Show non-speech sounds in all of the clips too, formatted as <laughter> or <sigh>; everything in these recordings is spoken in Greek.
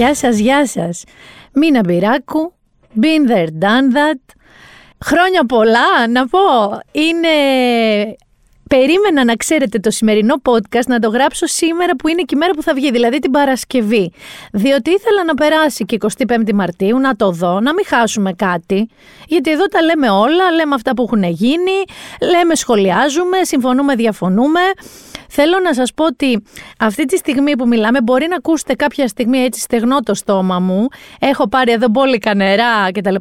Γεια σας, γεια σας. Μίνα Μπυράκου, been there, done that. Χρόνια πολλά, να πω. Είναι Περίμενα να ξέρετε το σημερινό podcast να το γράψω σήμερα που είναι και η μέρα που θα βγει, δηλαδή την Παρασκευή. Διότι ήθελα να περάσει και 25η Μαρτίου, να το δω, να μην χάσουμε κάτι. Γιατί εδώ τα λέμε όλα, λέμε αυτά που έχουν γίνει, λέμε σχολιάζουμε, συμφωνούμε, διαφωνούμε. Θέλω να σας πω ότι αυτή τη στιγμή που μιλάμε μπορεί να ακούσετε κάποια στιγμή έτσι στεγνό το στόμα μου. Έχω πάρει εδώ μπόλικα νερά κτλ.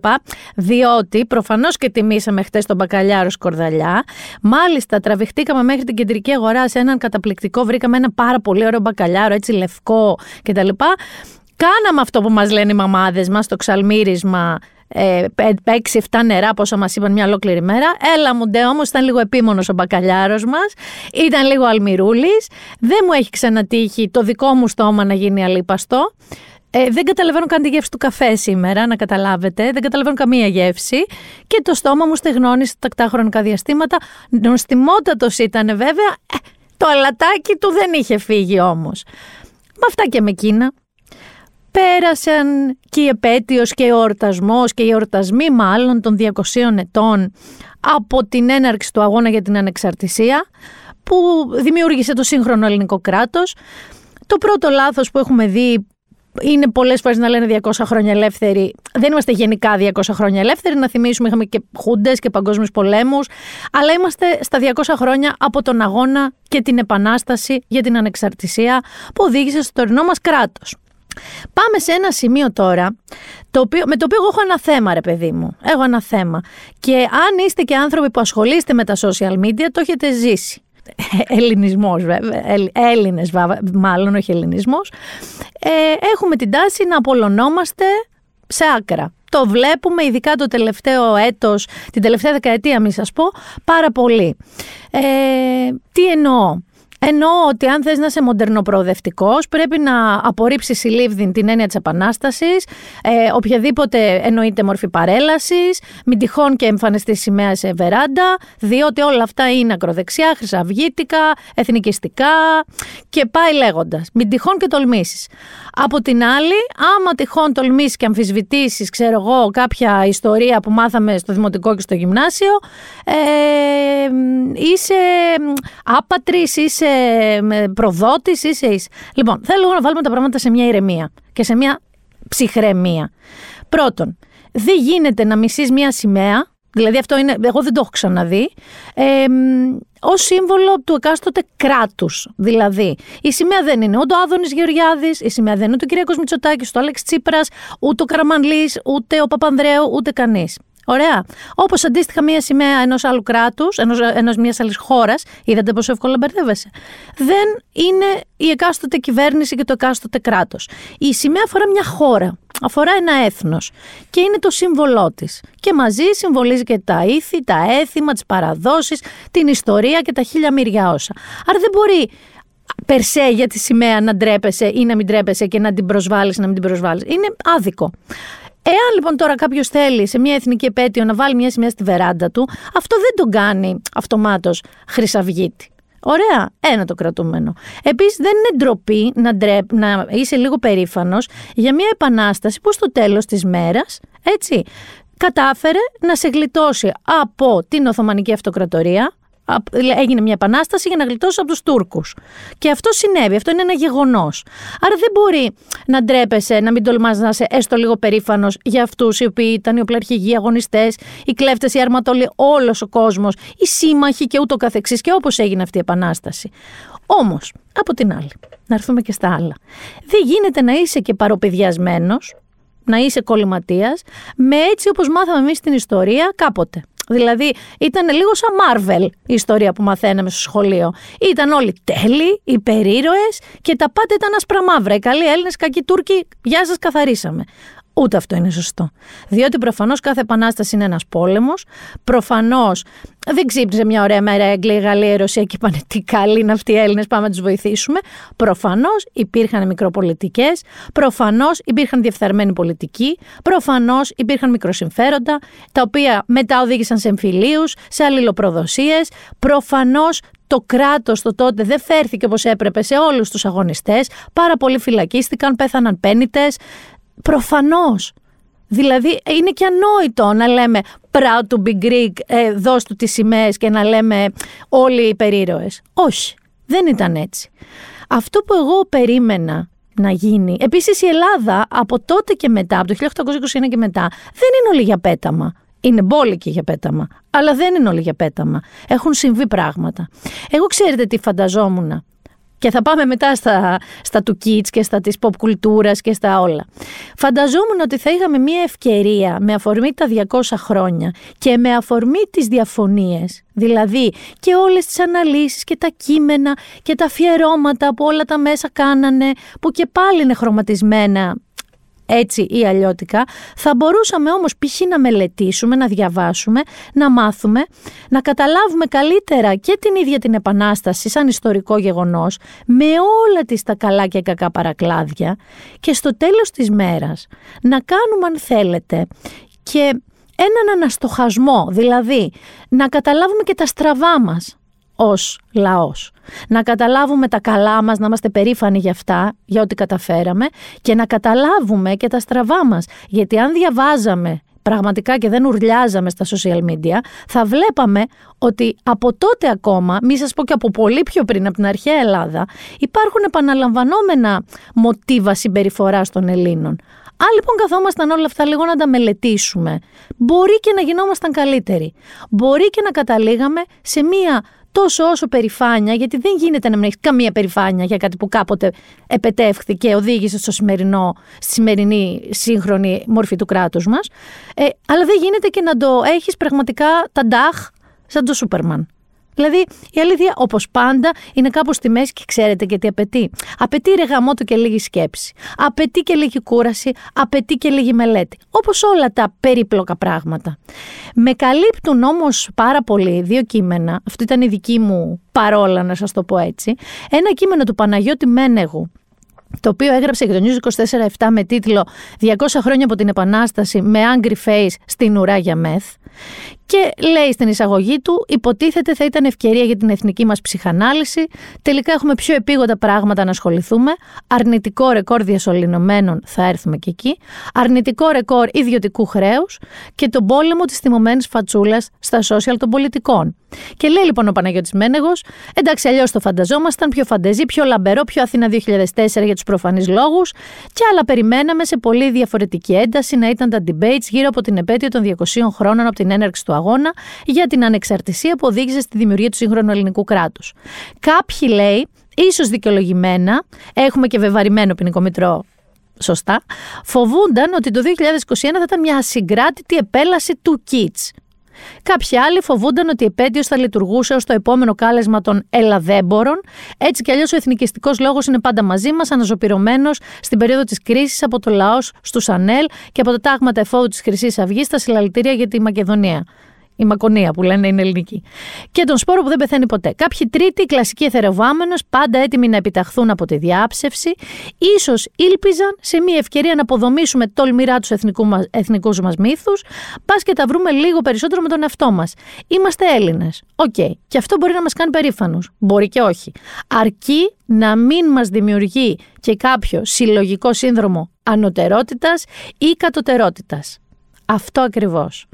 Διότι προφανώς και τιμήσαμε χτες τον μπακαλιάρο σκορδαλιά. Μάλιστα τραβηχτήκαμε μέχρι την κεντρική αγορά σε έναν καταπληκτικό, βρήκαμε ένα πάρα πολύ ωραίο μπακαλιάρο έτσι λευκό κτλ. Κάναμε αυτό που μας λένε οι μαμάδες μας, το ξαλμύρισμα ε, 6-7 νερά, πόσα μας είπαν μια ολόκληρη μέρα. Έλα μου ντε όμως, ήταν λίγο επίμονος ο μπακαλιάρος μας. Ήταν λίγο αλμυρούλης. Δεν μου έχει ξανατύχει το δικό μου στόμα να γίνει αλίπαστο. Ε, δεν καταλαβαίνω καν τη γεύση του καφέ σήμερα, να καταλάβετε. Δεν καταλαβαίνω καμία γεύση. Και το στόμα μου στεγνώνει στα τακτά χρονικά διαστήματα. Νοστιμότατος ήταν βέβαια. Ε, το αλατάκι του δεν είχε φύγει όμως. Με αυτά και με εκείνα πέρασαν και η επέτειος και ο εορτασμός και οι εορτασμοί μάλλον των 200 ετών από την έναρξη του αγώνα για την ανεξαρτησία που δημιούργησε το σύγχρονο ελληνικό κράτος. Το πρώτο λάθος που έχουμε δει είναι πολλές φορές να λένε 200 χρόνια ελεύθεροι. Δεν είμαστε γενικά 200 χρόνια ελεύθεροι. Να θυμίσουμε, είχαμε και χούντες και παγκόσμιους πολέμους. Αλλά είμαστε στα 200 χρόνια από τον αγώνα και την επανάσταση για την ανεξαρτησία που οδήγησε στο τωρινό μας κράτος. Πάμε σε ένα σημείο τώρα, το οποίο, με το οποίο εγώ έχω ένα θέμα, ρε παιδί μου. Έχω ένα θέμα. Και αν είστε και άνθρωποι που ασχολείστε με τα social media, το έχετε ζήσει. <laughs> Ελληνισμός, βέβαια. Έλληνες, μάλλον, όχι ελληνισμός. Ε, έχουμε την τάση να απολωνόμαστε σε άκρα. Το βλέπουμε ειδικά το τελευταίο έτος, την τελευταία δεκαετία μη σας πω, πάρα πολύ. Ε, τι εννοώ; Εννοώ ότι αν θες να είσαι μοντερνοπροοδευτικός πρέπει να απορρίψεις η την έννοια της επανάστασης, ε, οποιαδήποτε εννοείται μορφή παρέλασης, μην τυχόν και εμφανιστεί σημαία σε βεράντα, διότι όλα αυτά είναι ακροδεξιά, χρυσαυγήτικα, εθνικιστικά και πάει λέγοντας. Μην τυχόν και τολμήσεις. Από την άλλη, άμα τυχόν τολμήσεις και αμφισβητήσεις, ξέρω εγώ, κάποια ιστορία που μάθαμε στο δημοτικό και στο γυμνάσιο, ε, είσαι άπατρης, είσαι προδότης, είσαι, είσαι. Λοιπόν, θέλω να βάλουμε τα πράγματα σε μια ηρεμία και σε μια ψυχραιμία. Πρώτον, δεν γίνεται να μισείς μια σημαία Δηλαδή αυτό είναι, εγώ δεν το έχω ξαναδεί, ε, ως σύμβολο του εκάστοτε κράτους. Δηλαδή, η σημαία δεν είναι ούτε ο Άδωνης Γεωργιάδης, η σημαία δεν είναι ούτε ο Κυριακό Μητσοτάκη, ούτε ο Άλεξ Τσίπρας, ούτε ο Καραμανλής, ούτε ο Παπανδρέου, ούτε κανείς. Ωραία. Όπως αντίστοιχα μία σημαία ενός άλλου κράτους, ενός μιας άλλης χώρας, είδατε πόσο εύκολα μπερδεύεσαι. Δεν είναι η εκάστοτε κυβέρνηση και το εκάστοτε κράτος. Η σημαία αφορά μια χώρα, αφορά ένα έθνος και είναι το σύμβολό της. Και μαζί συμβολίζει και τα ήθη, τα έθιμα, τις παραδόσεις, την ιστορία και τα χίλια μυριά όσα. Άρα δεν μπορεί περσέ για τη σημαία να ντρέπεσαι ή να μην ντρέπεσαι και να την προσβάλλεις ή να μην την προσβάλλεις. Είναι άδικο. Εάν λοιπόν τώρα κάποιος θέλει σε μια εθνική επέτειο να βάλει μια σημαία στη βεράντα του, αυτό δεν τον κάνει αυτομάτως χρυσαυγίτη. Ωραία, ένα το κρατούμενο. Επίσης, δεν είναι ντροπή να, ντρέπ, να είσαι λίγο περήφανος για μια επανάσταση που στο τέλος της μέρας, έτσι, κατάφερε να σε γλιτώσει από την Οθωμανική Αυτοκρατορία, έγινε μια επανάσταση για να γλιτώσει από τους Τούρκους. Και αυτό συνέβη, αυτό είναι ένα γεγονός. Άρα δεν μπορεί να ντρέπεσαι, να μην τολμάς να είσαι έστω λίγο περήφανος για αυτούς οι οποίοι ήταν οι οπλαρχηγοί, οι αγωνιστές, οι κλέφτες, οι αρματόλοι, όλος ο κόσμος, οι σύμμαχοι και ούτω καθεξής και όπως έγινε αυτή η επανάσταση. Όμως, από την άλλη, να έρθουμε και στα άλλα. Δεν γίνεται να είσαι και παροπηδιασμένος, να είσαι κολληματίας, με έτσι όπως μάθαμε εμείς στην ιστορία κάποτε. Δηλαδή ήταν λίγο σαν Marvel η ιστορία που μαθαίναμε στο σχολείο. Ήταν όλοι τέλειοι, υπερήρωες και τα πάντα ήταν άσπρα μαύρα. Οι καλοί Έλληνες, κακοί Τούρκοι, γεια σας, καθαρίσαμε. Ούτε αυτό είναι σωστό. Διότι προφανώς κάθε επανάσταση είναι ένας πόλεμος. Προφανώς δεν ξύπνησε μια ωραία μέρα η Αγγλία, η Γαλλία, η Ρωσία και είπαν τι καλοί είναι αυτοί οι Έλληνες, πάμε να τους βοηθήσουμε. Προφανώς υπήρχαν μικροπολιτικές. Προφανώς υπήρχαν διεφθαρμένοι πολιτικοί. Προφανώς υπήρχαν μικροσυμφέροντα, τα οποία μετά οδήγησαν σε εμφυλίους, σε αλληλοπροδοσίες. Προφανώς το κράτος το τότε δεν φέρθηκε όπως έπρεπε σε όλους τους αγωνιστές. Πάρα πολλοί φυλακίστηκαν, πέθαναν πέννητε. Προφανώς. Δηλαδή είναι και ανόητο να λέμε proud to be Greek, ε, δώσ' του τις σημαίες και να λέμε όλοι οι περίρωες. Όχι, δεν ήταν έτσι. Αυτό που εγώ περίμενα να γίνει. Επίσης η Ελλάδα από τότε και μετά, από το 1821 και μετά, δεν είναι όλοι για πέταμα. Είναι μπόλικη για πέταμα, αλλά δεν είναι όλοι για πέταμα. Έχουν συμβεί πράγματα. Εγώ ξέρετε τι φανταζόμουν και θα πάμε μετά στα, στα του kids και στα της pop κουλτούρας και στα όλα. Φανταζόμουν ότι θα είχαμε μια ευκαιρία με αφορμή τα 200 χρόνια και με αφορμή τις διαφωνίες, δηλαδή και όλες τις αναλύσεις και τα κείμενα και τα αφιερώματα που όλα τα μέσα κάνανε, που και πάλι είναι χρωματισμένα έτσι ή αλλιώτικα, θα μπορούσαμε όμως π.χ. να μελετήσουμε, να διαβάσουμε, να μάθουμε, να καταλάβουμε καλύτερα και την ίδια την Επανάσταση σαν ιστορικό γεγονός, με όλα τις τα καλά και κακά παρακλάδια και στο τέλος της μέρας να κάνουμε αν θέλετε και έναν αναστοχασμό, δηλαδή να καταλάβουμε και τα στραβά μας ως λαός. Να καταλάβουμε τα καλά μας, να είμαστε περήφανοι για αυτά, για ό,τι καταφέραμε και να καταλάβουμε και τα στραβά μας. Γιατί αν διαβάζαμε πραγματικά και δεν ουρλιάζαμε στα social media, θα βλέπαμε ότι από τότε ακόμα, μη σας πω και από πολύ πιο πριν, από την αρχαία Ελλάδα, υπάρχουν επαναλαμβανόμενα μοτίβα συμπεριφοράς των Ελλήνων. Αν λοιπόν καθόμασταν όλα αυτά λίγο να τα μελετήσουμε, μπορεί και να γινόμασταν καλύτεροι. Μπορεί και να καταλήγαμε σε μία τόσο όσο περηφάνεια, γιατί δεν γίνεται να μην έχεις καμία περηφάνεια για κάτι που κάποτε επετεύχθη και οδήγησε στο σημερινό, στη σημερινή σύγχρονη μορφή του κράτους μας, ε, αλλά δεν γίνεται και να το έχεις πραγματικά τα ντάχ σαν το Σούπερμαν. Δηλαδή, η αλήθεια, όπως πάντα, είναι κάπου στη μέση και ξέρετε και τι απαιτεί. Απαιτεί ρε γαμότο και λίγη σκέψη. Απαιτεί και λίγη κούραση. Απαιτεί και λίγη μελέτη. Όπως όλα τα περίπλοκα πράγματα. Με καλύπτουν όμως πάρα πολύ δύο κείμενα. Αυτό ήταν η δική μου παρόλα, να σας το πω έτσι. Ένα κείμενο του Παναγιώτη Μένεγου, το οποίο έγραψε για το News 24-7 με τίτλο 200 χρόνια από την Επανάσταση με angry face στην ουρά για μεθ. Και λέει στην εισαγωγή του, υποτίθεται θα ήταν ευκαιρία για την εθνική μας ψυχανάλυση. Τελικά έχουμε πιο επίγοντα πράγματα να ασχοληθούμε. Αρνητικό ρεκόρ διασωληνωμένων, θα έρθουμε και εκεί. Αρνητικό ρεκόρ ιδιωτικού χρέους και τον πόλεμο της θυμωμένης φατσούλας στα social των πολιτικών. Και λέει λοιπόν ο Παναγιώτης Μένεγος, εντάξει αλλιώς το φανταζόμασταν, πιο φαντεζή, πιο λαμπερό, πιο Αθήνα 2004 για τους προφανείς λόγους και άλλα περιμέναμε σε πολύ διαφορετική ένταση να ήταν τα debates γύρω από την επέτειο των 200 χρόνων από την έναρξη του αγώνα για την ανεξαρτησία που οδήγησε στη δημιουργία του σύγχρονου ελληνικού κράτους. Κάποιοι λέει, ίσως δικαιολογημένα, έχουμε και βεβαρημένο ποινικό μητρό σωστά, φοβούνταν ότι το 2021 θα ήταν μια ασυγκράτητη επέλαση του Κίτς. Κάποιοι άλλοι φοβούνταν ότι η επέτειος θα λειτουργούσε ως το επόμενο κάλεσμα των Ελλαδέμπορων. Έτσι κι αλλιώς ο εθνικιστικός λόγος είναι πάντα μαζί μας, αναζωπηρωμένος στην περίοδο της κρίσης από το λαός στους Ανέλ και από τα τάγματα εφόδου της Χρυσής Αυγής στα συλλαλητήρια για τη Μακεδονία η μακονία που λένε είναι ελληνική. Και τον σπόρο που δεν πεθαίνει ποτέ. Κάποιοι τρίτοι, κλασικοί εθεροβάμενος, πάντα έτοιμοι να επιταχθούν από τη διάψευση, ίσως ήλπιζαν σε μια ευκαιρία να αποδομήσουμε τολμηρά τους εθνικού μας μύθους, μπας και τα βρούμε λίγο περισσότερο με τον εαυτό μας. Είμαστε Έλληνες. OK. Okay. Και αυτό μπορεί να μας κάνει περήφανους. Μπορεί και όχι. Αρκεί να μην μας δημιουργεί και κάποιο συλλογικό σύνδρομο ανωτερότητας ή κατωτερότητας. Αυτό ακριβώς.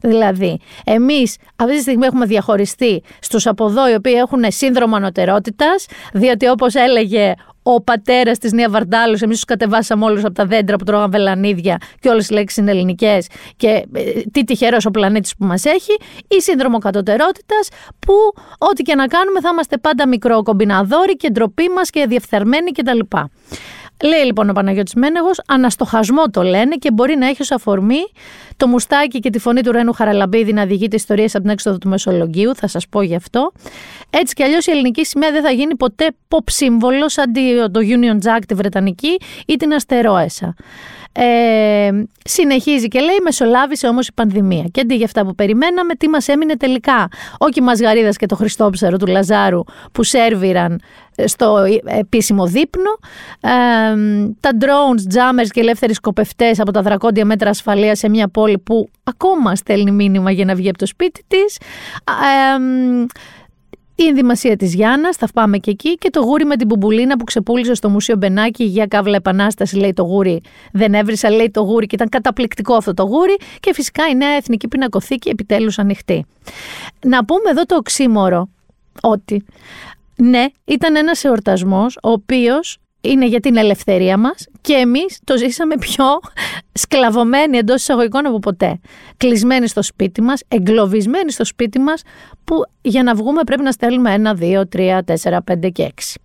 Δηλαδή, εμείς αυτή τη στιγμή έχουμε διαχωριστεί στους από εδώ οι οποίοι έχουν σύνδρομο ανωτερότητας, διότι όπως έλεγε ο πατέρας της Νία Βαρντάλος, εμείς τους κατεβάσαμε όλους από τα δέντρα που τρώγαν βελανίδια και όλες οι λέξεις είναι ελληνικές. Και ε, τι τυχερός ο πλανήτης που μας έχει, ή σύνδρομο κατωτερότητας, που ό,τι και να κάνουμε θα είμαστε πάντα μικρό κομπιναδόροι και ντροπή μας και διεφθαρμένοι κτλ. Λέει λοιπόν ο Παναγιώτης Μένεγος, αναστοχασμό το λένε και μπορεί να έχει ως αφορμή το μουστάκι και τη φωνή του Ρένου Χαραλαμπίδη να διηγείται ιστορίες από την έξοδο του Μεσολογγίου, θα σας πω γι' αυτό. Έτσι κι αλλιώς η ελληνική σημαία δεν θα γίνει ποτέ pop σύμβολος σαν το Union Jack τη Βρετανική ή την Αστερόεσα. Ε, συνεχίζει και λέει: Μεσολάβησε όμως η πανδημία. Και αντί για αυτά που περιμέναμε, τι μας έμεινε τελικά; Όχι Μασγαρίδα και το Χριστόψερο του Λαζάρου που σέρβιραν στο επίσημο δείπνο. Ε, τα drones, jammers και ελεύθεροι σκοπευτές από τα δρακόντια μέτρα ασφαλείας σε μια πόλη που ακόμα στέλνει μήνυμα για να βγει από το σπίτι της. Ε, η ενδυμασία της Γιάννας, θα πάμε και εκεί, και το γούρι με την μπουμπουλίνα που ξεπούλησε στο Μουσείο Μπενάκη. Για καύλα επανάσταση, λέει το γούρι. Δεν έβρισα, λέει το γούρι, και ήταν καταπληκτικό αυτό το γούρι. Και φυσικά η νέα εθνική πινακοθήκη επιτέλους ανοιχτή. Να πούμε εδώ το οξύμορο ότι ναι, ήταν ένας εορτασμός ο οποίος είναι για την ελευθερία μας και εμείς το ζήσαμε πιο σκλαβωμένοι εντός εισαγωγικών από ποτέ. Κλεισμένοι στο σπίτι μας, εγκλωβισμένοι στο σπίτι μας που για να βγούμε πρέπει να στέλνουμε ένα, δύο, τρία, τέσσερα, πέντε και έξι.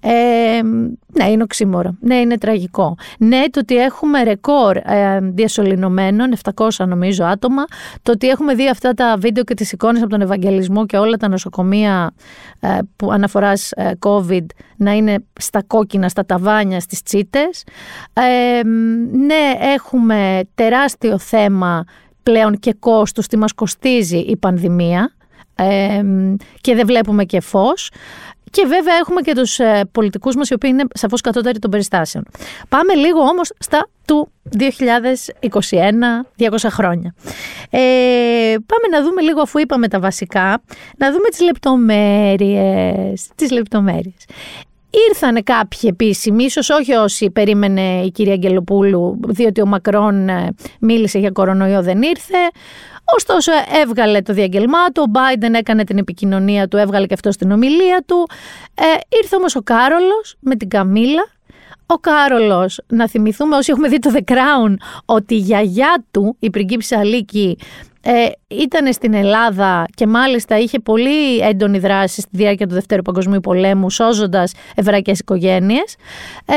Ε, ναι, είναι οξύμορο. Ναι, είναι τραγικό. Ναι, το ότι έχουμε ρεκόρ ε, διασωληνωμένων, 700 νομίζω άτομα, το ότι έχουμε δει αυτά τα βίντεο και τις εικόνες από τον Ευαγγελισμό και όλα τα νοσοκομεία ε, που αναφοράς ε, COVID να είναι στα κόκκινα, στα ταβάνια, στις τσίτες. Ε, ναι, έχουμε τεράστιο θέμα πλέον και κόστος τι μας κοστίζει η πανδημία και δεν βλέπουμε και φως. Και βέβαια έχουμε και τους ε, πολιτικούς μας οι οποίοι είναι σαφώς κατώτεροι των περιστάσεων. Πάμε λίγο όμως στα του 2021, 200 χρόνια. Ε, πάμε να δούμε λίγο αφού είπαμε τα βασικά, να δούμε τις λεπτομέρειες. Τις λεπτομέρειες. Ήρθανε κάποιοι επίσημοι, ίσως όχι όσοι περίμενε η κυρία Αγγελοπούλου, διότι ο Μακρόν ε, μίλησε για κορονοϊό, δεν ήρθε. Ωστόσο, έβγαλε το διαγγελμά του, ο Biden έκανε την επικοινωνία του, έβγαλε και αυτό στην ομιλία του. Ε, ήρθε όμως ο Κάρολος με την Καμίλα. Ο Κάρολος, να θυμηθούμε όσοι έχουμε δει το The Crown, ότι η γιαγιά του, η πριγκίψα Αλίκη, ε, ήταν στην Ελλάδα και μάλιστα είχε πολύ έντονη δράση στη διάρκεια του Δευτέρου Παγκοσμίου Πολέμου, σώζοντας εβραϊκές οικογένειες. Ε,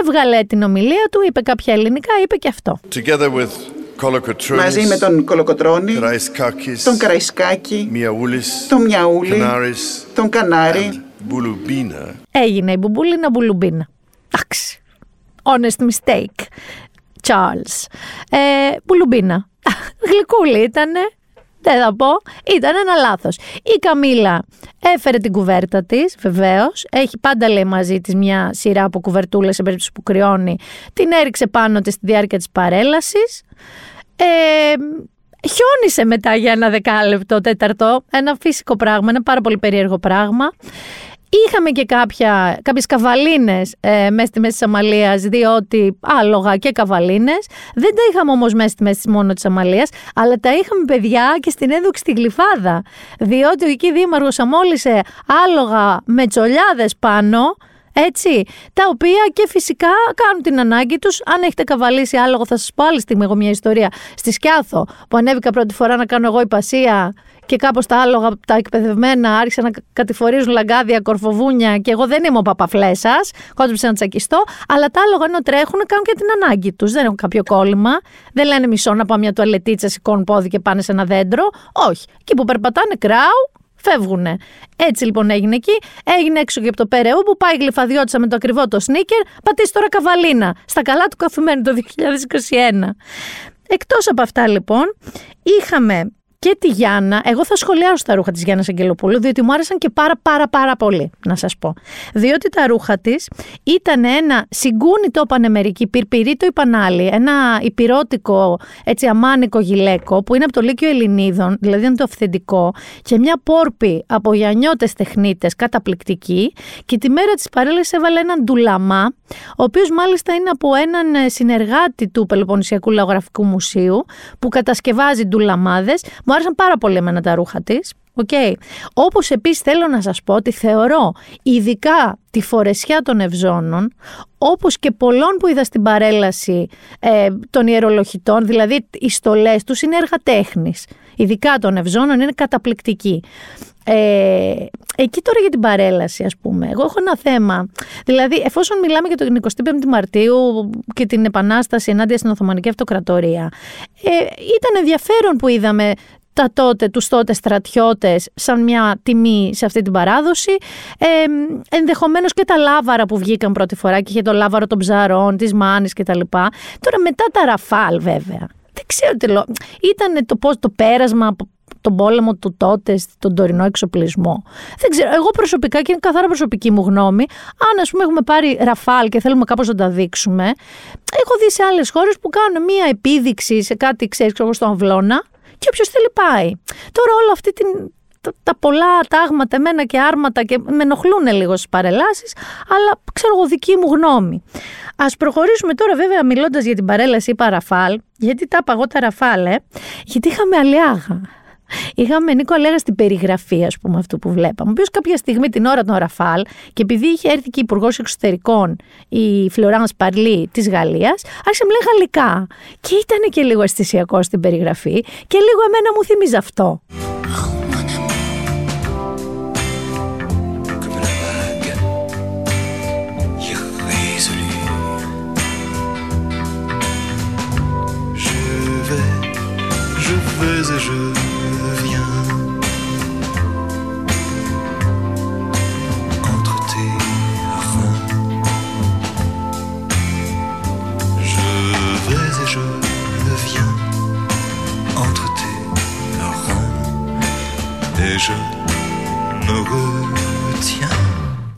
έβγαλε την ομιλία του, είπε κάποια ελληνικά, είπε και αυτό. Μαζί με τον Κολοκοτρώνη, τον Καραϊσκάκη, τον Μιαούλη, τον Κανάρη. Έγινε η Μπουμπούλινα Μπουλουμπίνα. Εντάξει. Honest mistake. Charles. Ε, μπουλουμπίνα. <laughs> Γλυκούλη ήτανε. Δεν θα πω. Ήταν ένα λάθος. Η Καμίλα έφερε την κουβέρτα της, βεβαίως. Έχει πάντα λέει μαζί της μια σειρά από κουβερτούλες σε περίπτωση που κρυώνει. Την έριξε πάνω της στη διάρκεια της παρέλασης. Ε, χιόνισε μετά για ένα δεκάλεπτο, τέταρτο. Ένα φυσικό πράγμα, ένα πάρα πολύ περίεργο πράγμα. Είχαμε και κάποια, κάποιες καβαλίνες ε, μέσα στη μέση της Αμαλίας, διότι άλογα και καβαλίνες. Δεν τα είχαμε όμως μέσα στη μέση μόνο της Αμαλίας, αλλά τα είχαμε παιδιά και στην έδωξη στη Γλυφάδα. Διότι ο εκεί δήμαρχος αμόλυσε άλογα με τσολιάδες πάνω, έτσι, τα οποία και φυσικά κάνουν την ανάγκη τους. Αν έχετε καβαλήσει άλογο, θα σας πω άλλη στιγμή εγώ μια ιστορία. Στη Σκιάθο, που ανέβηκα πρώτη φορά να κάνω εγώ υπασία και κάπως τα άλογα, τα εκπαιδευμένα, άρχισαν να κατηφορίζουν λαγκάδια, κορφοβούνια και εγώ δεν είμαι ο παπαφλές σας. Κόντυψα να τσακιστώ. Αλλά τα άλογα ενώ τρέχουν κάνουν και την ανάγκη τους. Δεν έχουν κάποιο κόλλημα. Δεν λένε μισό να πάω μια τουαλετίτσα, σηκώνουν πόδι και πάνε σε ένα δέντρο. Όχι. Εκεί που περπατάνε, κράου, φεύγουνε. Έτσι λοιπόν έγινε εκεί. Έγινε έξω και από το Περαιού που πάει η γλυφαδιώτησα με το ακριβό το σνίκερ. Πατήσει τώρα καβαλίνα. Στα καλά του καθουμένου το 2021. Εκτός από αυτά λοιπόν, είχαμε και τη Γιάννα. Εγώ θα σχολιάσω τα ρούχα της Γιάννας Αγγελοπούλου, διότι μου άρεσαν και πάρα πάρα πάρα πολύ, να σας πω. Διότι τα ρούχα της ήταν ένα συγκούνητο πανεμερική, πυρπυρίτο υπανάλι, ένα υπηρώτικο, έτσι αμάνικο γυλαίκο, που είναι από το Λύκειο Ελληνίδων, δηλαδή είναι το αυθεντικό, και μια πόρπη από γιανιώτες τεχνίτες καταπληκτική. Και τη μέρα της παρέλασης έβαλε έναν ντουλαμά, ο οποίος μάλιστα είναι από έναν συνεργάτη του Πελοποννησιακού Λαογραφικού Μουσείου, που κατασκευάζει ντουλαμάδες. Μου άρεσαν πάρα πολύ εμένα τα ρούχα της. Okay. Όπως επίσης θέλω να σας πω ότι θεωρώ ειδικά τη φορεσιά των ευζώνων, όπως και πολλών που είδα στην παρέλαση ε, των ιερολογητών, δηλαδή οι στολές τους είναι έργα τέχνης. Ειδικά των ευζώνων είναι καταπληκτική. Ε, εκεί τώρα για την παρέλαση, ας πούμε, εγώ έχω ένα θέμα. Δηλαδή, εφόσον μιλάμε για το 25 Μαρτίου και την Επανάσταση ενάντια στην Οθωμανική Αυτοκρατορία, ε, ήταν ενδιαφέρον που είδαμε τα τότε, τους τότε στρατιώτες σαν μια τιμή σε αυτή την παράδοση. Ε, ενδεχομένως και τα λάβαρα που βγήκαν πρώτη φορά και είχε το λάβαρο των ψαρών, της μάνης κτλ. Τώρα μετά τα ραφάλ βέβαια. Δεν ξέρω τι λέω. Ήταν το, πώς, το πέρασμα τον πόλεμο του τότε, τον τωρινό εξοπλισμό. Δεν ξέρω. Εγώ προσωπικά και είναι καθαρά προσωπική μου γνώμη, αν ας πούμε έχουμε πάρει ραφάλ και θέλουμε κάπως να τα δείξουμε, έχω δει σε άλλες χώρες που κάνουν μία επίδειξη σε κάτι, ξέρεις, ξέρω στον αυλώνα και όποιος θέλει πάει. Τώρα όλο αυτή την, τα, πολλά τάγματα, εμένα και άρματα και με ενοχλούν λίγο στις παρελάσεις, αλλά ξέρω εγώ δική μου γνώμη. Α προχωρήσουμε τώρα, βέβαια, μιλώντας για την παρέλαση, είπα Ραφάλ, γιατί τα είπα τα Ραφάλ, ε, γιατί είχαμε Αλιάγα. Είχαμε Νίκο Αλέγα στην περιγραφή, ας πούμε, αυτού που βλέπαμε. Ο οποίος κάποια στιγμή την ώρα των Ραφάλ, και επειδή είχε έρθει και υπουργός εξωτερικών η Φλωράνς Σπαρλή της Γαλλίας, άρχισε να μιλάει γαλλικά. Και ήταν και λίγο αισθησιακό στην περιγραφή, και λίγο εμένα μου θυμίζει αυτό.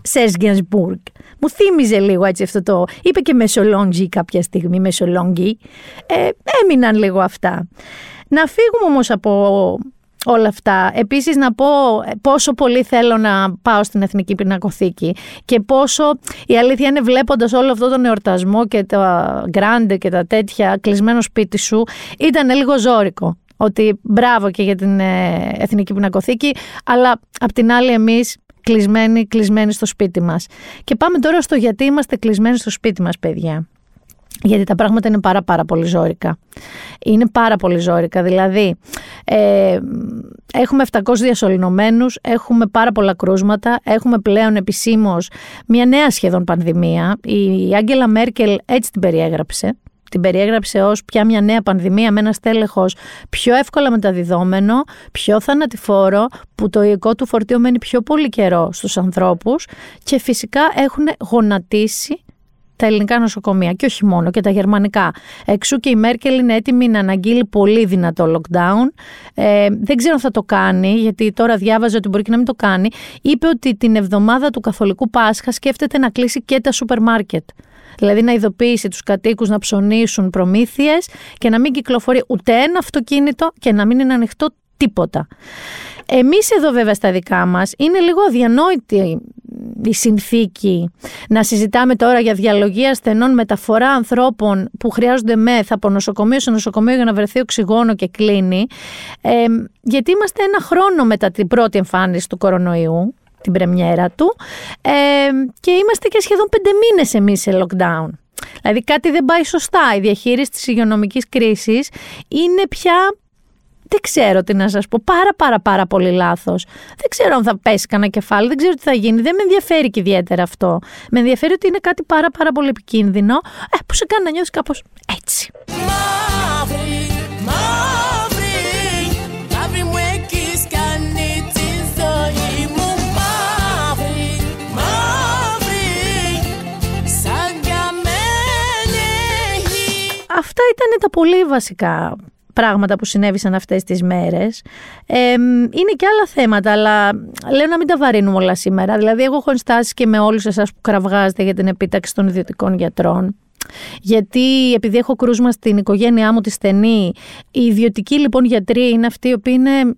Σέρς Μου θύμιζε λίγο έτσι αυτό το. Είπε και Μεσολόγγι κάποια στιγμή, Μεσολόγγι. Ε, έμειναν λίγο αυτά. Να φύγουμε όμως από όλα αυτά. Επίσης να πω πόσο πολύ θέλω να πάω στην Εθνική Πινακοθήκη και πόσο η αλήθεια είναι βλέποντας όλο αυτό τον εορτασμό και τα γκράντε και τα τέτοια κλεισμένο σπίτι σου ήταν λίγο ζώρικο. Ότι μπράβο και για την ε, Εθνική Πινακοθήκη, αλλά απ' την άλλη εμείς κλεισμένοι, κλεισμένοι στο σπίτι μας. Και πάμε τώρα στο γιατί είμαστε κλεισμένοι στο σπίτι μας, παιδιά. Γιατί τα πράγματα είναι πάρα πάρα πολύ ζώρικα. Είναι πάρα πολύ ζώρικα. Δηλαδή, ε, έχουμε 700 διασωληνωμένους, έχουμε πάρα πολλά κρούσματα, έχουμε πλέον επισήμως μια νέα σχεδόν πανδημία. Η Άγγελα Μέρκελ έτσι την περιέγραψε την περιέγραψε ως πια μια νέα πανδημία με ένα στέλεχος πιο εύκολα μεταδιδόμενο, πιο θανατηφόρο, που το ιικό του φορτίο μένει πιο πολύ καιρό στους ανθρώπους και φυσικά έχουν γονατίσει τα ελληνικά νοσοκομεία και όχι μόνο και τα γερμανικά. Εξού και η Μέρκελ είναι έτοιμη να αναγγείλει πολύ δυνατό lockdown. Ε, δεν ξέρω αν θα το κάνει, γιατί τώρα διάβαζε ότι μπορεί και να μην το κάνει. Είπε ότι την εβδομάδα του Καθολικού Πάσχα σκέφτεται να κλείσει και τα σούπερ μάρκετ. Δηλαδή να ειδοποιήσει τους κατοίκους να ψωνίσουν προμήθειες και να μην κυκλοφορεί ούτε ένα αυτοκίνητο και να μην είναι ανοιχτό τίποτα. Εμείς εδώ βέβαια στα δικά μας είναι λίγο αδιανόητη η συνθήκη να συζητάμε τώρα για διαλογή ασθενών, μεταφορά ανθρώπων που χρειάζονται μεθ από νοσοκομείο σε νοσοκομείο για να βρεθεί οξυγόνο και κλείνει. Ε, γιατί είμαστε ένα χρόνο μετά την πρώτη εμφάνιση του κορονοϊού την πρεμιέρα του ε, και είμαστε και σχεδόν πέντε μήνες εμείς σε lockdown. Δηλαδή κάτι δεν πάει σωστά. Η διαχείριση της υγειονομικής κρίσης είναι πια δεν ξέρω τι να σας πω, πάρα πάρα πάρα πολύ λάθος. Δεν ξέρω αν θα πέσει κανένα κεφάλι, δεν ξέρω τι θα γίνει, δεν με ενδιαφέρει και ιδιαίτερα αυτό. Με ενδιαφέρει ότι είναι κάτι πάρα πάρα πολύ επικίνδυνο, ε, που σε κάνει να νιώθεις κάπως έτσι. Αυτά ήταν τα πολύ βασικά πράγματα που συνέβησαν αυτές τις μέρες. Ε, είναι και άλλα θέματα, αλλά λέω να μην τα βαρύνουμε όλα σήμερα. Δηλαδή, εγώ έχω ενστάσει και με όλους εσάς που κραυγάζετε για την επίταξη των ιδιωτικών γιατρών. Γιατί επειδή έχω κρούσμα στην οικογένειά μου τη στενή, οι ιδιωτικοί λοιπόν γιατροί είναι αυτοί οι οποίοι είναι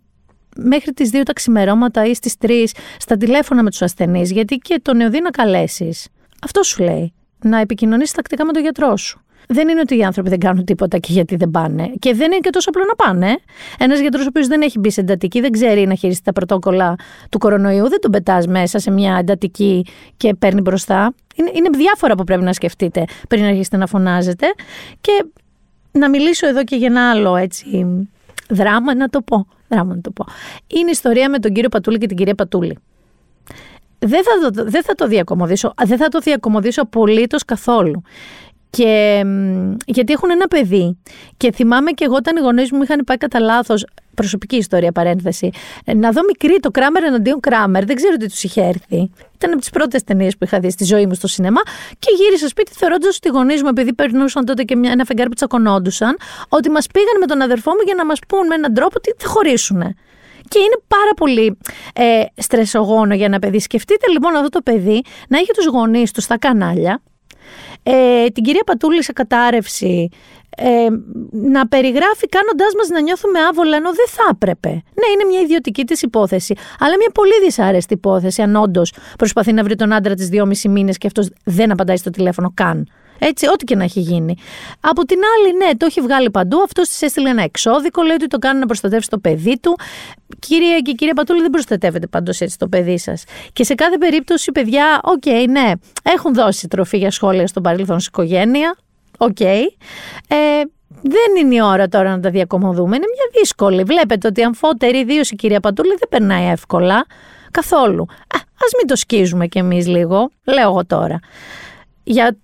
μέχρι τις 2 τα ξημερώματα ή στις 3 στα τηλέφωνα με τους ασθενείς, γιατί και το νεοδί να καλέσεις. Αυτό σου λέει, να επικοινωνείς τακτικά με τον γιατρό σου δεν είναι ότι οι άνθρωποι δεν κάνουν τίποτα και γιατί δεν πάνε. Και δεν είναι και τόσο απλό να πάνε. Ένας γιατρός ο οποίος δεν έχει μπει σε εντατική, δεν ξέρει να χειριστεί τα πρωτόκολλα του κορονοϊού, δεν τον πετάς μέσα σε μια εντατική και παίρνει μπροστά. Είναι, είναι διάφορα που πρέπει να σκεφτείτε πριν αρχίσετε να φωνάζετε. Και να μιλήσω εδώ και για ένα άλλο έτσι δράμα, να το πω. Δράμα να το πω. Είναι η ιστορία με τον κύριο Πατούλη και την κυρία Πατούλη. Δεν θα, το, δεν θα το διακομωδήσω, δεν θα το διακομωδήσω απολύτως καθόλου. Και, γιατί έχουν ένα παιδί. Και θυμάμαι και εγώ όταν οι γονείς μου είχαν πάει κατά λάθος. Προσωπική ιστορία, παρένθεση. Ε, να δω μικρή το Κράμερ εναντίον Κράμερ. Δεν ξέρω τι τους είχε έρθει. Ήταν από τις πρώτες ταινίες που είχα δει στη ζωή μου στο σινεμά. Και γύρισα σπίτι θεωρώντας ότι οι γονείς μου, επειδή περνούσαν τότε και μια, ένα φεγγάρι που τσακωνόντουσαν, ότι μας πήγαν με τον αδερφό μου για να μας πούν με έναν τρόπο ότι θα χωρίσουν. Και είναι πάρα πολύ ε, στρεσογόνο για ένα παιδί. Σκεφτείτε λοιπόν αυτό το παιδί να έχει τους γονείς τους στα κανάλια, ε, την κυρία Πατούλη σε κατάρρευση, ε, να περιγράφει κάνοντάς μας να νιώθουμε άβολα ενώ δεν θα έπρεπε. Ναι, είναι μια ιδιωτική της υπόθεση, αλλά μια πολύ δυσάρεστη υπόθεση αν όντως προσπαθεί να βρει τον άντρα της δυόμιση μήνες και αυτός δεν απαντάει στο τηλέφωνο καν. Έτσι, ό,τι και να έχει γίνει. Από την άλλη, ναι, το έχει βγάλει παντού. Αυτό της έστειλε ένα εξώδικο, λέει ότι το κάνει να προστατεύσει το παιδί του. Κύριε και κυρία Πατούλη, δεν προστατεύετε πάντως έτσι το παιδί σας. Και σε κάθε περίπτωση, παιδιά, OK, okay, ναι, έχουν δώσει τροφή για σχόλια στο παρελθόν στην οικογένεια. OK. Okay. Ε, δεν είναι η ώρα τώρα να τα διακομωδούμε. Είναι μια δύσκολη. Βλέπετε ότι αμφότερη, ιδίως η κυρία Πατούλη, δεν περνάει εύκολα. Καθόλου. Α ας μην το σκίζουμε κι εμείς λίγο, λέω εγώ τώρα. Για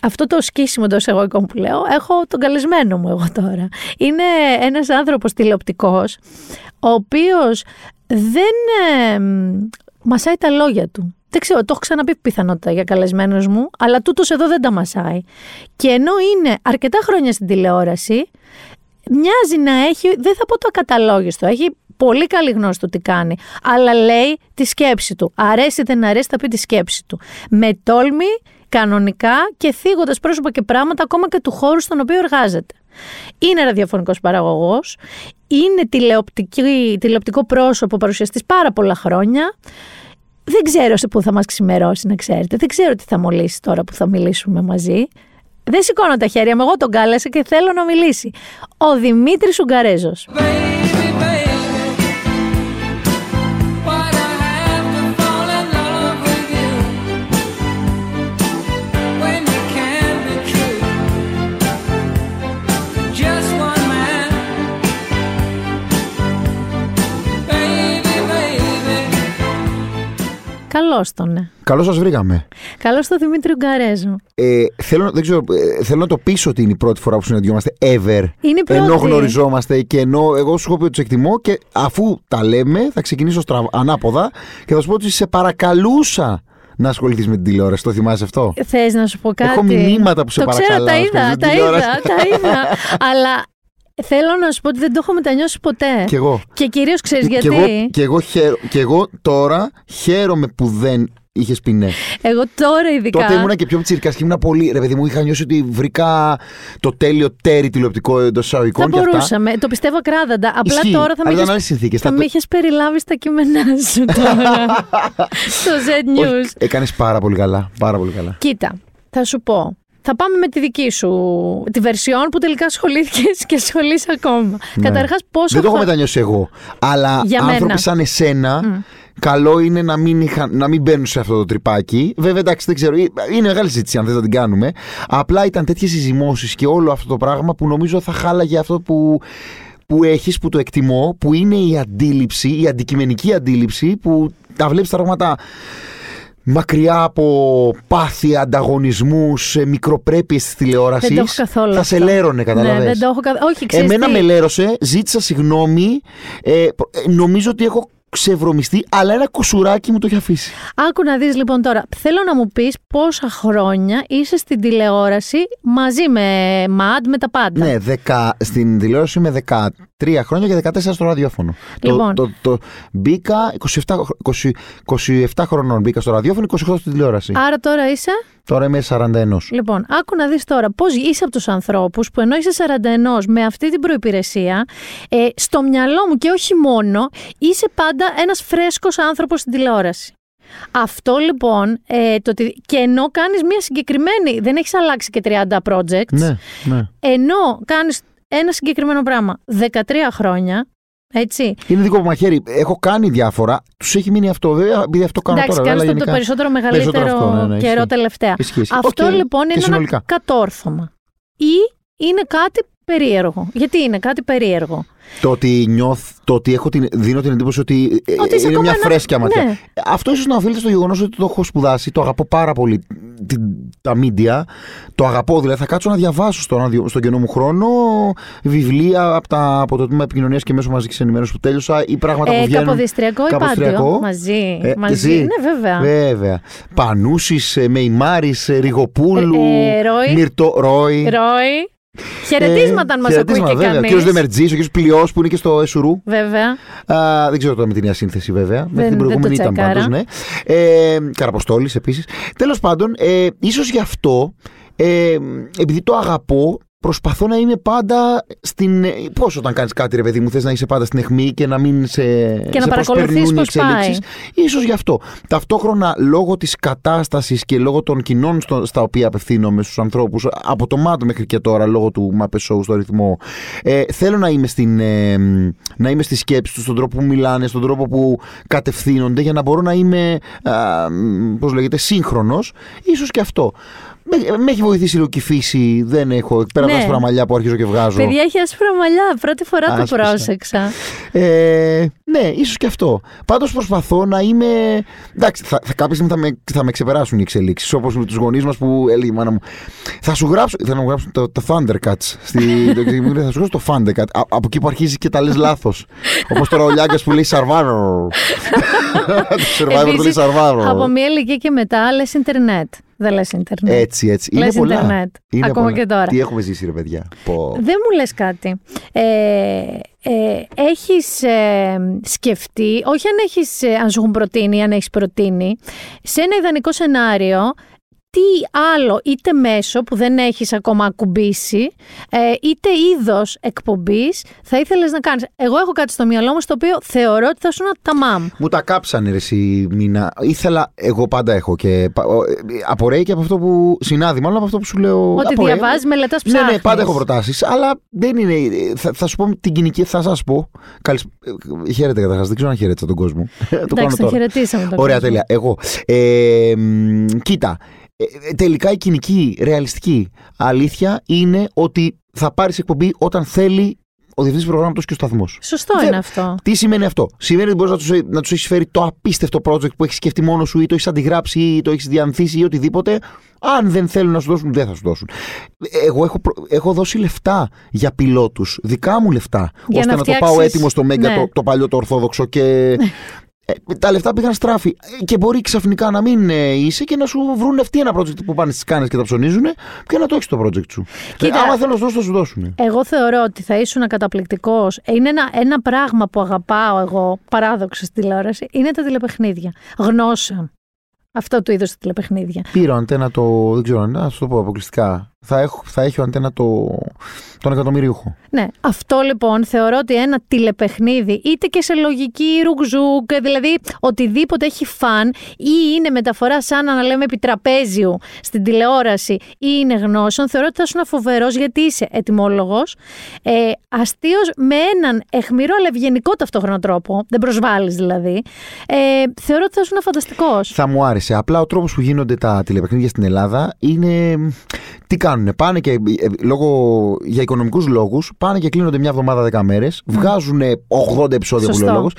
αυτό το σκίσιμο εντός εισαγωγικών που λέω, έχω τον καλεσμένο μου εγώ τώρα. Είναι ένας άνθρωπος τηλεοπτικός, ο οποίος δεν ε, μασάει τα λόγια του. Δεν ξέρω, το έχω ξαναπεί πιθανότητα για καλεσμένους μου, αλλά τούτος εδώ δεν τα μασάει. Και ενώ είναι αρκετά χρόνια στην τηλεόραση, μοιάζει να έχει, δεν θα πω το ακαταλόγιστο, έχει πολύ καλή γνώση του τι κάνει, αλλά λέει τη σκέψη του. Αρέσει δεν αρέσει θα πει τη σκέψη του. Με τόλμη κανονικά και θίγοντας πρόσωπα και πράγματα ακόμα και του χώρου στον οποίο εργάζεται. Είναι ραδιοφωνικός παραγωγός, είναι τηλεοπτικό πρόσωπο παρουσιαστής πάρα πολλά χρόνια. Δεν ξέρω σε πού θα μας ξημερώσει να ξέρετε, δεν ξέρω τι θα μολύσει τώρα που θα μιλήσουμε μαζί. Δεν σηκώνω τα χέρια μου, εγώ τον κάλεσα και θέλω να μιλήσει. Ο Δημήτρης Ουγγαρέζος. Καλώς τον. Ναι. Καλώς σας βρήκαμε. Καλώς τον Δημήτρη Γκαρέζο. Ε, θέλω, δεν ξέρω, ε, θέλω να το πείσω ότι είναι η πρώτη φορά που συναντιόμαστε ever. Είναι η πρώτη. Ενώ γνωριζόμαστε και ενώ εγώ σου έχω πει ότι του εκτιμώ και αφού τα λέμε θα ξεκινήσω στραβ, ανάποδα και θα σου πω ότι σε παρακαλούσα να ασχοληθείς με την τηλεόραση. Το θυμάσαι αυτό; Θες να σου πω κάτι; Έχω μηνύματα που σε το Ξέρω, τα είδα, τα είδα, τα είδα. <laughs> Αλλά Θέλω να σου πω ότι δεν το έχω μετανιώσει ποτέ. Κι εγώ. Και κυρίως ξέρεις γιατί. Και εγώ, και, εγώ χαίρο, και εγώ τώρα χαίρομαι που δεν είχες πει ναι. Εγώ τώρα ειδικά. Τότε ήμουνα και πιο ψηφικά και ήμουνα πολύ. Ρε παιδί μου, είχα νιώσει ότι βρήκα το τέλειο τέρι τηλεοπτικό εντός εισαγωγικών. Θα μπορούσαμε. Το πιστεύω κράδαντα. Απλά Ισχύει. τώρα θα με είχε. Θα με είχες περιλάβει στα κείμενά σου <laughs> τώρα. στο Z News. Έκανες πάρα πολύ καλά. Πάρα πολύ καλά. Κοίτα, θα σου πω. Θα πάμε με τη δική σου, τη βερσιόν που τελικά ασχολήθηκε <laughs> και ασχολείσαι ακόμα. Ναι. Καταρχάς, πόσο. Δεν το έχω μετανιώσει εγώ. Αλλά Για άνθρωποι μένα. σαν εσένα, καλό είναι να μην, είχα, να μην μπαίνουν σε αυτό το τρυπάκι. Βέβαια, εντάξει, δεν ξέρω. Είναι μεγάλη συζήτηση αν θες να την κάνουμε. Απλά ήταν τέτοιες συζημώσει και όλο αυτό το πράγμα που νομίζω θα χάλαγε αυτό που που έχεις, που το εκτιμώ, που είναι η αντίληψη, η αντικειμενική αντίληψη, που τα βλέπεις τα πράγματα μακριά από πάθη, ανταγωνισμού, μικροπρέπειες της τηλεόρασης. Δεν το έχω καθόλου. Θα σε λέρωνε, καταλαβαίνετε. Ναι, δεν το έχω καθόλου. Όχι, Εμένα με λέρωσε, ζήτησα συγγνώμη. Ε, ε, νομίζω ότι έχω ξεβρωμιστεί, αλλά ένα κουσουράκι μου το έχει αφήσει. Άκου να δεις λοιπόν τώρα. Θέλω να μου πεις πόσα χρόνια είσαι στην τηλεόραση μαζί με ΜΑΔ, με τα πάντα. Ναι, δεκα, στην τηλεόραση είμαι 13 χρόνια και 14 στο ραδιόφωνο. Λοιπόν. Το, το, το, μπήκα 27, 20, 27 χρονών μπήκα στο ραδιόφωνο, 28 στην τηλεόραση. Άρα τώρα είσαι... Τώρα είμαι 41. Λοιπόν, άκου να δεις τώρα πώς είσαι από τους ανθρώπους που ενώ είσαι 41 με αυτή την προϋπηρεσία, ε, στο μυαλό μου και όχι μόνο, είσαι πάντα ένας φρέσκος άνθρωπος στην τηλεόραση. Αυτό λοιπόν, ε, το και ενώ κάνεις μια συγκεκριμένη, δεν έχεις αλλάξει και 30 projects, ναι, ναι. ενώ κάνεις ένα συγκεκριμένο πράγμα 13 χρόνια, έτσι. Είναι δικό μου μαχαίρι. Έχω κάνει διάφορα. Τους έχει μείνει αυτό. Βέβαια, επειδή αυτό κάνω Εντάξει, τώρα. Εντάξει, το περισσότερο μεγαλύτερο αυτό, ναι, ναι, καιρό τελευταία. Ισχύει, Αυτό λοιπόν είναι ένα κατόρθωμα. Ή είναι κάτι περίεργο. Γιατί είναι κάτι περίεργο. Το ότι, νιώθ, το ότι έχω την, δίνω την εντύπωση ότι, ε, ότι είναι μια φρέσκια ματιά. Ναι. Αυτό ίσως να οφείλεται στο γεγονός ότι το έχω σπουδάσει, το αγαπώ πάρα πολύ. Την, τα media. Το αγαπώ, δηλαδή θα κάτσω να διαβάσω στον, στον κενό μου χρόνο βιβλία από, τα, από το τμήμα επικοινωνίας και μέσω μαζικής ενημέρωσης που τέλειωσα ή πράγματα ε, που βγαίνουν. Καποδιστριακό ή πάντιο. Μαζί. Ε, μαζί. Ναι, βέβαια. Βέβαια. Πανούσης, ε, Μεϊμάρης, ε, Ριγοπούλου. Ε, Ρόι. Μυρτό, Ρόι. Ρόι. Χαιρετίσματα αν μας ακούει και κανείς. Ο κύριος Δεμερτζής, ο κύριος Πλειός που είναι και στο Εσουρού. Βέβαια. Α, δεν ξέρω τώρα με την νέα σύνθεση βέβαια. Με την προηγούμενη ήταν πάντως, ναι. Ε, Καραποστόλης επίσης. Τέλος πάντων, ε, ίσως γι' αυτό, ε, επειδή το αγαπώ, προσπαθώ να είμαι πάντα στην. Πώς όταν κάνεις κάτι, ρε παιδί μου, θες να είσαι πάντα στην αιχμή και να μην σε. και να παρακολουθείς πώς πάει. σω γι' αυτό. Ταυτόχρονα, λόγω της κατάστασης και λόγω των κοινών στα οποία απευθύνομαι στους ανθρώπους, από το μάτο μέχρι και τώρα, λόγω του Μαπε Show στο ρυθμό, ε, θέλω να είμαι, στην, ε, να είμαι στη σκέψη τους, στον τρόπο που μιλάνε, στον τρόπο που κατευθύνονται, για να μπορώ να είμαι, πώς λέγεται, σύγχρονος. σω και αυτό. Με, με έχει βοηθήσει λίγο και η φύση. Δεν έχω. Πέρα από ναι. άσπρα μαλλιά που αρχίζω και βγάζω. Παιδιά έχει άσπρα μαλλιά. Πρώτη φορά Άσπισα. το πρόσεξα. Ε, ναι, ίσως και αυτό. Πάντως προσπαθώ να είμαι. Εντάξει, θα, θα, κάποια στιγμή θα με, θα με ξεπεράσουν οι εξελίξεις. Όπως με τους γονείς μας που έλεγε η μάνα μου. Θα σου γράψω. Θα μου γράψω το, το Thundercats. Στη, <laughs> το, θα σου γράψω το Thundercat. Α, από εκεί που αρχίζει και τα λες λάθος. Όπως τώρα ο Λιάγκας που λέει Survivor. <laughs> το Survivor του λέει Survivor. Από μια ηλικία και μετά λες Ιντερνετ. Δεν λες Ιντερνετ. Έτσι, έτσι. Είναι λες πολλά. Ιντερνετ. Είναι Ακόμα πολλά. και τώρα. Τι έχουμε ζήσει, ρε παιδιά. Πω. Δεν μου λες κάτι. Ε, ε, έχεις ε, σκεφτεί, όχι αν, έχεις, ε, αν σου έχουν προτείνει, αν έχεις προτείνει, σε ένα ιδανικό σενάριο τι άλλο, είτε μέσο που δεν έχεις ακόμα ακουμπήσει, ε, είτε είδος εκπομπής θα ήθελες να κάνεις. Εγώ έχω κάτι στο μυαλό μου στο οποίο θεωρώ ότι θα σου είναι τα μάμ. Μου τα κάψανε ρε εσύ Μίνα. Ήθελα, εγώ πάντα έχω και απορρέει και από αυτό που συνάδει, μάλλον από αυτό που σου λέω. Ότι απορρέει. διαβάζεις, μελετάς, ψάχνεις. Ναι, ναι, πάντα έχω προτάσεις, αλλά δεν είναι, θα, θα σου πω την κοινική, θα σας πω. Καλησ... Χαίρετε καταρχάς, δεν ξέρω αν χαίρετσα τον κόσμο. <laughs> Εντάξει, το χαιρετήσαμε τον Ωραία, τέλεια. Εγώ. Ε, κοίτα, ε, ε, τελικά η κοινική, ρεαλιστική αλήθεια είναι ότι θα πάρεις εκπομπή όταν θέλει ο διευθυντής προγράμματος και ο σταθμός. Σωστό είναι αυτό. Τι σημαίνει αυτό; Σημαίνει ότι μπορείς να τους να τους έχεις φέρει το απίστευτο project που έχεις σκεφτεί μόνο σου ή το έχεις αντιγράψει ή το έχεις διανθίσει ή οτιδήποτε. Αν δεν θέλουν να σου δώσουν, δεν θα σου δώσουν. Εγώ έχω, έχω δώσει λεφτά για πιλότους, δικά μου λεφτά, για ώστε να, να, το πάω έτοιμο στο Μέγκα, ναι. το, το παλιό το Ορθόδοξο και Ε, τα λεφτά πήγαν στράφη. Και μπορεί ξαφνικά να μην ε, είσαι και να σου βρουν αυτοί ένα project που πάνε στις κάνες και τα ψωνίζουν και να το έχεις το project σου. Κοίτα, ε, άμα θέλω να σου δώσω, θα σου δώσουν. Εγώ θεωρώ ότι θα ήσουν καταπληκτικός. Είναι ένα, ένα πράγμα που αγαπάω εγώ, παράδοξο στη τηλεόραση, είναι τα τηλεπαιχνίδια. Γνώσεων. Αυτό του είδος τα τηλεπαιχνίδια. Πήρα αντένα το. Δεν ξέρω, να σου το πω αποκλειστικά. Θα, έχω, θα έχει ο αντένα το, τον εκατομμυρίουχο. Ναι. Αυτό λοιπόν θεωρώ ότι ένα τηλεπαιχνίδι, είτε και σε λογική ρουκζούκ, δηλαδή οτιδήποτε έχει φαν ή είναι μεταφορά σαν να λέμε επιτραπέζιου στην τηλεόραση ή είναι γνώσεων, θεωρώ ότι θα σου είναι φοβερός γιατί είσαι ετοιμόλογος, ε, αστείο με έναν εχμηρό αλλά ευγενικό ταυτόχρονα τρόπο, δεν προσβάλλεις δηλαδή. Ε, θεωρώ ότι θα σου είναι φανταστικός. Θα μου άρεσε. Απλά ο τρόπος που γίνονται τα τηλεπαιχνίδια στην Ελλάδα είναι. Τι κάνουν, πάνε και ε, λόγω, για οικονομικούς λόγους, πάνε και κλείνονται μια εβδομάδα 10 μέρες, βγάζουν 80 επεισόδια που λέει λόγο.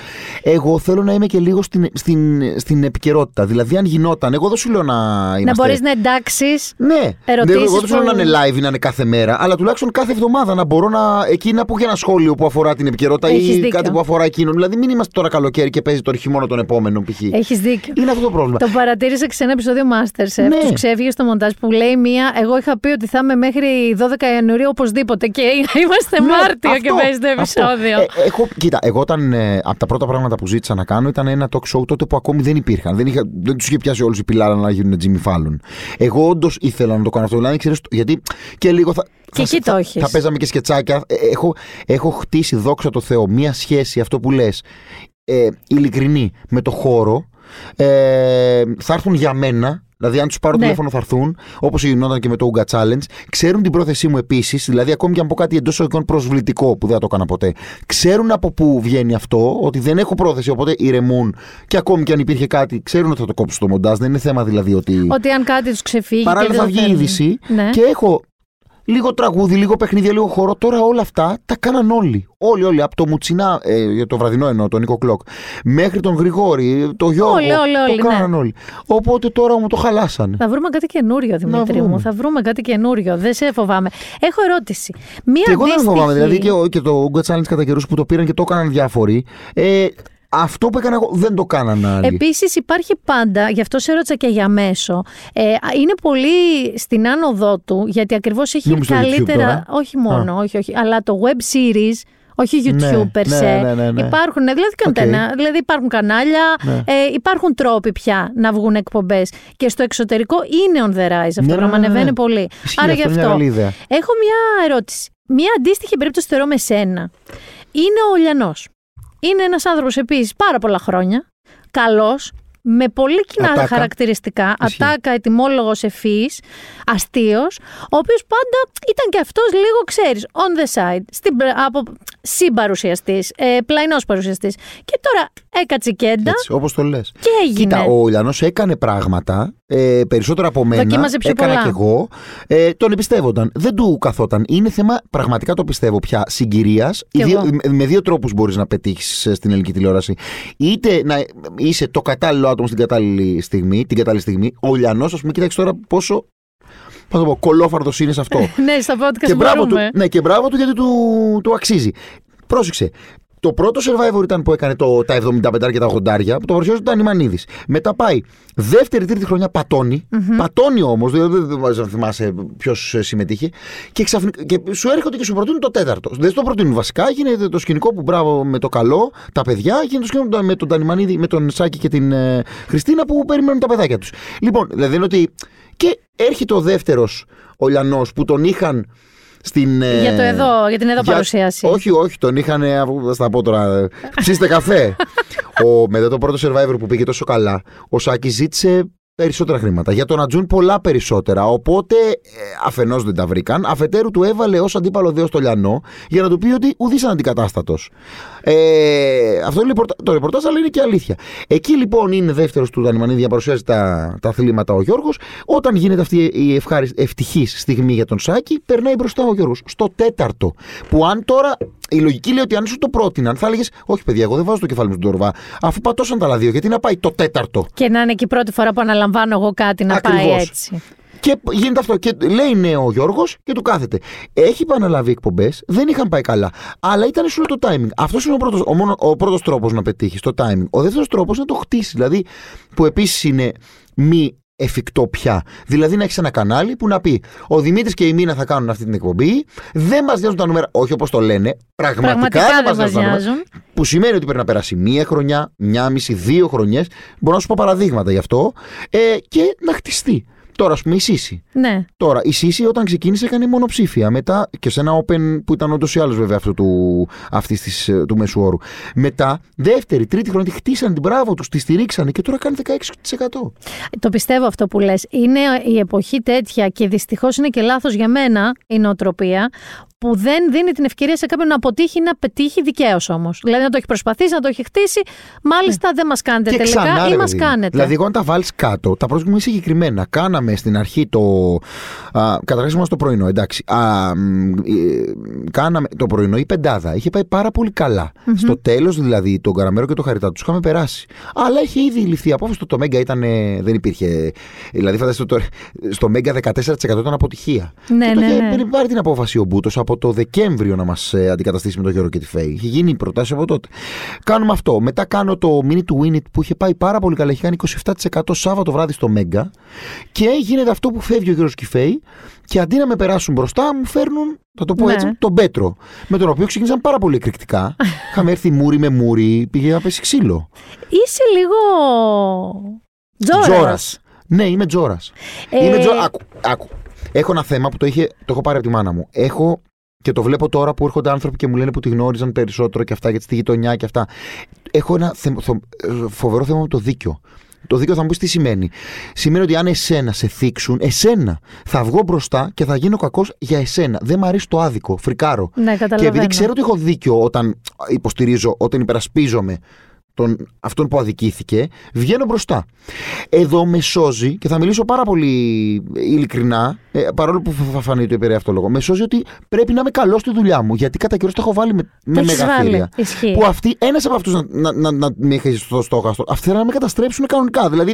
Εγώ θέλω να είμαι και λίγο στην, στην, στην επικαιρότητα. Δηλαδή, αν γινόταν, εγώ δεν σου λέω να είμαστε. Να μπορείς να εντάξεις. Ναι, ερωτήσεις εγώ δεν θέλω να είναι live ή να είναι κάθε μέρα, αλλά τουλάχιστον κάθε εβδομάδα να μπορώ να. εκεί να πω και ένα σχόλιο που αφορά την επικαιρότητα Έχεις ή δίκιο. κάτι που αφορά εκείνον. Δηλαδή, μην είμαστε τώρα καλοκαίρι και παίζει το χειμώνα τον επόμενο π.χ. Έχεις δίκιο. Είναι αυτό το πρόβλημα. Το παρατήρησα και σε ένα επεισόδιο Masterchef. Ναι. Τους ξέφυγε στο μοντάζ που λέει μία. Εγώ είχα πει ότι θα είμαι μέχρι 12 Ιανουαρίου οπωσδήποτε και <laughs> είμαστε Ναι, Μάρτιο αυτό, και παίζει το αυτό. επεισόδιο. Ε, έχω, κοίτα, εγώ όταν. Ε, από τα πρώτα πράγματα που ζήτησα να κάνω ήταν ένα talk show τότε που ακόμη δεν υπήρχαν. Δεν, είχα, δεν τους είχε πιάσει όλους οι πιλάρα να γίνουν Jimmy Fallon. Εγώ όντως ήθελα να το κάνω αυτό. Δηλαδή, ξέρεις, γιατί και λίγο θα. Και θα, εκεί το θα, έχεις. θα παίζαμε και σκετσάκια. Ε, έχω, έχω χτίσει, δόξα τω Θεώ, μία σχέση, αυτό που λες, ε, ειλικρινή με το χώρο. Ε, θα έρθουν για μένα, Δηλαδή, αν τους πάρω Ναι. τηλέφωνο, θα έρθουν, όπως γινόταν και με το Uga Challenge. Ξέρουν την πρόθεσή μου επίσης, δηλαδή, ακόμη και αν πω κάτι εντός εισαγωγικών προσβλητικό που δεν θα το έκανα ποτέ. Ξέρουν από πού βγαίνει αυτό, ότι δεν έχω πρόθεση, οπότε ηρεμούν. Και ακόμη και αν υπήρχε κάτι, ξέρουν ότι θα το κόψω στο μοντάζ. Δεν είναι θέμα δηλαδή ότι. Ότι αν κάτι τους ξεφύγει. Παράλληλα και θα δεν βγει η θέλουν. είδηση Ναι. και έχω λίγο τραγούδι, λίγο παιχνίδι, λίγο χώρο. Τώρα όλα αυτά τα κάναν όλοι. Όλοι, όλοι. Από το Μουτσινά, ε, για το βραδινό εννοώ, τον Νίκο Κλοκ, μέχρι τον Γρηγόρη, το Γιώργο. Όλοι, όλοι, όλοι. Το κάναν ναι. όλοι. Οπότε τώρα μου το χαλάσανε. Θα βρούμε κάτι καινούριο, Δημήτρη μου. Θα βρούμε κάτι καινούριο. Δεν σε φοβάμαι. Έχω ερώτηση. Μία και εγώ δεν φοβάμαι. Δηλαδή και, και το Google Challenge κατά καιρούς που το πήραν και το έκαναν διάφοροι. Ε, αυτό που έκανα εγώ δεν το κάνανε άλλοι. Επίσης υπάρχει πάντα, γι' αυτό σε ρώτησα και για μέσο. Ε, είναι πολύ στην άνοδό του, γιατί ακριβώς έχει καλύτερα. όχι μόνο, όχι, όχι, αλλά το web series. Όχι YouTube ναι, per se. Ναι, ναι, ναι, υπάρχουν, δηλαδή, okay. δηλαδή υπάρχουν κανάλια, ναι. ε, υπάρχουν τρόποι πια να βγουν εκπομπές. Και στο εξωτερικό είναι on the rise αυτό το πράγμα, ανεβαίνει πολύ. Άρα γι' αυτό. Έχω μια ερώτηση. Μια αντίστοιχη περίπτωση θεωρώ με σένα. Είναι ο Λιανός. Είναι ένας άνθρωπος επίσης πάρα πολλά χρόνια, καλός, με πολύ κοινά χαρακτηριστικά. Ατάκα, ετοιμόλογος ευφύ, αστείος, ο οποίος πάντα ήταν και αυτός λίγο, ξέρεις, on the side, στην, από συμπαρουσιαστής, ε, πλαϊνός παρουσιαστής. Και τώρα έκατσε κέντα. Έτσι, όπως το λες. Και έγινε. Κοίτα, ο Ιλιανός έκανε πράγματα ε, περισσότερα από μένα. Δοκίμαζε πιο έκανα πολλά. κι εγώ. Ε, τον εμπιστεύονταν. Δεν του καθόταν. Είναι θέμα, πραγματικά το πιστεύω πια, συγκυρίας. Με δύο τρόπους μπορείς να πετύχεις ε, στην ελληνική τηλεόραση. Είτε να είσαι το κατάλληλο άτομο στην κατάλληλη στιγμή, την κατάλληλη στιγμή. Ο Ιλιανό, ας πούμε, κοίταξε τώρα πόσο Πώς το πω, κολόφαρτο είναι σε αυτό. <laughs> ναι, στα podcast και μπράβο του, ναι, και μπράβο του γιατί του, του αξίζει. Πρόσεξε. Το πρώτο survivor ήταν που έκανε το, τα 75 και τα 80 που το παρουσιάζει ο Ιμανίδη. Μετά πάει δεύτερη, τρίτη χρονιά πατώνει. Mm-hmm. Πατώνει όμως, δεν θυμάσαι ποιος συμμετείχε. Και, ξαφνικά, και σου έρχονται και σου προτείνουν το τέταρτο. Δεν το προτείνουν βασικά. Γίνεται το σκηνικό που μπράβο με το καλό, τα παιδιά. Γίνεται το σκηνικό με τον Τανιμανίδη, με τον Σάκη και την ε, Χριστίνα που περιμένουν τα παιδάκια τους. Λοιπόν, δηλαδή είναι ότι. Και έρχεται ο δεύτερος ο Λιανός που τον είχαν στην, ε, για, το εδώ, για την εδώ για, παρουσίαση. Όχι, όχι, τον είχαν. Θα πω τώρα. Ψήστε καφέ. <laughs> ο, μετά το πρώτο survivor που πήγε τόσο καλά, ο Σάκης ζήτησε περισσότερα χρήματα. Για τον Ατζούν πολλά περισσότερα. Οπότε ε, αφενός δεν τα βρήκαν. Αφετέρου του έβαλε ως αντίπαλο Δέο στο Λιανό για να του πει ότι ουδής αντικατάστατος. Ε, αυτό είναι το ρεπορτάζ, αλλά είναι και αλήθεια. Εκεί λοιπόν είναι δεύτερος του Δανειμανίδη για να παρουσιάζει τα, τα αθλήματα ο Γιώργος. Όταν γίνεται αυτή η ευτυχής στιγμή για τον Σάκη, περνάει μπροστά ο Γιώργος. Στο τέταρτο. Που αν τώρα η λογική λέει ότι αν σου το πρότειναν, θα έλεγες Όχι, παιδιά, εγώ δεν βάζω το κεφάλι μου στον Τορβά. Αφού πατώσαν τα άλλα δύο, γιατί να πάει το τέταρτο. Και να είναι και η πρώτη φορά που αναλαμβάνω εγώ κάτι να Ακριβώς. πάει έτσι. Και γίνεται αυτό. Και λέει ναι ο Γιώργος και του κάθεται. Έχει επαναλάβει εκπομπές, δεν είχαν πάει καλά. Αλλά ήταν σου το timing. Αυτός είναι ο πρώτος ο, ο πρώτος τρόπος να πετύχεις το timing. Ο δεύτερος τρόπος να το χτίσεις. Δηλαδή, που επίσης είναι μη εφικτό πια. Δηλαδή να έχεις ένα κανάλι που να πει Ο Δημήτρης και η Μίνα θα κάνουν αυτή την εκπομπή. Δεν μας νοιάζουν τα νούμερα. Όχι όπως το λένε. Πραγματικά, δεν μας νοιάζουν. Που σημαίνει ότι πρέπει να περάσει μία χρονιά, μία μισή, δύο χρονιές. Μπορώ να σου πω παραδείγματα γι' αυτό. Ε, και να χτιστεί. Τώρα, ας πούμε, η Σύση. Ναι. Τώρα, η Σύση όταν ξεκίνησε έκανε μονοψήφια. Μετά και σε ένα open που ήταν ούτω ή άλλως βέβαια αυτό του, αυτής της, ε, του μέσου όρου. Μετά, δεύτερη, τρίτη χρονιά τη χτίσαν την μπράβο τους, της στηρίξανε και τώρα κάνει 16%. Το πιστεύω αυτό που λες. Είναι η εποχή τέτοια και δυστυχώς είναι και λάθος για μένα η νοοτροπία που δεν δίνει την ευκαιρία σε κάποιον να αποτύχει να πετύχει δικαίως όμως. Δηλαδή να το έχει προσπαθήσει, να το έχει χτίσει. Μάλιστα ναι. δεν μας κάνετε και τελικά ξανά, ή μας κάνετε. Δηλαδή, εγώ αν τα βάλεις κάτω, τα πρόσωπα είναι συγκεκριμένα. Κάναμε στην αρχή το. Καταρχάς, το πρωινό, εντάξει. Α, ε, κάναμε το πρωινό η πεντάδα. Είχε πάει πάρα πολύ Στο τέλος, δηλαδή, τον Καραμέρο και το Χαριτά τους είχαμε περάσει. Αλλά είχε ήδη ληφθεί απόφαση. Το, το Μέγκα ήταν. Δεν υπήρχε. Δηλαδή, φανταστείτε το, στο Μέγκα 14% ήταν αποτυχία. Ναι, και ναι, ναι. Είχε πάρει την απόφαση ο Μπούτος από το Δεκέμβριο να μας ε, αντικαταστήσει με τον Γιώργο και τη Φέη. Είχε γίνει η προτάση από τότε. Κάνουμε αυτό. Μετά κάνω το Mini to Win It που είχε πάει πάρα πολύ καλά. Είχε κάνει 27% Σάββατο βράδυ στο Μέγκα. Και γίνεται αυτό που φεύγει ο Γιώργος Κιφέη και αντί να με περάσουν μπροστά, μου φέρνουν, θα το πω ναι. έτσι, τον Πέτρο. Με τον οποίο ξεκίνησαν πάρα πολύ εκρηκτικά. <laughs> Είχαμε έρθει μούρι με μούρι, πήγε να πέσει ξύλο. Είσαι λίγο. Τζόρας. Ναι, είμαι τζόρας. Ε... Είμαι τζόρα. Άκου, άκου. Έχω ένα θέμα που το, είχε, το έχω πάρει από τη μάνα μου. Έχω και το βλέπω τώρα που έρχονται άνθρωποι και μου λένε που τη γνώριζαν περισσότερο και αυτά, γιατί στη γειτονιά και αυτά. Έχω ένα φοβερό θέμα με το δίκιο. Το δίκιο θα μου πεις τι σημαίνει. Σημαίνει ότι αν εσένα σε θίξουν, εσένα θα βγω μπροστά και θα γίνω κακός για εσένα. Δεν μου αρέσει το άδικο. Φρικάρω. Ναι, και επειδή ξέρω ότι έχω δίκιο όταν υποστηρίζω, όταν υπερασπίζομαι τον, αυτόν που αδικήθηκε, βγαίνω μπροστά. Εδώ με σώζει, και θα μιλήσω πάρα πολύ ειλικρινά, ε, παρόλο που θα φανεί το υπερέ αυτό λόγο, με σώζει ότι πρέπει να είμαι καλός στη δουλειά μου. Γιατί κατά καιρό το έχω βάλει με, με μεγαθύρια. Που αυτοί, ένας από αυτούς να, να, να, να με είχε στο στόχαστρο, αυτοί θέλουν να με καταστρέψουν κανονικά. Δηλαδή,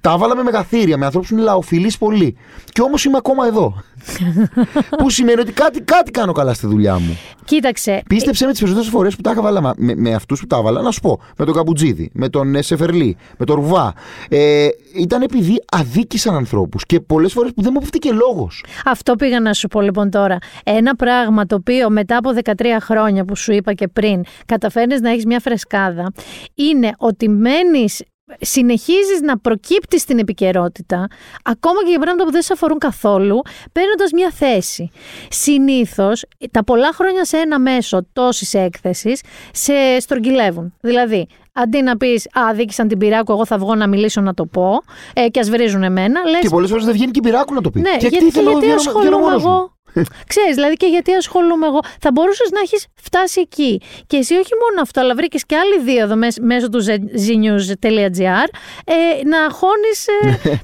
τα έβαλα με μεγαθύρια, με ανθρώπους που είναι λαοφιλείς πολύ. Και όμως είμαι ακόμα εδώ. <laughs> που σημαίνει ότι κάτι, κάτι κάνω καλά στη δουλειά μου. Κοίταξε. Πίστεψε με τις περισσότερες φορές που τα είχα βάλει με, με αυτούς που τα έβαλα, να σου πω, με τον Καμπουτζίδη, με τον Σεφερλί, με τον Ρουβά. Ε, ήταν επειδή αδίκησαν ανθρώπους και πολλές φορές που δεν μου και λόγος. Αυτό πήγα να σου πω λοιπόν τώρα. Ένα πράγμα το οποίο μετά από 13 χρόνια που σου είπα και πριν καταφέρνεις να έχεις μια φρεσκάδα είναι ότι μένεις συνεχίζεις να προκύπτεις στην επικαιρότητα ακόμα και για πράγματα που δεν σε αφορούν καθόλου παίρνοντας μια θέση. Συνήθως τα πολλά χρόνια σε ένα μέσο τόσης έκθεσης σε στρογγυλεύουν. Δηλαδή Αντί να πεις Α, δίκησαν την πυράκου, εγώ θα βγω να μιλήσω να το πω ε, και ας βρίζουν εμένα. Λες, και πολλές φορές δεν βγαίνει και η πυράκου να το πει. Ναι, και γιατί, γιατί, γιατί ασχολούμαι εγώ; Ξέρεις, δηλαδή και γιατί ασχολούμαι εγώ. Θα μπορούσες να έχεις φτάσει εκεί. Και εσύ όχι μόνο αυτό, αλλά βρήκες και άλλη δίωδο μέσω του znews.gr ε, να χώνεις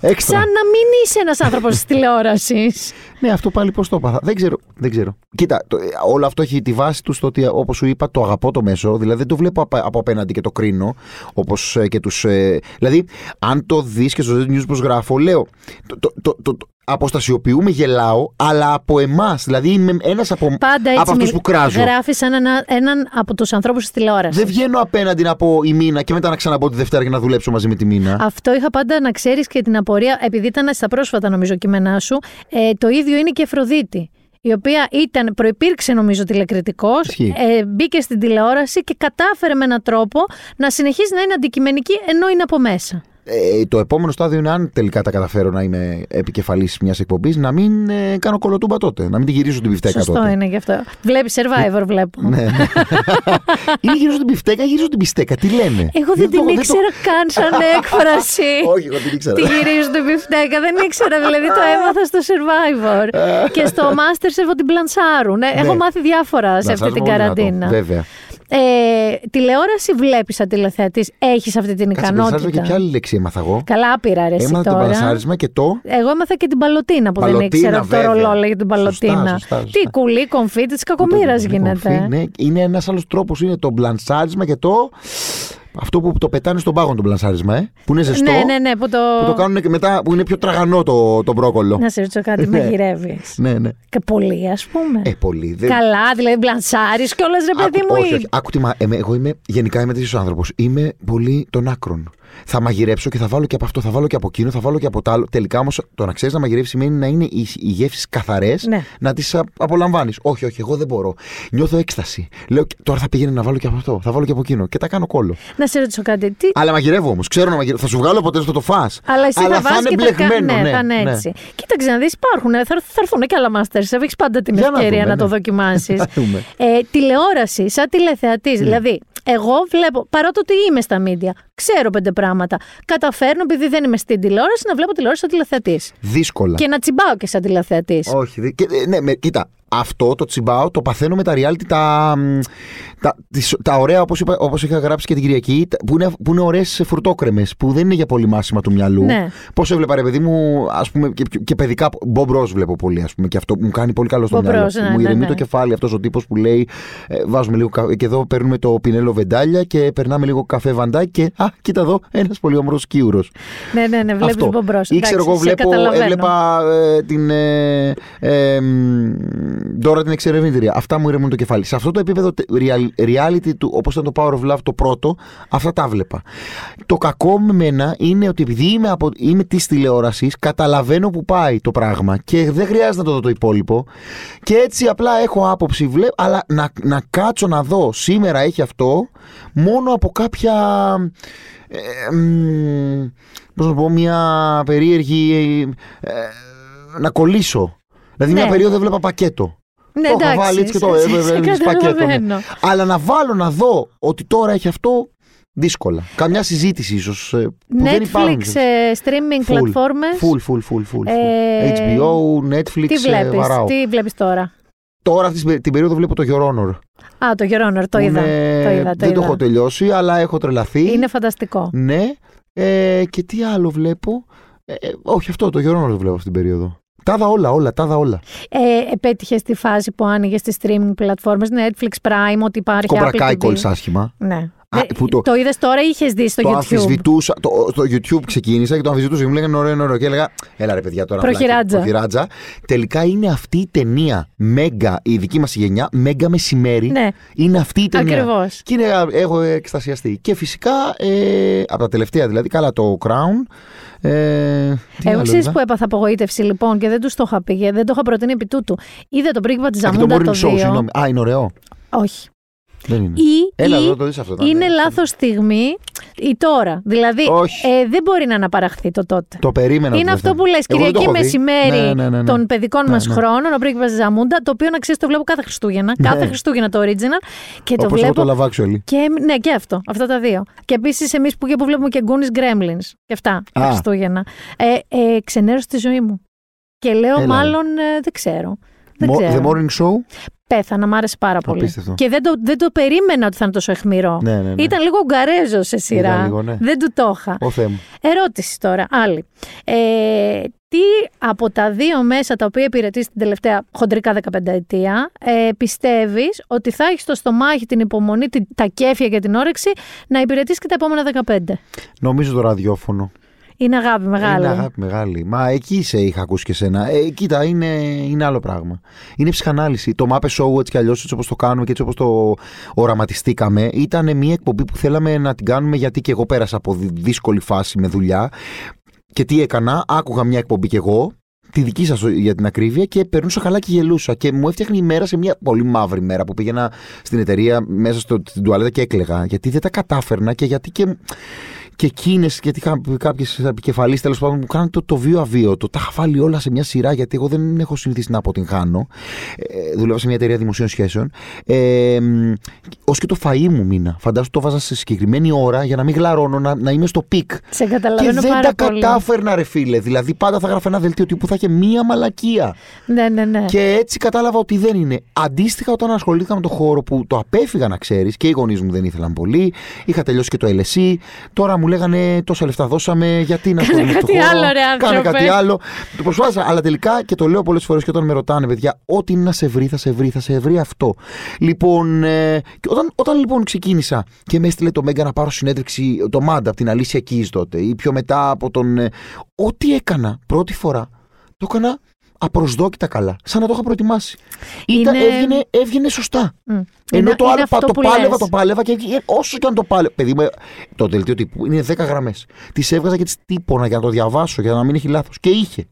ε, <laughs> σαν να μην είσαι ένας άνθρωπος της τηλεόρασης. ναι, αυτό πάλι πώς το έπαθα. Δεν ξέρω. Δεν ξέρω. Κοίτα, το, όλο αυτό έχει τη βάση του στο ότι, όπως σου είπα, το αγαπώ το μέσο. Δηλαδή δεν το βλέπω από, από απέναντι και το κρίνω. Όπως ε, και τους. Ε, δηλαδή, αν το δεις και στο News πώς γράφω, λέω. Το, το, το, αποστασιοποιούμε, γελάω, αλλά από εμάς. Δηλαδή είμαι ένας από, από αυτούς που κράζω. Γράφεις σαν ένα, έναν από τους ανθρώπους τη τηλεόραση. Δεν βγαίνω απέναντι να πω η μήνα και μετά να ξαναμπω τη Δευτέρα και να δουλέψω μαζί με τη μήνα. Αυτό είχα πάντα να ξέρεις και την απορία, επειδή ήταν στα πρόσφατα νομίζω κείμενά σου. Ε, το ίδιο είναι και η Εφροδίτη η οποία ήταν, προϋπήρξε νομίζω τηλεκριτικός, ε, μπήκε στην τηλεόραση και κατάφερε με έναν τρόπο να συνεχίσει να είναι αντικειμενική ενώ είναι από μέσα. Ε, το επόμενο στάδιο είναι αν τελικά τα καταφέρω να είμαι επικεφαλής μιας εκπομπής, να μην ε, κάνω κολοτούμπα τότε. Να μην τη γυρίσω την πιφτέκα Σωστό τότε. είναι γι' αυτό. Βλέπει survivor, βλέπω. ναι, ναι. <laughs> ή γυρίζω την πιφτέκα ή γυρίζω την πιστέκα. Τι λένε; Εγώ δεν, την ήξερα καν σαν <laughs> έκφραση. Όχι, εγώ την ήξερα. Τη γυρίζω την πιφτέκα. Δεν ήξερα, δηλαδή το <laughs> έμαθα στο survivor. και στο Masterchef την πλανσάρουν. Ναι, έχω μάθει διάφορα σε αυτή την καραντίνα. Βέβαια. Ε, τηλεόραση βλέπεις σαν τηλεθεατής, έχεις αυτή την Κάτσε, ικανότητα. και ποια άλλη λέξη έμαθα εγώ. Καλά, πήρα ρε. Έμαθα τώρα. το παλασάρισμα και το. Εγώ έμαθα και την παλωτίνα που παλωτίνα, δεν ήξερα το ρολό λέγεται την παλωτίνα. Σωστά, σωστά, σωστά. Τι κουλή, κομφίτη της κακομήρα γίνεται. Κομφί, ναι. Είναι ένας άλλος τρόπος. Είναι το μπλανσάρισμα και το. Αυτό που το πετάνε στον πάγο το μπλανσάρισμα, ε, που είναι ζεστό. Ναι, ναι, ναι. Που το, που το κάνουν και μετά που είναι πιο τραγανό το, το μπρόκολο. Να σε ρωτήσω κάτι, ναι. μαγειρεύει. Ναι, ναι. Και πολύ, ας πούμε. Ε, πολύ. Δεν... Καλά, δηλαδή μπλανσάρι και όλα ρε παιδί μου. Όχι, όχι. Άκου τι μα... εγώ είμαι, γενικά είμαι τέτοιος άνθρωπος. Είμαι πολύ των άκρων θα μαγειρέψω και θα βάλω και από αυτό, θα βάλω και από εκείνο, θα βάλω και από το άλλο. Τελικά όμως το να ξέρεις να μαγειρεύεις σημαίνει να είναι οι, οι γεύσεις καθαρές, ναι. να τις απολαμβάνεις. Όχι, όχι, εγώ δεν μπορώ. Νιώθω έκσταση. Λέω τώρα θα πηγαίνει να βάλω και από αυτό, θα βάλω και από εκείνο και τα κάνω κόλλο. Να σε ρωτήσω κάτι. Τι... Αλλά μαγειρεύω όμως. Ξέρω να μαγειρεύω. Θα σου βγάλω ποτέ στο το φά. Αλλά εσύ Αλλά θα, θα είναι μπλεγμένο. Ναι, ναι, θα είναι ναι. έτσι. Κοίταξε να δεις, υπάρχουν. Θα, θα έρθουν και άλλα μάστερς. Έχει πάντα την ευκαιρία να, να το ναι. δοκιμάσεις. <laughs> ε, τηλεόραση, σαν τηλεθεατής. Ναι. Δηλαδή, εγώ βλέπω, παρότι ότι είμαι στα μίντια, ξέρω πέντε πράγματα. Καταφέρνω, επειδή δεν είμαι στην τηλεόραση, να βλέπω τηλεόραση σαν τηλεθεατής. Δύσκολα. Και να τσιμπάω και σαν τηλεθεατής. Όχι. Και, ε, ναι, με, κοίτα, αυτό το τσιμπάω το παθαίνω με τα reality τα, τα, τα ωραία όπως, είπα, όπως είχα γράψει και την Κυριακή που είναι, που είναι ωραίες φρουτόκρεμες που δεν είναι για πολύ μάσημα του μυαλού ναι. πώς έβλεπα ρε παιδί μου ας πούμε και, και παιδικά Bob Ross βλέπω πολύ ας πούμε και αυτό μου κάνει πολύ καλό στο Bob μυαλό ναι, μου ηρεμεί ναι, το κεφάλι αυτός ο τύπος που λέει ε, βάζουμε λίγο και εδώ παίρνουμε το πινέλο βεντάλια και περνάμε λίγο καφέ βαντάκι και α κοίτα εδώ ένας πολύ όμορφος κύουρος ναι ναι ναι βλέπεις Bob Ross ήξερα εγώ βλέπω, έβλεπα ε, την ε, ε, τώρα την εξερευνήτρια. Αυτά μου ηρεμούν το κεφάλι. Σε αυτό το επίπεδο reality του, όπως ήταν το Power of Love το πρώτο, αυτά τα βλέπα. Το κακό με μένα είναι ότι επειδή είμαι, από, είμαι της τηλεόρασης, καταλαβαίνω που πάει το πράγμα και δεν χρειάζεται να το δω το υπόλοιπο. Και έτσι απλά έχω άποψη, βλέπω, αλλά να, να κάτσω να δω σήμερα έχει αυτό μόνο από κάποια. Ε, πώς να πω, μια περίεργη. Ε, να κολλήσω. Δηλαδή, μια ναι. περίοδο έβλεπα πακέτο. Ναι, το είχα βάλει έτσι και το έβγαλε πακέτο. Ναι. Αλλά να βάλω να δω ότι τώρα έχει αυτό. Δύσκολα. Καμιά συζήτηση ίσως. Ε, Netflix, ε, streaming full, platforms. Full, full, full, full. full. Ε, HBO, Netflix, τι βλέπεις, ε, Τι βλέπεις τώρα; Τώρα αυτή την περίοδο βλέπω το Your Honor. Α, το Your Honor, το είδα. Το είδα το δεν είδα. το έχω τελειώσει, αλλά έχω τρελαθεί. Είναι φανταστικό. Ναι. Ε, και τι άλλο βλέπω; Ε, ε όχι, αυτό το Your Honor το βλέπω αυτή την περίοδο. Τα δα όλα, όλα, τα δα όλα. Ε, επέτυχε στη φάση που άνοιγε στις streaming πλατφόρμες Netflix Prime, ότι υπάρχει Κομπρακάει κόλλης άσχημα. Ναι. Α, που το το είδες τώρα ή είχες δει στο το YouTube; Αμφισβητούσα, το, στο YouTube ξεκίνησα και το αμφισβητούσα. Μου λέγανε ωραίο, ωραίο. Και έλεγα, Έλα ρε παιδιά τώρα. Προχειράτζα. Προχειράτζα. Τελικά είναι αυτή η ταινία. Μέγκα, η δική μας γενιά, μέγκα μεσημέρι. Ναι. Είναι αυτή η ταινία. Ακριβώς. Και είναι, έχω εκστασιαστεί. Και φυσικά ε, από τα τελευταία δηλαδή, καλά το Crown. Ε, Εγώ ξέρεις που έπαθα απογοήτευση λοιπόν και δεν τους το είχα πει, δεν το είχα προτείνει επί τούτου. Είδε το πρίγκιπα της Ζαμούντα το, το 2. Α, είναι ωραίο. Όχι. Δεν είναι. Ή, Έλα, ή το δεις αυτό, είναι λάθος στιγμή ή τώρα. Δηλαδή ε, δεν μπορεί να αναπαραχθεί το τότε. Το περίμενα. Είναι αυτό που λες Κυριακή μεσημέρι ναι, ναι, ναι, των παιδικών μας χρόνων, ο πρίγκιπα Ζαμούντα, το οποίο να ξέρεις το βλέπω κάθε Χριστούγεννα. Κάθε Χριστούγεννα το original. Και το βλέπω. το Love Και, ναι, και αυτό. Αυτά τα δύο. Και επίσης εμείς που, που βλέπουμε και Goonies Gremlins. Και αυτά τα Χριστούγεννα. Ε, ε, ξενέρωσε τη ζωή μου. Και λέω, μάλλον ε, δεν ξέρω. The Morning Show; Πέθανα, μ' άρεσε πάρα πολύ. Απίστευτο. Και δεν το, δεν το περίμενα ότι θα είναι τόσο αιχμηρό. Ναι, ναι, ναι. Ήταν λίγο γκαρέζο σε σειρά. Λίγο, ναι. Δεν του το είχα. Ο Θεέ Ερώτηση τώρα, άλλη. Ε, τι από τα δύο μέσα τα οποία υπηρετείς την τελευταία χοντρικά 15 ετία ε, πιστεύεις ότι θα έχεις στο στομάχι την υπομονή, τα κέφια και την όρεξη να υπηρετήσει και τα επόμενα 15. Νομίζω το ραδιόφωνο. Είναι αγάπη μεγάλη. Είναι αγάπη μεγάλη. Μα εκεί σε είχα ακούσει και σένα. Ε, κοίτα, είναι, είναι άλλο πράγμα. Είναι ψυχανάλυση. Το Mappe Show έτσι κι αλλιώς, έτσι όπως το κάνουμε και έτσι όπως το οραματιστήκαμε, ήταν μια εκπομπή που θέλαμε να την κάνουμε γιατί και εγώ πέρασα από δύσκολη φάση με δουλειά. Και τι έκανα, άκουγα μια εκπομπή κι εγώ, τη δική σας για την ακρίβεια και περνούσα καλά και γελούσα. Και μου έφτιαχνε η μέρα σε μια πολύ μαύρη μέρα που πήγαινα στην εταιρεία μέσα στην τουαλέτα και έκλεγα. Γιατί δεν τα κατάφερνα και γιατί και και εκείνες, γιατί είχα κάποιες επικεφαλείς τέλος πάντων μου κάνανε το, το βίο αβίωτο. Τα είχα βάλει όλα σε μια σειρά γιατί εγώ δεν έχω συνηθίσει να αποτυγχάνω. Ε, δουλεύω σε μια εταιρεία δημοσίων σχέσεων. Ε, Ω και το φαΐ μου μήνα. Φαντάζομαι το έβαζα σε συγκεκριμένη ώρα για να μην γλαρώνω, να, να είμαι στο peak. Σε καταλαβαίνω και δεν τα πολύ. κατάφερνα, ρε φίλε. Δηλαδή πάντα θα γράφω ένα δελτίο τύπου θα είχε μία μαλακία. Ναι, ναι, ναι. Και έτσι κατάλαβα ότι δεν είναι. Αντίστοιχα, όταν ασχολήθηκα με το χώρο που το απέφυγα να ξέρεις και οι γονείς μου δεν ήθελαν πολύ, είχα τελειώσει και το LSE. Τώρα μου λέγανε τόσα λεφτά δώσαμε, γιατί να Κάνε κάτι άλλο, ρε Κάνε κάτι άλλο. Το προσπάθησα, αλλά τελικά και το λέω πολλές φορές και όταν με ρωτάνε, παιδιά, ό,τι είναι να σε βρει, θα σε βρει, θα σε βρει αυτό. Λοιπόν, ε, όταν, όταν λοιπόν ξεκίνησα και με έστειλε το Μέγκα να πάρω συνέντευξη, το Μάντα από την Αλήσια Κίζ τότε, ή πιο μετά από τον. Ε, ό,τι έκανα πρώτη φορά, το έκανα απροσδόκητα καλά. Σαν να το είχα προετοιμάσει. Ήταν, έβγαινε, έβγαινε σωστά. Mm. Ενώ το άλλο το πάλευα, το πάλευα και έβγαινε, όσο και αν το πάλευα. Παιδί μου, το δελτίο τύπου είναι 10 γραμμές. Τις έβγαζα και τις τύπονα για να το διαβάσω, για να μην έχει λάθος. Και είχε.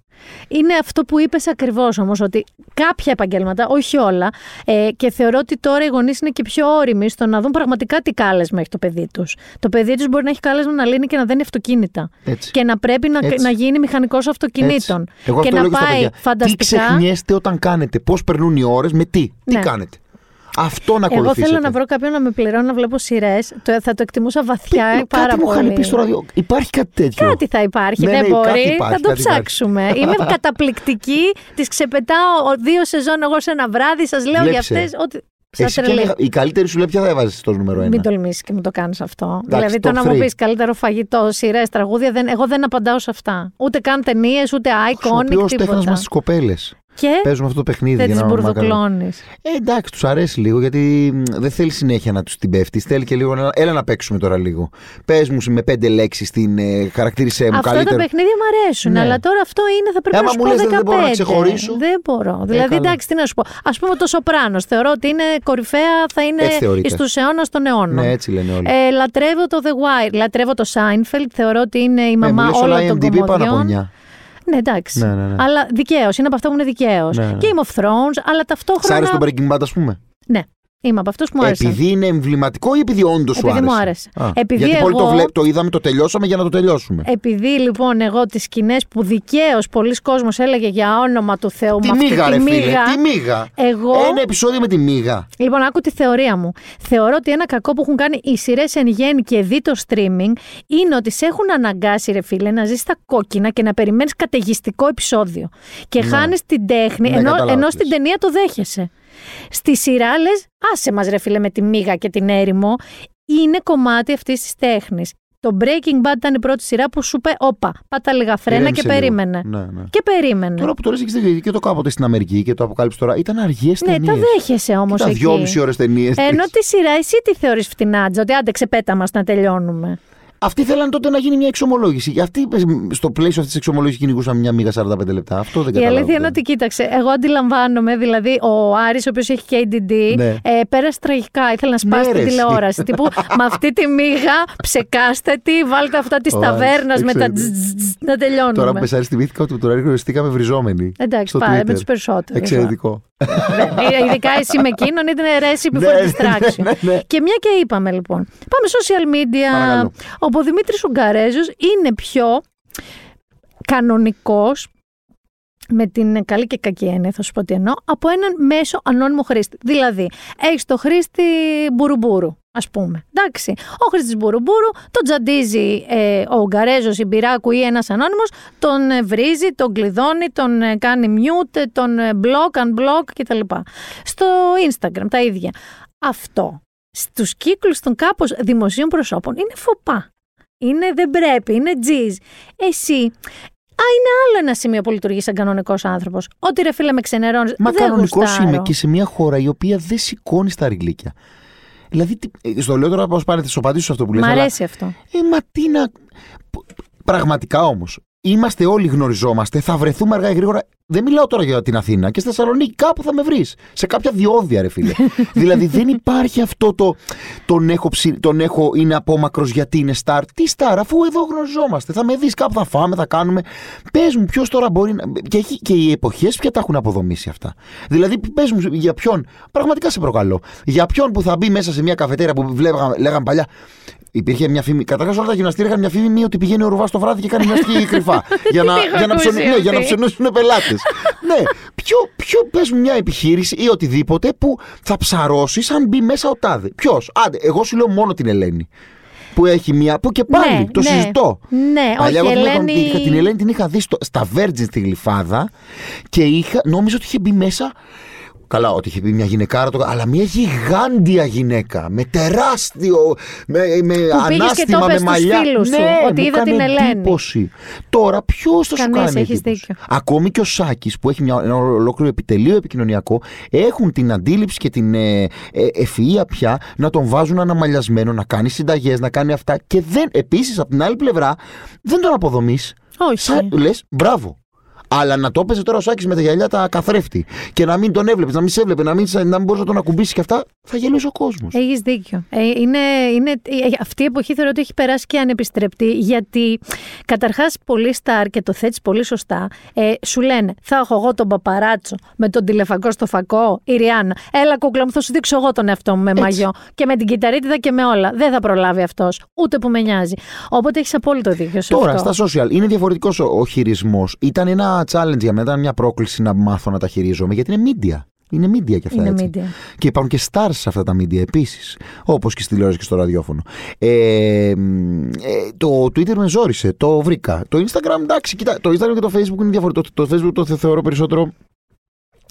Είναι αυτό που είπες ακριβώς όμως, ότι κάποια επαγγέλματα, όχι όλα, ε, και θεωρώ ότι τώρα οι γονείς είναι και πιο όριμοι στο να δουν πραγματικά τι κάλεσμα έχει το παιδί τους. Το παιδί τους μπορεί να έχει κάλεσμα να λύνει και να δένει αυτοκίνητα. Έτσι. Και να πρέπει να, να γίνει μηχανικός αυτοκινήτων. Εγώ και να πάει φανταστικά. Τι ξεχνιέστε όταν κάνετε, πώς περνούν οι ώρες, με τι, τι ναι. κάνετε. Αυτό να ακολουθήσετε. Εγώ θέλω να βρω κάποιον να με πληρώνει να βλέπω σειρές. Θα το εκτιμούσα βαθιά Πή, πάρα κάτι πολύ. Κάτι μου πει στο ραδιο. Υπάρχει κάτι τέτοιο; Κάτι θα υπάρχει. Ναι, δεν ναι, μπορεί. Υπάρχει, θα το ψάξουμε. Υπάρχει. Είμαι <laughs> καταπληκτική. Τις ξεπετάω δύο σεζόν εγώ σε ένα βράδυ. Σας λέω για αυτές. Ότι... Εσύ και η καλύτερη σου λέει ποια θα έβαζες στο νούμερο 1. Μην τολμήσεις και μου το κάνεις αυτό. δηλαδή το να μου πεις καλύτερο φαγητό, σειρές, τραγούδια, δεν, εγώ δεν απαντάω σε αυτά. Ούτε καν ταινίες, ούτε icon. Ω τέχνασμα μας στι κοπέλες. Και παίζουμε αυτό το παιχνίδι. Δεν τις μπουρδοκλώνεις. Ε, εντάξει, τους αρέσει λίγο γιατί δεν θέλει συνέχεια να τους την πέφτεις. Θέλει και λίγο. Έλα να παίξουμε τώρα λίγο. Πες μου με πέντε λέξεις την ε, χαρακτήρισέ μου Αυτά καλύτερα. τα παιχνίδια μου αρέσουν, ναι. αλλά τώρα αυτό είναι θα πρέπει Άμα να σου μου πω λες, δεν μπορώ να ξεχωρίσω. Δεν μπορώ. Δηλαδή, ε, εντάξει, τι να σου πω. Α πούμε το Σοπράνος. Θεωρώ ότι είναι κορυφαία, θα είναι στου αιώνας των αιώνων. Ναι, έτσι λένε όλοι. Ε, λατρεύω το The Wire, λατρεύω το Seinfeld. Θεωρώ ότι είναι η μαμά ε, όλων των κομμωδιών. Ναι, εντάξει. Ναι, ναι, ναι. Αλλά δικαίως. Είναι από αυτά που είναι δικαίως. Ναι, ναι. Game of Thrones, αλλά ταυτόχρονα. Σ' άρεσε το Breaking Bad, ας πούμε; Ναι. Είμαι από αυτούς που μου άρεσε. Επειδή είναι εμβληματικό ή επειδή όντως σου άρεσε. Επειδή μου άρεσε; Α, επειδή γιατί εγώ... πολύ το, βλέπ, το είδαμε, το τελειώσαμε για να το τελειώσουμε. Επειδή λοιπόν εγώ τις σκηνές που δικαίως πολλοί κόσμος έλεγε για όνομα του Θεού Τι μίγα, ρε φίλε, τι μίγα. Εγώ... Ένα επεισόδιο με τη μίγα. Λοιπόν, άκου τη θεωρία μου. Θεωρώ ότι ένα κακό που έχουν κάνει οι σειρές εν γέννη και δει το streaming είναι ότι σε έχουν αναγκάσει, ρε φίλε, να ζεις στα κόκκινα και να περιμένεις καταιγιστικό επεισόδιο. Και ναι. χάνεις την τέχνη, ναι, ενώ, ενώ στην ταινία το δέχεσαι. Στη σειρά λες, άσε μας ρε φίλε με τη μίγα και την έρημο. Είναι κομμάτι αυτής της τέχνης. Το Breaking Bad ήταν η πρώτη σειρά που σου είπε, Όπα, πάτα λίγα φρένα και περίμενε. Ναι, ναι. Και περίμενε. Τώρα που το λες έχεις και το κάποτε στην Αμερική και το αποκάλυψε τώρα, ήταν αργέ ταινίε. Ναι, τα δέχεσαι όμως. Ήταν δυόμιση ώρες ταινίες. Ενώ της σειρά, εσύ τι θεωρείς φτηνάτζα, ότι άντε ξεπέτα μας να τελειώνουμε. Αυτοί θέλαν τότε να γίνει μια εξομολόγηση. Αυτοί στο πλαίσιο αυτής της εξομολόγησης κυνηγούσαν μια μίγα 45 λεπτά; Αυτό δεν Η αλήθεια είναι ότι κοίταξε. Εγώ αντιλαμβάνομαι, δηλαδή ο Άρης, ο οποίος έχει και ADD, ναι. ε, πέρασε τραγικά. Ήθελε να σπάσει την τηλεόραση. τύπου με αυτή τη μίγα ψεκάστε τι, βάλτε αυτά της ταβέρνας με τα να τελειώνουμε. Τώρα που πεσάρει θυμήθηκα ότι τώρα γνωριστήκαμε βριζόμενοι. Εντάξει, πάμε με τους περισσότερους. Εξαιρετικό. Ναι, ειδικά εσύ με εκείνον ήταν ρέση before ναι, distraction. Και μια και είπαμε λοιπόν. Πάμε social media. Ο Δημήτρης Ουγγαρέζος είναι πιο κανονικός με την καλή και κακή έννοια, θα σου πω τι εννοώ, από έναν μέσο ανώνυμο χρήστη. Δηλαδή, έχεις το χρήστη μπουρούμπούρου, ας πούμε. Εντάξει. Ο χρήστης μπουρούμπούρου τον τσαντίζει ε, ο Ουγγαρέζος, η Μπυράκου ή ένας ανώνυμος, τον ε, βρίζει, τον κλειδώνει, τον ε, κάνει mute, τον block, unblock κτλ. Στο Instagram τα ίδια. Αυτό στους κύκλους των κάπως δημοσίων προσώπων είναι φοπά είναι δεν πρέπει, είναι τζιζ. Εσύ Α, είναι άλλο ένα σημείο που λειτουργεί σαν κανονικός άνθρωπος. Ότι ρε φίλε με ξενερώνεις. Μα κανονικός είμαι και σε μια χώρα η οποία δεν σηκώνει τα ριγλίκια. Δηλαδή, ε, στο λέω τώρα πώς πάνε, θα σου απαντήσω αυτό που λες. Μ' αρέσει αυτό. Ε, μα τι να. Πραγματικά όμως, Είμαστε όλοι γνωριζόμαστε, θα βρεθούμε αργά ή γρήγορα. Δεν μιλάω τώρα για την Αθήνα και στη Θεσσαλονίκη κάπου θα με βρεις. Σε κάποια διόδια, ρε φίλε. <laughs> δηλαδή δεν υπάρχει αυτό το. Τον έχω, τον έχω είναι απόμακρο γιατί είναι στάρ. Τι στάρ, αφού εδώ γνωριζόμαστε. Θα με δεις κάπου, θα φάμε, θα κάνουμε. Πες μου, ποιος τώρα μπορεί να. Και, έχει, και οι εποχές πια τα έχουν αποδομήσει αυτά. Δηλαδή, πες μου για ποιον. Πραγματικά σε προκαλώ. Για ποιον που θα μπει μέσα σε μια καφετέρια που λέγαμε παλιά. Υπήρχε μια φήμη. Καταρχάς, όλα τα γυμναστήρια είχαν μια φήμη ότι πηγαίνει ο Ρουβάς το βράδυ και κάνει γυμναστική κρυφά. <laughs> για, να, για, να ψωνι, ναι, για να ψωνίσουν πελάτες. <laughs> ναι. Ποιο, ποιο πες μια επιχείρηση ή οτιδήποτε που θα ψαρώσει αν μπει μέσα ο τάδε. Ποιος; Άντε, εγώ σου λέω μόνο την Ελένη. Που έχει μια. που και πάλι ναι, το ναι, συζητώ. Ναι, Παλιά, όχι, Ελένη... είχα, την Ελένη την είχα δει στο, στα Virgin στη Γλυφάδα και είχα, νόμιζα ότι είχε μπει μέσα Καλά, ότι είχε πει μια γυναικάρα, αλλά μια γιγάντια γυναίκα. Με τεράστιο. Με, με ανάστημα, με μαλλιά. Φίλους ναι, ότι είδα την Ελένη. Εντύπωση. Τώρα ποιος θα σου κάνει. Έχεις δίκιο. Ακόμη και ο Σάκης που έχει μια, ένα ολόκληρο επιτελείο επικοινωνιακό έχουν την αντίληψη και την ε, ε, ευφυα πια να τον βάζουν αναμαλιασμένο, να κάνει συνταγές, να κάνει αυτά. Και δεν, επίσης από την άλλη πλευρά δεν τον αποδομείς. Όχι. Λες, μπράβο. Αλλά να το έπαιζε τώρα ο Σάκης με τα γυαλιά τα καθρέφτη και να μην τον έβλεπες, να μην σε έβλεπε, να μην, να μην μπορούσε να τον ακουμπήσει και αυτά, θα γελούσε ο κόσμος. Έχεις δίκιο. Ε, είναι, είναι, ε, αυτή η εποχή θεωρώ ότι έχει περάσει και ανεπιστρεπτή, γιατί καταρχάς πολύ στάρ και το θέτεις πολύ σωστά, ε, σου λένε Θα έχω εγώ τον παπαράτσο με τον τηλεφακό στο φακό, η Ριάννα. Έλα, κούκλα μου, θα σου δείξω εγώ τον εαυτό μου με Έτσι. μαγιό και με την κυταρίτιδα και με όλα. Δεν θα προλάβει αυτός, ούτε που με νοιάζει. Οπότε έχεις απόλυτο δίκιο. Τώρα, στα social είναι διαφορετικός ο, ο χειρισμός. Ήταν ένα challenge για μένα, ήταν μια πρόκληση να μάθω να τα χειρίζομαι, γιατί είναι media. Είναι media και αυτά. Είναι Media. Και υπάρχουν και stars σε αυτά τα media επίσης. Όπως και στη τηλεόραση και στο ραδιόφωνο. Ε, ε, το Twitter με ζόρισε. Το βρήκα. Το Instagram, εντάξει, κοίτα, το Instagram και το Facebook είναι διαφορετικό. Το, το Facebook το θεωρώ περισσότερο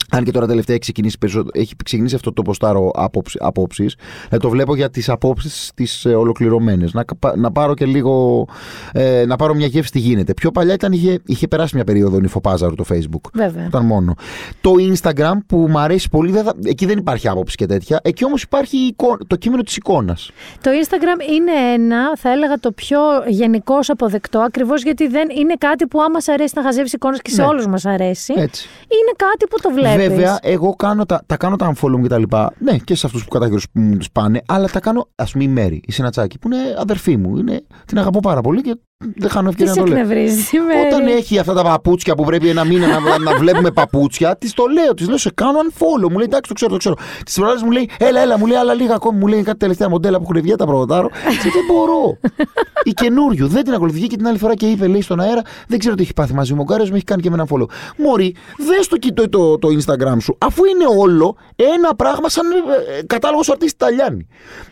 αν και τώρα τελευταία έχει ξεκινήσει, έχει ξεκινήσει αυτό το ποστάρο απόψεις, ε, το βλέπω για τις απόψεις τις ε, ολοκληρωμένες. Να, να πάρω και λίγο. Ε, να πάρω μια γεύση τι γίνεται. Πιο παλιά ήταν, είχε, είχε περάσει μια περίοδο νυφοπάζαρου το Facebook. Βέβαια. Ήταν μόνο. Το Instagram που μου αρέσει πολύ, δεν εκεί δεν υπάρχει άποψη και τέτοια. Εκεί όμως υπάρχει το κείμενο της εικόνας. Το Instagram είναι ένα, θα έλεγα, το πιο γενικώς αποδεκτό ακριβώς γιατί δεν είναι κάτι που άμα αρέσει να χαζεύεις εικόνες και σε ναι. όλους μας αρέσει. Έτσι. Είναι κάτι που το βλέπεις. Βέβαια, εγώ κάνω τα, τα κάνω τα unfollow μου και τα λοιπά. Ναι, και σε αυτούς που κατά που μου του πάνε, αλλά τα κάνω, ας πούμε, η Μέρη, η Σινατσάκη, που είναι αδερφή μου. Είναι, την αγαπώ πάρα πολύ και δεν χάνω ευκαιρία να το λέω. Όταν έχει αυτά τα παπούτσια που πρέπει ένα μήνα να, να βλέπουμε παπούτσια, της το λέω, της λέω σε κάνω unfollow. Μου λέει εντάξει, το ξέρω, το ξέρω. Της προάλλε μου λέει, έλα, έλα, μου λέει άλλα λίγα ακόμη. Μου λέει κάτι τελευταία μοντέλα που έχουν βγει τα προβοτάρω. Και δεν μπορώ. η καινούριου δεν την ακολουθεί και την άλλη φορά και είπε, λέει στον αέρα, δεν ξέρω τι έχει πάθει μαζί μου. Ο Γκάριος με έχει κάνει και με ένα follow. Μωρή, δες το κοιτώ το, το, Instagram σου, αφού είναι όλο ένα πράγμα σαν ε, κατάλογος αρτίστη Ταλιάνη.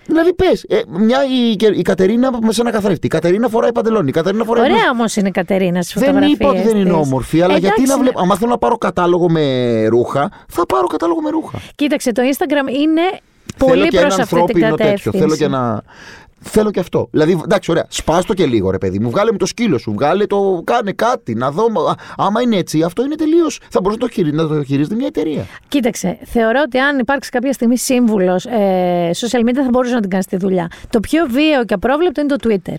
Δηλαδή πες, ε, μια η, η Κατερίνα με σε ένα καθρέφτη. Η Κατερίνα φοράει παντελόνι. Η Κατερίνα φοράει. Ωραία όμως είναι η Κατερίνα στις Δεν είπα ότι δεν είναι όμορφη, αλλά γιατί να βλέπω. Αν θέλω να πάρω κατάλογο με ρούχα, θα πάρω κατάλογο με ρούχα. Κοίταξε, το Instagram είναι πολύ προς αυτή την κατεύθυνση. Θέλω και ένα Θέλω και αυτό. Δηλαδή, εντάξει, ωραία, σπάστο και λίγο, ρε παιδί μου. Βγάλε μου το σκύλο σου, βγάλε το. Κάνε κάτι, να δω. Άμα είναι έτσι, αυτό είναι τελείως. Θα μπορούσε να το, χειρι... να το χειρίζεται μια εταιρεία. Κοίταξε, θεωρώ ότι αν υπάρξει κάποια στιγμή σύμβουλος ε, social media, θα μπορούσε να την κάνεις τη δουλειά. Το πιο βίαιο και απρόβλεπτο είναι το Twitter.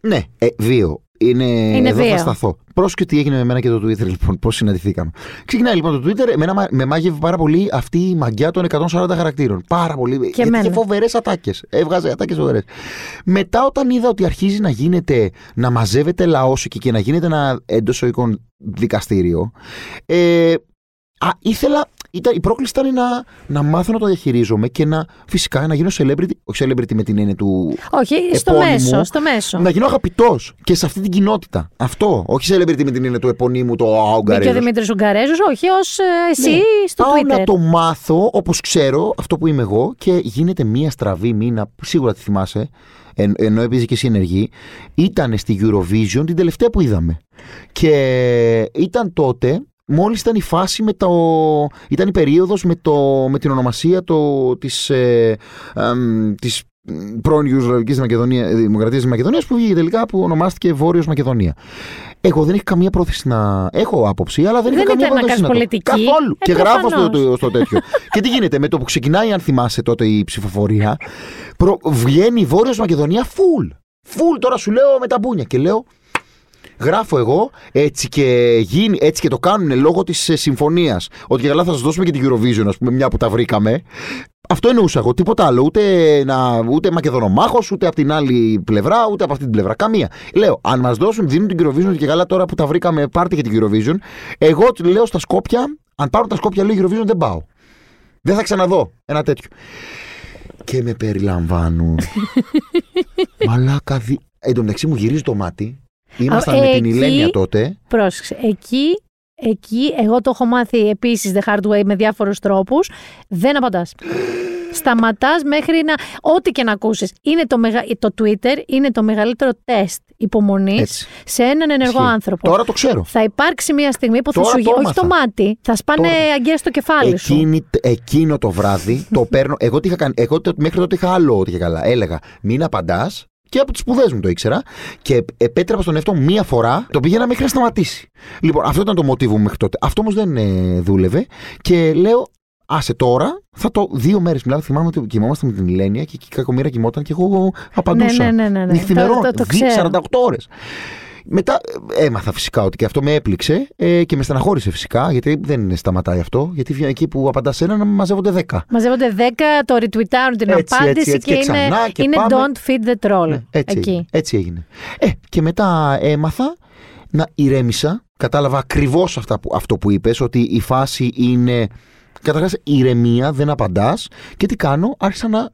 Ναι, ε, βίαιο. Είναι, είναι εδώ βίαιο. θα σταθώ. Πρόσεχε τι έγινε με μένα και το Twitter, λοιπόν, πώς συναντηθήκαμε. Ξεκινάει λοιπόν το Twitter, εμένα με μάγευε πάρα πολύ αυτή η μαγιά των 140 χαρακτήρων. Πάρα πολύ. Και γιατί είχε φοβερές ατάκες. Έβγαζε ατάκες φοβερές. Μετά, όταν είδα ότι αρχίζει να γίνεται, να μαζεύεται λαός εκεί και να γίνεται ένα εντός δικαστήριο, ε, α, ήθελα ήταν, η πρόκληση ήταν να, να μάθω να το διαχειρίζομαι και να φυσικά να γίνω celebrity. Όχι celebrity με την έννοια του. Όχι, στο μέσο, στο μέσο. Να γίνω αγαπητός και σε αυτή την κοινότητα. Αυτό. Όχι celebrity με την έννοια του επωνύμου, το Αουγκαρέζο. Και ο Δημήτρης Ουγγαρέζος, όχι ως ε, εσύ ναι. στο Πάω Twitter. να το μάθω όπως ξέρω αυτό που είμαι εγώ και γίνεται μία στραβή μήνα. Σίγουρα τη θυμάσαι εν, ενώ έπαιζε και εσύ ενεργή, ήταν στη Eurovision την τελευταία που είδαμε. Και ήταν τότε μόλις ήταν η φάση με το... ήταν η περίοδος με, το, με την ονομασία το, της, ε, της πρώην Ιουγκοσλαβικής Δημοκρατίας της Μακεδονίας που βγήκε τελικά που ονομάστηκε Βόρειος Μακεδονία. Εγώ δεν είχα καμία πρόθεση να έχω άποψη, αλλά δεν, δεν είχα καμία πρόθεση να πολιτική. Καθόλου. Ε, και γράφω στο, στο, τέτοιο. και τι γίνεται, με το που ξεκινάει, αν θυμάσαι τότε η ψηφοφορία, προ, βγαίνει Βόρειος Μακεδονία full. Full τώρα σου λέω με τα μπούνια. Και λέω, Γράφω εγώ έτσι και, γίνει, έτσι και το κάνουν λόγω της ε, συμφωνίας. Ότι καλά θα σας δώσουμε και την Eurovision, ας πούμε, μια που τα βρήκαμε. Αυτό εννοούσα εγώ. Τίποτα άλλο. Ούτε, να, ούτε Μακεδονομάχος, ούτε από την άλλη πλευρά, ούτε από αυτή την πλευρά. Καμία. Λέω, αν μας δώσουν, δίνουν την Eurovision και καλά τώρα που τα βρήκαμε, πάρτε και την Eurovision. Εγώ λέω στα Σκόπια, αν πάρουν τα Σκόπια, λέω Eurovision δεν πάω. Δεν θα ξαναδώ ένα τέτοιο. Και με περιλαμβάνουν. <laughs> Μαλάκα δι... Εν τω μεταξύ μου γυρίζει το μάτι Ήμασταν με την Ηλένια τότε. Πρόσεξε. Εκεί, εκεί εγώ το έχω μάθει επίσης the hard way με διάφορους τρόπους. Δεν απαντάς. <gasps> Σταματάς μέχρι να. Ό,τι και να ακούσεις. Το, μεγα... το Twitter είναι το μεγαλύτερο τεστ υπομονής σε έναν ενεργό άνθρωπο. Τώρα το ξέρω. Θα υπάρξει μια στιγμή που θα σου γίνει. Όχι το μάτι, θα σπάνε αγκαία στο κεφάλι Εκείνη, σου. Εκείνο το βράδυ το <laughs> παίρνω. Εγώ, τι είχα κάνει, εγώ μέχρι τότε είχα άλλο ότι καλά. Έλεγα μην απαντάς, και από τις σπουδές μου το ήξερα. Και επέτρεπα στον εαυτό μου μία φορά, το πήγαινα μέχρι να σταματήσει. Λοιπόν, αυτό ήταν το μοτίβο μου μέχρι τότε. Αυτό όμως δεν ε, δούλευε. Και λέω, άσε τώρα, θα το. Δύο μέρες μιλάμε. Θυμάμαι ότι κοιμόμαστε με την Ηλένια και η κακομήρα κοιμόταν και εγώ απαντούσα. Ναι, ναι, ναι. ναι, ναι. το, το, 48 ώρες. Μετά ε, έμαθα φυσικά ότι και αυτό με έπληξε ε, και με στεναχώρησε φυσικά, γιατί δεν σταματάει αυτό. Γιατί εκεί που απαντά ένα, μαζεύονται 10. Μαζεύονται 10, το retweetάρουν την έτσι, απάντηση έτσι, και, και, είναι, και είναι don't feed the troll. Ναι, έτσι, εκεί. Έγινε, έτσι έγινε. Ε, και μετά έμαθα να ηρέμησα. Κατάλαβα ακριβώς αυτό που είπες, ότι η φάση είναι. Καταρχάς, ηρεμία, δεν απαντάς. Και τι κάνω, άρχισα να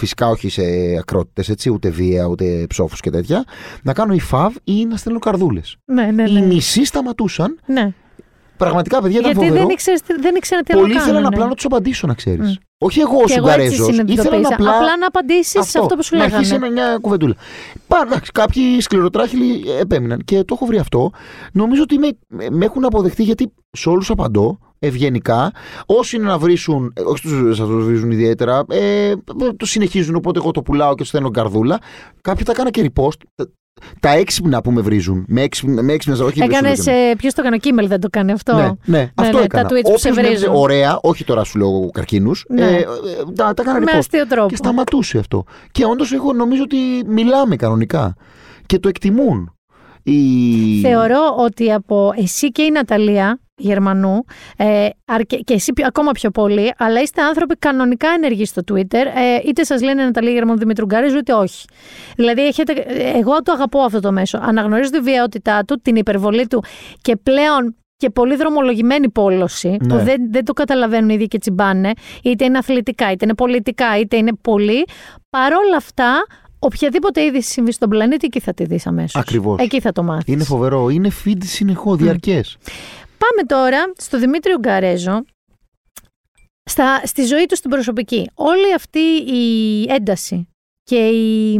Φυσικά όχι σε ακρότητες, έτσι, ούτε βία, ούτε ψόφους και τέτοια. Να κάνω υφάβ ή να στέλνω καρδούλες. Ναι, ναι, ναι. Οι μισοί σταματούσαν. Ναι. Πραγματικά, παιδιά, ήταν Γιατί φοβερό. δεν ήξερα, δεν ήξερα τι Πολλοί ήθελαν απλά να τους απαντήσω, να ξέρεις. Mm. Όχι εγώ ο Σουγκαρέζο. Ήθελα απλά, απλά να απαντήσεις αυτό, αυτό που σου λέγανε. Να αρχίσει μια κουβεντούλα. Πάρα, κάποιοι σκληροτράχυλοι επέμειναν και το έχω βρει αυτό. Νομίζω ότι με, με έχουν αποδεχτεί γιατί σε όλους απαντώ ευγενικά. Όσοι είναι να βρίσουν, ε, όχι του σα το βρίζουν ιδιαίτερα, ε, το συνεχίζουν. Οπότε εγώ το πουλάω και στέλνω καρδούλα. Κάποιοι τα έκανα και repost. Τα έξυπνα που με βρίζουν. Με έξυπνα, με έξυπνα όχι Έκανες. Ε, Ποιος το έκανε, ο Κίμελ δεν το κάνει αυτό; Ναι, ναι, αυτό ναι, έκανα. Τα tweets που σε βρίζουν. Ωραία, όχι τώρα σου λέω καρκίνους. Ναι. Ε, ε, τα, τα έκανα με αστείο τρόπο. Και σταματούσε αυτό. Και όντως εγώ νομίζω ότι μιλάμε κανονικά. Και το εκτιμούν. Η... Θεωρώ ότι από εσύ και η Ναταλία Γερμανού ε, και εσύ ακόμα πιο πολύ, αλλά είστε άνθρωποι κανονικά ενεργοί στο Twitter, ε, είτε σας λένε Ναταλία Γερμανού Δημήτρου Γκάριζου, είτε όχι. Δηλαδή, έχετε, εγώ το αγαπώ αυτό το μέσο. Αναγνωρίζω τη βιαιότητά του, την υπερβολή του και πλέον και πολύ δρομολογημένη πόλωση, ναι. που δεν, δεν το καταλαβαίνουν οι ίδιοι και τσιμπάνε, είτε είναι αθλητικά, είτε είναι πολιτικά, είτε είναι πολύ. Παρόλα αυτά, οποιαδήποτε είδηση συμβεί στον πλανήτη, εκεί θα τη δεις αμέσως. Ακριβώς. Εκεί θα το μάθεις. Είναι φοβερό. Είναι feed συνεχώ, διαρκές. Πάμε τώρα στο Δημήτριο Γκαρέζο, στα, στη ζωή του στην προσωπική. Όλη αυτή η ένταση και η,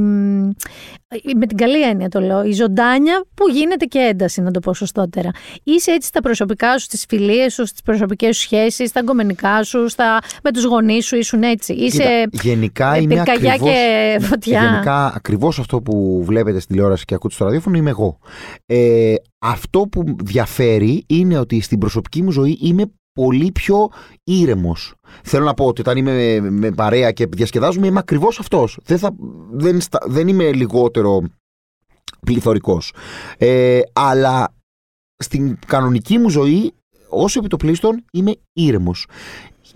με την καλή έννοια το λέω, η ζωντάνια που γίνεται και ένταση, να το πω σωστότερα. Είσαι έτσι στα προσωπικά σου, στις φιλίες σου, στις προσωπικές σου σχέσεις, στα γκομενικά σου, στα, με τους γονείς σου, ήσουν έτσι. Είσαι γενικά είμαι ακριβώς, και φωτιά. Γενικά ακριβώς αυτό που βλέπετε στη τηλεόραση και ακούτε στο ραδιόφωνο είμαι εγώ. Ε, αυτό που διαφέρει είναι ότι στην προσωπική μου ζωή είμαι πολύ πιο ήρεμος. Θέλω να πω ότι όταν είμαι με, παρέα και διασκεδάζουμε, είμαι ακριβώς αυτός. Δεν, δεν, δεν είμαι λιγότερο πληθωρικός. Ε, αλλά στην κανονική μου ζωή, όσο επιτοπλίστων, είμαι ήρεμος.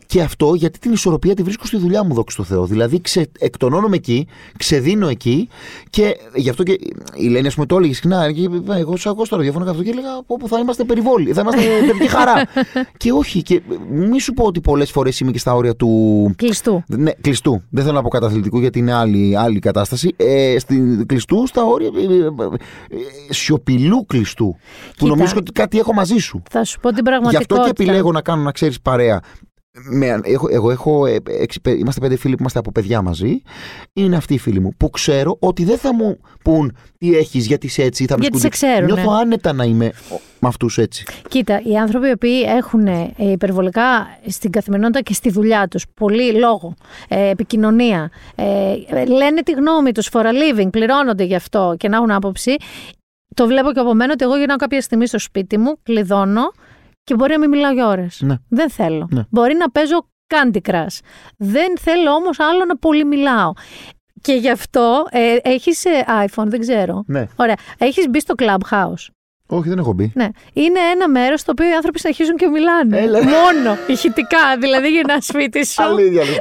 Και αυτό γιατί την ισορροπία τη βρίσκω στη δουλειά μου, δόξα τω Θεώ. Δηλαδή, ξε, εκτονώνομαι εκεί, ξεδίνω εκεί και γι' αυτό και η Λένια, ας πούμε, το έλεγε συχνά. Και εγώ σε ακούω στο ραδιόφωνο αυτό και έλεγα όπου θα είμαστε περιβόλοι, θα είμαστε <laughs> παιδική χαρά. και όχι, και μη σου πω ότι πολλές φορές είμαι και στα όρια του. Κλειστού. Ναι, κλειστού. Δεν θέλω να πω καταθλιπτικού γιατί είναι άλλη, άλλη κατάσταση. Ε, στην, κλειστού στα όρια ε, ε, ε σιωπηλού κλειστού. Κοίτα, που νομίζω ότι κάτι έχω μαζί σου. Θα σου πω την πραγματικότητα. Γι' αυτό και επιλέγω να κάνω, να ξέρεις, παρέα με, έχω, εγώ έχω, ε, είμαστε πέντε φίλοι που είμαστε από παιδιά μαζί. Είναι αυτοί οι φίλοι μου που ξέρω ότι δεν θα μου πούν τι έχεις, γιατί είσαι έτσι, θα με Γιατί σε ξέρουν. Νιώθω άνετα να είμαι με αυτούς έτσι. Κοίτα, οι άνθρωποι οι οποίοι έχουν ε, υπερβολικά στην καθημερινότητα και στη δουλειά τους πολύ λόγο, ε, επικοινωνία, λένε τη γνώμη τους for a living, πληρώνονται γι' αυτό και να έχουν άποψη. Το βλέπω και από μένα ότι εγώ γυρνάω κάποια στιγμή στο σπίτι μου, κλειδώνω και μπορεί να μην μιλάω για ώρες. Ναι. Δεν θέλω. Ναι. Μπορεί να παίζω Candy Crush. Δεν θέλω όμως άλλο να πολύ μιλάω. Και γι' αυτό ε, έχεις ε, iPhone, δεν ξέρω. Ναι. Ωραία. Έχεις μπει στο Clubhouse. Όχι, δεν έχω μπει. Ναι. Είναι ένα μέρος στο οποίο οι άνθρωποι συνεχίζουν και μιλάνε. Μόνο ηχητικά. Δηλαδή για ένα σπίτι σου.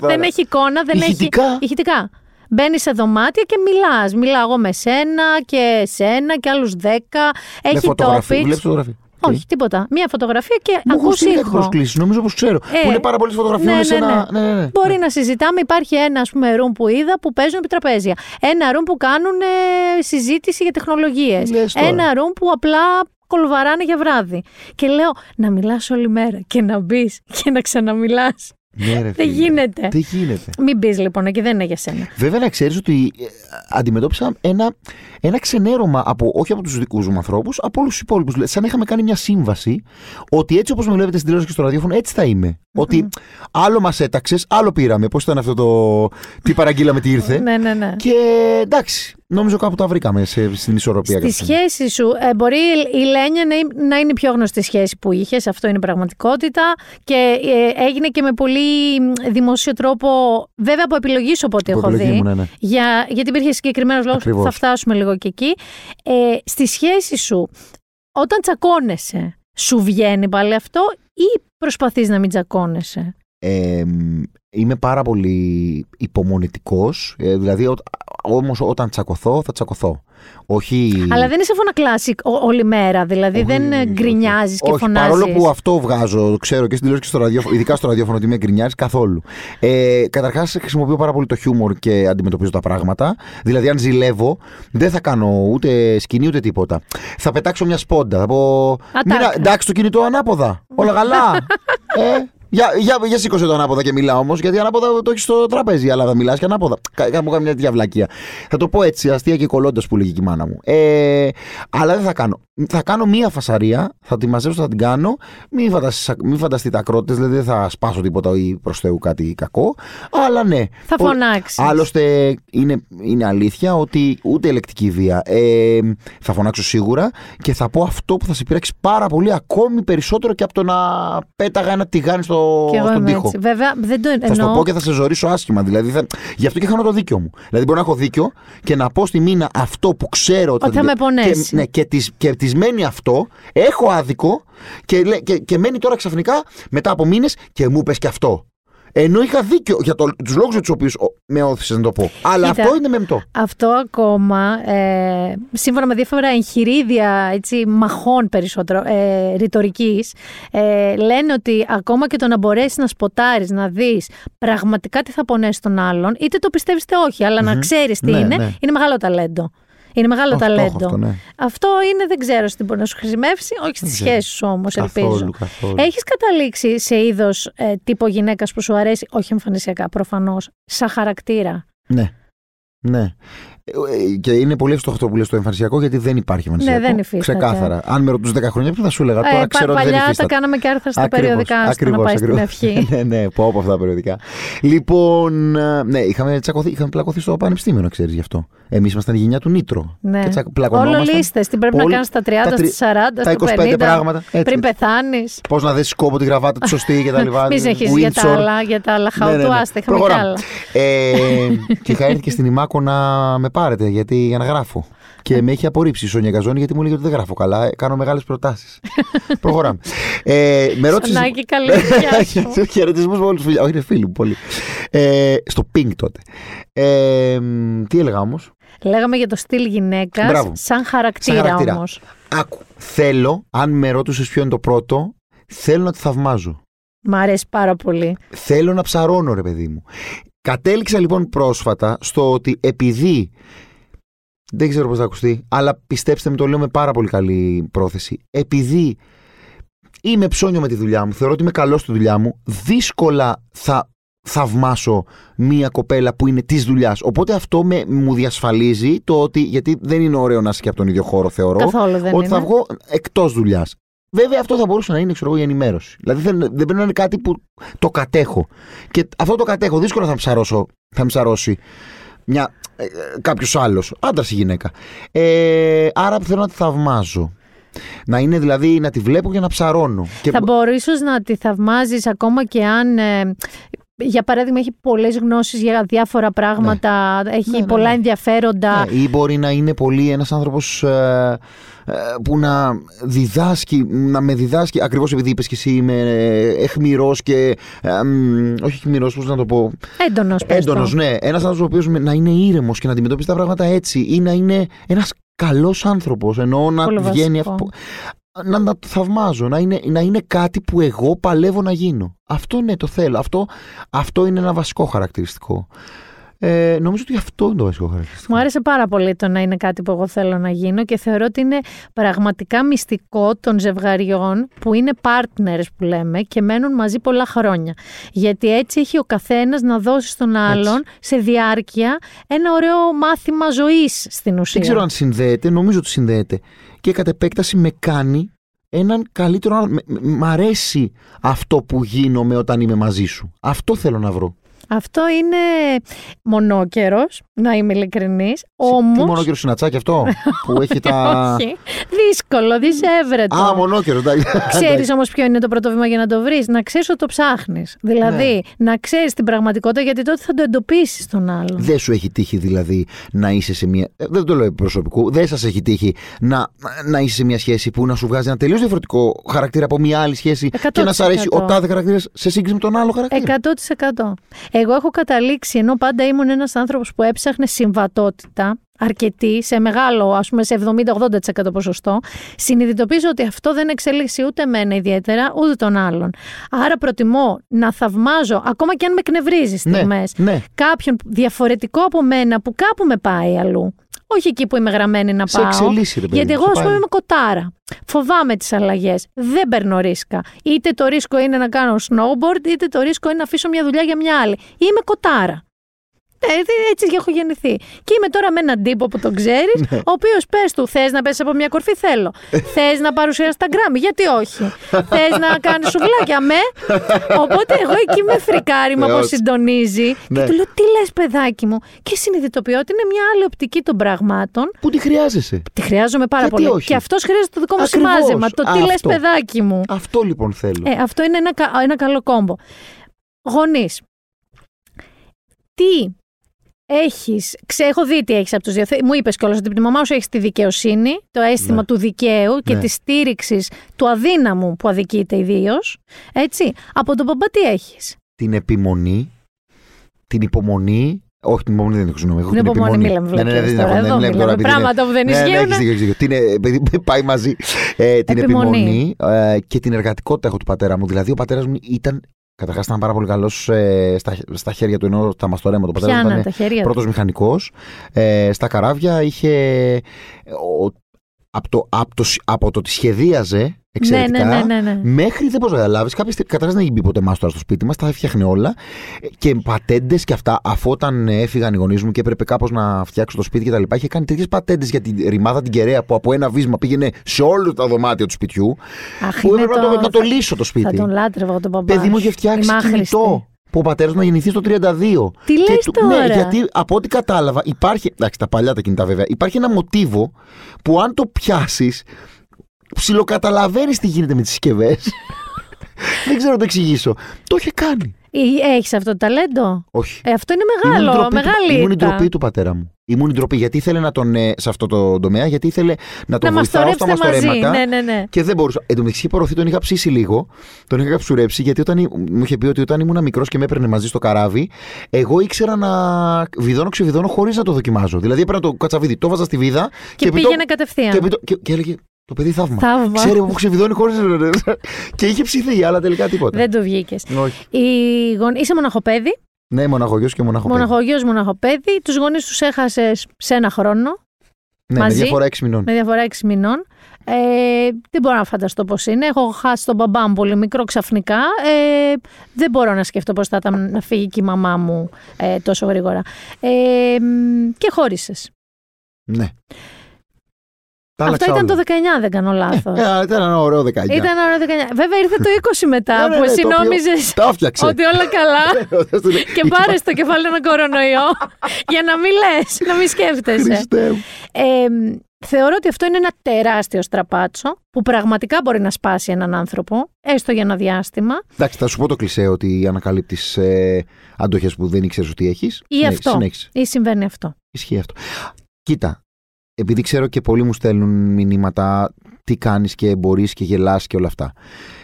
δεν έχει εικόνα, δεν ηχητικά. έχει. Ηχητικά; Μπαίνεις σε δωμάτια και μιλάς. Μιλάω εγώ με σένα και σένα και άλλους δέκα. Έχει τόπι. Όχι, τίποτα. Μία φωτογραφία και ακούς ήχο. προσκλήσει, νομίζω πως ξέρω. Ε, που είναι πάρα πολλές φωτογραφίες ναι, σε ναι, ένα. Ναι. ναι, ναι, Μπορεί να συζητάμε. Υπάρχει ένα ας πούμε, room που είδα που παίζουν επί τραπέζια. Ένα room που κάνουν ε, συζήτηση για τεχνολογίες. Ένα room που απλά κολβαράνε για βράδυ. Και λέω να μιλάς όλη μέρα και να μπεις και να ξαναμιλάς. Ναι, δεν γίνεται. Δεν γίνεται. Μην πεις λοιπόν εκεί, δεν είναι για σένα. Βέβαια, να ξέρεις ότι ε, αντιμετώπισα ένα, ένα ξενέρωμα από, όχι από τους δικούς μου ανθρώπους, από όλους τους υπόλοιπους. Σαν να είχαμε κάνει μια σύμβαση ότι έτσι όπως με βλέπετε στην τηλεόραση και στο ραδιόφωνο, έτσι θα είμαι. Ότι άλλο μας έταξες, άλλο πήραμε. Πώς ήταν αυτό το. Τι παραγγείλαμε, τι ήρθε. ναι, ναι, ναι. Και εντάξει, Νόμιζω κάπου τα βρήκαμε σε, στην ισορροπία. Στη σχέση σου, ε, μπορεί η Λένια να, να είναι η πιο γνωστή σχέση που είχες, αυτό είναι η πραγματικότητα. Και ε, έγινε και με πολύ δημόσιο τρόπο, βέβαια από επιλογής σου, από ό,τι έχω δει. ναι, ναι. Για, γιατί υπήρχε συγκεκριμένος λόγος, θα φτάσουμε λίγο και εκεί. Ε, στη σχέση σου, όταν τσακώνεσαι, σου βγαίνει πάλι αυτό ή προσπαθείς να μην τσακώνεσαι; Ε, είμαι πάρα πολύ υπομονητικός, ε, δηλαδή όμως όταν τσακωθώ θα τσακωθώ. Όχι... Αλλά δεν είσαι φωνακλάσικ όλη μέρα, δηλαδή όχι, δεν γκρινιάζεις και φωνάζεις. Παρόλο που αυτό βγάζω, ξέρω και στην τηλεόραση και στο ραδιόφωνο, ειδικά στο ραδιόφωνο ότι με γκρινιάζει καθόλου. Ε, Καταρχάς χρησιμοποιώ πάρα πολύ το χιούμορ και αντιμετωπίζω τα πράγματα. Δηλαδή, αν ζηλεύω, δεν θα κάνω ούτε σκηνή ούτε τίποτα. Θα πετάξω μια σπόντα. Θα πω. εντάξει, το κινητό ανάποδα. Όλα καλά. <laughs> ε, για, για, για σήκωσε το ανάποδα και μιλά όμως, γιατί ανάποδα το έχεις στο τραπέζι, αλλά θα μιλάς και ανάποδα. Κάπου κάνω μια διαβλακία. Θα το πω έτσι, αστεία και κολώντα που λέγει και η μάνα μου. Ε, αλλά δεν θα κάνω. Θα κάνω μία φασαρία, θα τη μαζέψω, θα την κάνω. Μην, φανταστείς, μην φανταστείτε ακρότητες, δηλαδή δεν θα σπάσω τίποτα ή προς Θεού κάτι κακό. Αλλά ναι. Θα φωνάξεις. Άλλωστε είναι, είναι αλήθεια ότι ούτε ελεκτική βία. Ε, θα φωνάξω σίγουρα και θα πω αυτό που θα σε πειράξει πάρα πολύ, ακόμη περισσότερο και από το να πέταγα ένα τηγάνι στο και εγώ στον τοίχο. Έτσι. Βέβαια, δεν το εννοώ. Θα σου το πω και θα σε ζωρίσω άσχημα. Δηλαδή, θα... Γι' αυτό και χάνω το δίκιο μου. Δηλαδή, μπορώ να έχω δίκιο και να πω στη μήνα αυτό που ξέρω ότι, ότι θα με πονέσει. Και, ναι, και της, και της μένει αυτό, έχω άδικο και, και, και μένει τώρα ξαφνικά μετά από μήνες και μου πες και αυτό. Ενώ είχα δίκιο για το, τους λόγους για τους οποίους με όθησες να το πω. Αλλά αυτό είναι μεμπτό. Αυτό ακόμα, ε, σύμφωνα με διάφορα εγχειρίδια έτσι, μαχών περισσότερο, ε, ρητορικής, ε, λένε ότι ακόμα και το να μπορέσεις να σποτάρεις, να δεις πραγματικά τι θα πονέσει τον άλλον, είτε το πιστεύεις είτε όχι, αλλά να ξέρεις τι ναι, είναι, ναι. είναι μεγάλο ταλέντο. Είναι μεγάλο ταλέντο. Αυτό, ναι. αυτό είναι, δεν ξέρω τι μπορεί να σου χρησιμεύσει, όχι στις σχέσεις σου όμως, ελπίζω. Έχεις καταλήξει σε είδος ε, τύπο γυναίκας που σου αρέσει, όχι εμφανισιακά προφανώς, σαν χαρακτήρα; Ναι. Ναι. Ε, και είναι πολύ εύστοχο αυτό που λες στο εμφανισιακό, γιατί δεν υπάρχει εμφανισιακό. Ναι, δεν υφίσταται. Ξεκάθαρα. Αν με ρωτούσες 10 χρόνια, ποιο θα σου έλεγα. Ε, τώρα ξέρω παλιά ότι δεν τα κάναμε και άρθρα στα ακριβώς, περιοδικά, ακριβώς, να πάει ακριβώς. στην ευχή. <laughs> ναι, ναι, πω από αυτά τα περιοδικά. Λοιπόν, ε, ναι, είχαμε, τσακωθεί, είχαμε πλακωθεί στο πανεπιστήμιο, να ξέρεις γι' αυτό. Εμείς ήμασταν η γενιά του Νίτρο. Ναι. Και Όλο λίστες. Τι πρέπει Πολύ... να κάνεις στα 30, στα 40, στα 25 50, πράγματα. Έτσι. Πριν πεθάνεις. Πώς να δεις κόπο τη γραβάτα τη σωστή κτλ. Μη συνεχίζει για τα άλλα, για τα άλλα ναι, ναι, ναι. χαουτουάστε. Είχαμε κι άλλα. Και είχα έρθει και στην Ημάκο να με πάρετε γιατί, για να γράφω. Και με έχει απορρίψει η Σόνια Καζόνη γιατί μου λέει ότι δεν γράφω καλά. Κάνω μεγάλες προτάσεις. Προχωράμε. Ε, με ρώτησε. Σανάκι, καλή δουλειά. <laughs> Χαιρετισμού με όλους τους Όχι, είναι φίλοι μου πολύ. Ε, στο Pink τότε. Ε, τι έλεγα όμως; Λέγαμε για το στυλ γυναίκας σαν χαρακτήρα όμως. Άκου. Θέλω, αν με ρώτησε ποιο είναι το πρώτο, θέλω να τη θαυμάζω. Μ' αρέσει πάρα πολύ. Θέλω να ψαρώνω, ρε παιδί μου. Κατέληξα λοιπόν πρόσφατα στο ότι επειδή. Δεν ξέρω πώς θα ακουστεί, αλλά πιστέψτε με, το λέω με πάρα πολύ καλή πρόθεση. Επειδή είμαι ψώνιο με τη δουλειά μου, θεωρώ ότι είμαι καλός στη δουλειά μου, δύσκολα θα θαυμάσω μία κοπέλα που είναι της δουλειάς. Οπότε αυτό με, μου διασφαλίζει το ότι. Γιατί δεν είναι ωραίο να είσαι και από τον ίδιο χώρο, θεωρώ. Καθόλου δεν ότι είναι. θα βγω εκτός δουλειάς. Βέβαια, αυτό θα μπορούσε να είναι ξέρω, η ενημέρωση. Δηλαδή, δεν, δεν πρέπει να είναι κάτι που το κατέχω. Και αυτό το κατέχω. Δύσκολα θα ψαρώσω, θα ψαρώσει μια, ε, κάποιος άλλος, άντρας ή γυναίκα. Ε, άρα θέλω να τη θαυμάζω. Να είναι δηλαδή να τη βλέπω και να ψαρώνω. Θα μπορείς ίσως να τη θαυμάζεις ακόμα και αν. Ε, για παράδειγμα, έχει πολλές γνώσεις για διάφορα πράγματα, ναι. έχει ναι, ναι, πολλά ναι. ενδιαφέροντα. ή μπορεί να είναι πολύ ένας άνθρωπος ε, ε, που να διδάσκει, να με διδάσκει, ακριβώς επειδή είπες και εσύ είμαι εχμηρός και. Ε, όχι εχμηρός, πώς να το πω. Έντονος. Έντονος, ναι. Ένας άνθρωπος ο οποίος να είναι ήρεμος και να αντιμετωπίσει τα πράγματα έτσι ή να είναι ένας καλός άνθρωπος. Ενώ να Πολύ βγαίνει αυτό. Να, να το θαυμάζω, να είναι, να είναι κάτι που εγώ παλεύω να γίνω. Αυτό ναι, το θέλω. Αυτό, αυτό είναι ένα βασικό χαρακτηριστικό. Ε, νομίζω ότι αυτό είναι το βασικό χαρακτηριστικό. Μου άρεσε πάρα πολύ το να είναι κάτι που εγώ θέλω να γίνω και θεωρώ ότι είναι πραγματικά μυστικό των ζευγαριών που είναι partners που λέμε και μένουν μαζί πολλά χρόνια. Γιατί έτσι έχει ο καθένας να δώσει στον άλλον σε διάρκεια ένα ωραίο μάθημα ζωής στην ουσία. Δεν ξέρω αν συνδέεται, νομίζω ότι συνδέεται. Και κατ' επέκταση με κάνει έναν καλύτερο. Μ' αρέσει αυτό που γίνομαι όταν είμαι μαζί σου. Αυτό θέλω να βρω. Αυτό είναι μονόκερος, να είμαι ειλικρινής. Όμως... Τι μονόκερο συνατσάκι αυτό που <laughs> έχει τα. Όχι. Δύσκολο, δυσέβρετο. Α, μονόκερο, Ξέρεις όμως ποιο είναι το πρώτο βήμα για να το βρεις; Να ξέρεις ότι το ψάχνεις. Δηλαδή, ναι. να ξέρεις την πραγματικότητα γιατί τότε θα το εντοπίσεις τον άλλον. Δεν σου έχει τύχει δηλαδή να είσαι σε μια. Ε, δεν το λέω προσωπικού. Δεν σας έχει τύχει να, να είσαι σε μια σχέση που να σου βγάζει ένα τελείως διαφορετικό χαρακτήρα από μια άλλη σχέση 100%. και να σ' αρέσει ο τάδε χαρακτήρας σε σύγκριση με τον άλλο χαρακτήρα; 100%. Εγώ έχω καταλήξει, ενώ πάντα ήμουν ένας άνθρωπος που έψαχνε συμβατότητα, αρκετή, σε μεγάλο, ας πούμε, σε 70-80% ποσοστό, συνειδητοποιήσω ότι αυτό δεν εξελίσσει ούτε εμένα ιδιαίτερα, ούτε τον άλλον. Άρα προτιμώ να θαυμάζω, ακόμα και αν με εκνευρίζει στιγμές, ναι, ναι. κάποιον διαφορετικό από μένα που κάπου με πάει αλλού. Όχι εκεί που είμαι γραμμένη να πάω. γιατί εγώ, ας πούμε, είμαι κοτάρα. Φοβάμαι τις αλλαγές. Δεν παίρνω ρίσκα. Είτε το ρίσκο είναι να κάνω snowboard, είτε το ρίσκο είναι να αφήσω μια δουλειά για μια άλλη. Είμαι κοτάρα. Ε, έτσι έχω γεννηθεί. Και είμαι τώρα με έναν τύπο που τον ξέρεις, ναι. ο οποίος πες του: Θες να πέσει από μια κορφή, θέλω. <laughs> Θες να παρουσιάσεις τα γκράμμι, γιατί όχι. Θες να κάνεις σουβλάκια, με. Οπότε εγώ εκεί με φρικάρι μου πώς συντονίζει. Και ναι. του λέω: Τι λες, παιδάκι μου. Και συνειδητοποιώ ότι είναι μια άλλη οπτική των πραγμάτων. Που τη χρειάζεσαι. Τη χρειάζομαι πάρα πολύ. Και αυτός χρειάζεται το δικό μου σημάζεμα. Το τι λες, παιδάκι μου. Αυτό λοιπόν θέλω. Ε, αυτό είναι ένα, ένα καλό κόμπο. Γονείς. Τι έχεις. Έχω δει τι έχεις από τους δύο. Μου είπες κιόλας ότι την μαμά σου έχεις τη δικαιοσύνη, το αίσθημα ναι. του δικαίου και ναι. της στήριξης του αδύναμου που αδικείται ιδίως. Έτσι. Από τον παπά τι έχεις; την επιμονή, την υπομονή. Όχι, την υπομονή δεν έχω συγγνώμη. Την υπομονή μιλάμε ναι, ναι, ναι, δεν μιλάμε τώρα. Πράγματα που δεν ισχύουν. Την, πάει μαζί. Ε, την επιμονή ε, και την εργατικότητα έχω του πατέρα μου. Δηλαδή, ο πατέρας μου ήταν Καταρχάς ήταν πάρα πολύ καλός ε, στα, στα χέρια του, ενώ τα μαστορέμα. Το πατέρα μου ήταν πρώτος μηχανικός. Ε, στα καράβια είχε. Ο, από, το, από, το, από το ότι σχεδίαζε εξαιρετικά. Ναι, ναι, ναι, ναι, Μέχρι δεν μπορείς να καταλάβεις. Κάποιες καταρχάς δεν έχει μπει ποτέ μάστορα στο σπίτι μας, τα έφτιαχνε όλα. Και πατέντες και αυτά, αφού όταν έφυγαν οι γονείς μου και έπρεπε κάπως να φτιάξω το σπίτι κτλ. Είχε κάνει τέτοιες πατέντες για την ρημάδα την κεραία που από ένα βίσμα πήγαινε σε όλο τα δωμάτια του σπιτιού. Αχ, που έπρεπε το... να, το, λύσω το σπίτι. Θα τον λάτρευα τον παπά. Παιδί μου είχε φτιάξει κινητό που ο πατέρας μου γεννηθεί στο 32. Τι λες τώρα; Ναι, γιατί από ό,τι κατάλαβα υπάρχει. Εντάξει, τα παλιά τα κινητά βέβαια. Υπάρχει ένα μοτίβο που αν το πιάσεις ψιλοκαταλαβαίνεις τι γίνεται με τις συσκευές. <laughs> Δεν ξέρω να το εξηγήσω. Το είχε κάνει. Έχεις αυτό το ταλέντο; Όχι. Ε, αυτό είναι μεγάλο. Ήμουν μεγάλη. Ήμουν η ντροπή του πατέρα μου. Ήμουν η ντροπή γιατί ήθελε να τον. Ε, σε αυτό το τομέα, γιατί ήθελε να τον να βοηθάω στα μαστορέματα. Ναι, ναι, ναι. Και δεν μπορούσα. Εν τω μεταξύ, προωθεί τον είχα ψήσει λίγο. Τον είχα καψουρέψει γιατί όταν, μου είχε πει ότι όταν ήμουν μικρός και με έπαιρνε μαζί στο καράβι, εγώ ήξερα να βιδώνω ξεβιδώνω χωρίς να το δοκιμάζω. Δηλαδή έπαιρνα το κατσαβίδι, το βάζα στη βίδα. Και, και πήγαινε κατευθείαν. Και, και, και, έλεγε το παιδί θαύμα. θαύμα. Ξέρει που ξεβιδώνει χωρίς Και είχε ψηθεί, αλλά τελικά τίποτα. Δεν το βγήκες. Είσαι μοναχοπέδι. Ναι, μοναχογιός και μοναχοπέδι. Μοναχογιός, μοναχοπέδι. Τους γονείς τους έχασες σε ένα χρόνο. Ναι, μαζί, με διαφορά 6 μηνών. Με διαφορά 6 μηνών. Ε, δεν μπορώ να φανταστώ πώς είναι. Έχω χάσει τον μπαμπά μου πολύ μικρό ξαφνικά. Ε, δεν μπορώ να σκεφτώ πώς θα ήταν να φύγει και η μαμά μου ε, τόσο γρήγορα. Ε, και χώρισες. Ναι. Αυτό ήταν το 19, δεν κάνω λάθος. Ε, <laughs> ε, ήταν ένα ωραίο 19. Ήταν ένα ωραίο 19. Βέβαια ήρθε το 20 μετά <laughs> ναι, ναι, που ναι, εσύ νόμιζες ότι όλα καλά. <laughs> και πάρε στο κεφάλι ένα κορονοϊό για να μην λες, να μην σκέφτεσαι. Ε, θεωρώ ότι αυτό είναι ένα τεράστιο στραπάτσο που πραγματικά μπορεί να σπάσει έναν άνθρωπο, έστω για ένα διάστημα. Εντάξει, θα σου πω το κλισέ ότι ανακαλύπτεις ε, αντοχές που δεν ήξερες ότι έχεις. Ή αυτό. Ή συμβαίνει αυτό. Ισχύει αυτό. Κοίτα, επειδή ξέρω και πολλοί μου στέλνουν μηνύματα τι κάνεις και μπορείς και γελάς και όλα αυτά.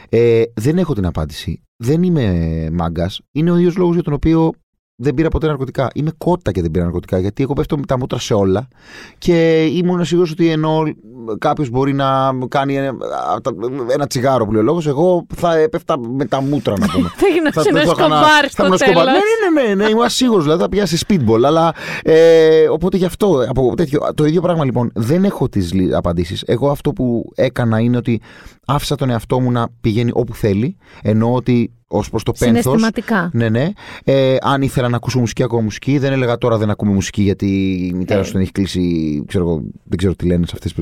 Ε, δεν έχω την απάντηση. Δεν είμαι μάγκας. Είναι ο ίδιος λόγος για τον οποίο δεν πήρα ποτέ ναρκωτικά. Είμαι κότα και δεν πήρα ναρκωτικά, γιατί εγώ πέφτω με τα μούτρα σε όλα. Και ήμουν σίγουρος ότι ενώ κάποιος μπορεί να κάνει ένα τσιγάρο που λέει ο λόγος, εγώ θα έπεφτα με τα μούτρα να πούμε. <laughs> θα γίνω σκομπάρ στο τέλος. Ναι, ναι, ναι, ναι, ναι, είμαι σίγουρος, δηλαδή θα πιάσει speedball. Αλλά ε, οπότε γι' αυτό, από τέτοιο, το ίδιο πράγμα λοιπόν, δεν έχω τις απαντήσεις. Εγώ αυτό που έκανα είναι ότι άφησα τον εαυτό μου να πηγαίνει όπου θέλει, ενώ ότι ως προς το πένθος. Συναισθηματικά. Ναι, ναι. Ε, αν ήθελα να ακούσω μουσική, ακόμα μουσική. Δεν έλεγα τώρα δεν ακούμε μουσική γιατί η μητέρα ε. σου δεν έχει κλείσει. Ξέρω, δεν ξέρω τι λένε σε αυτές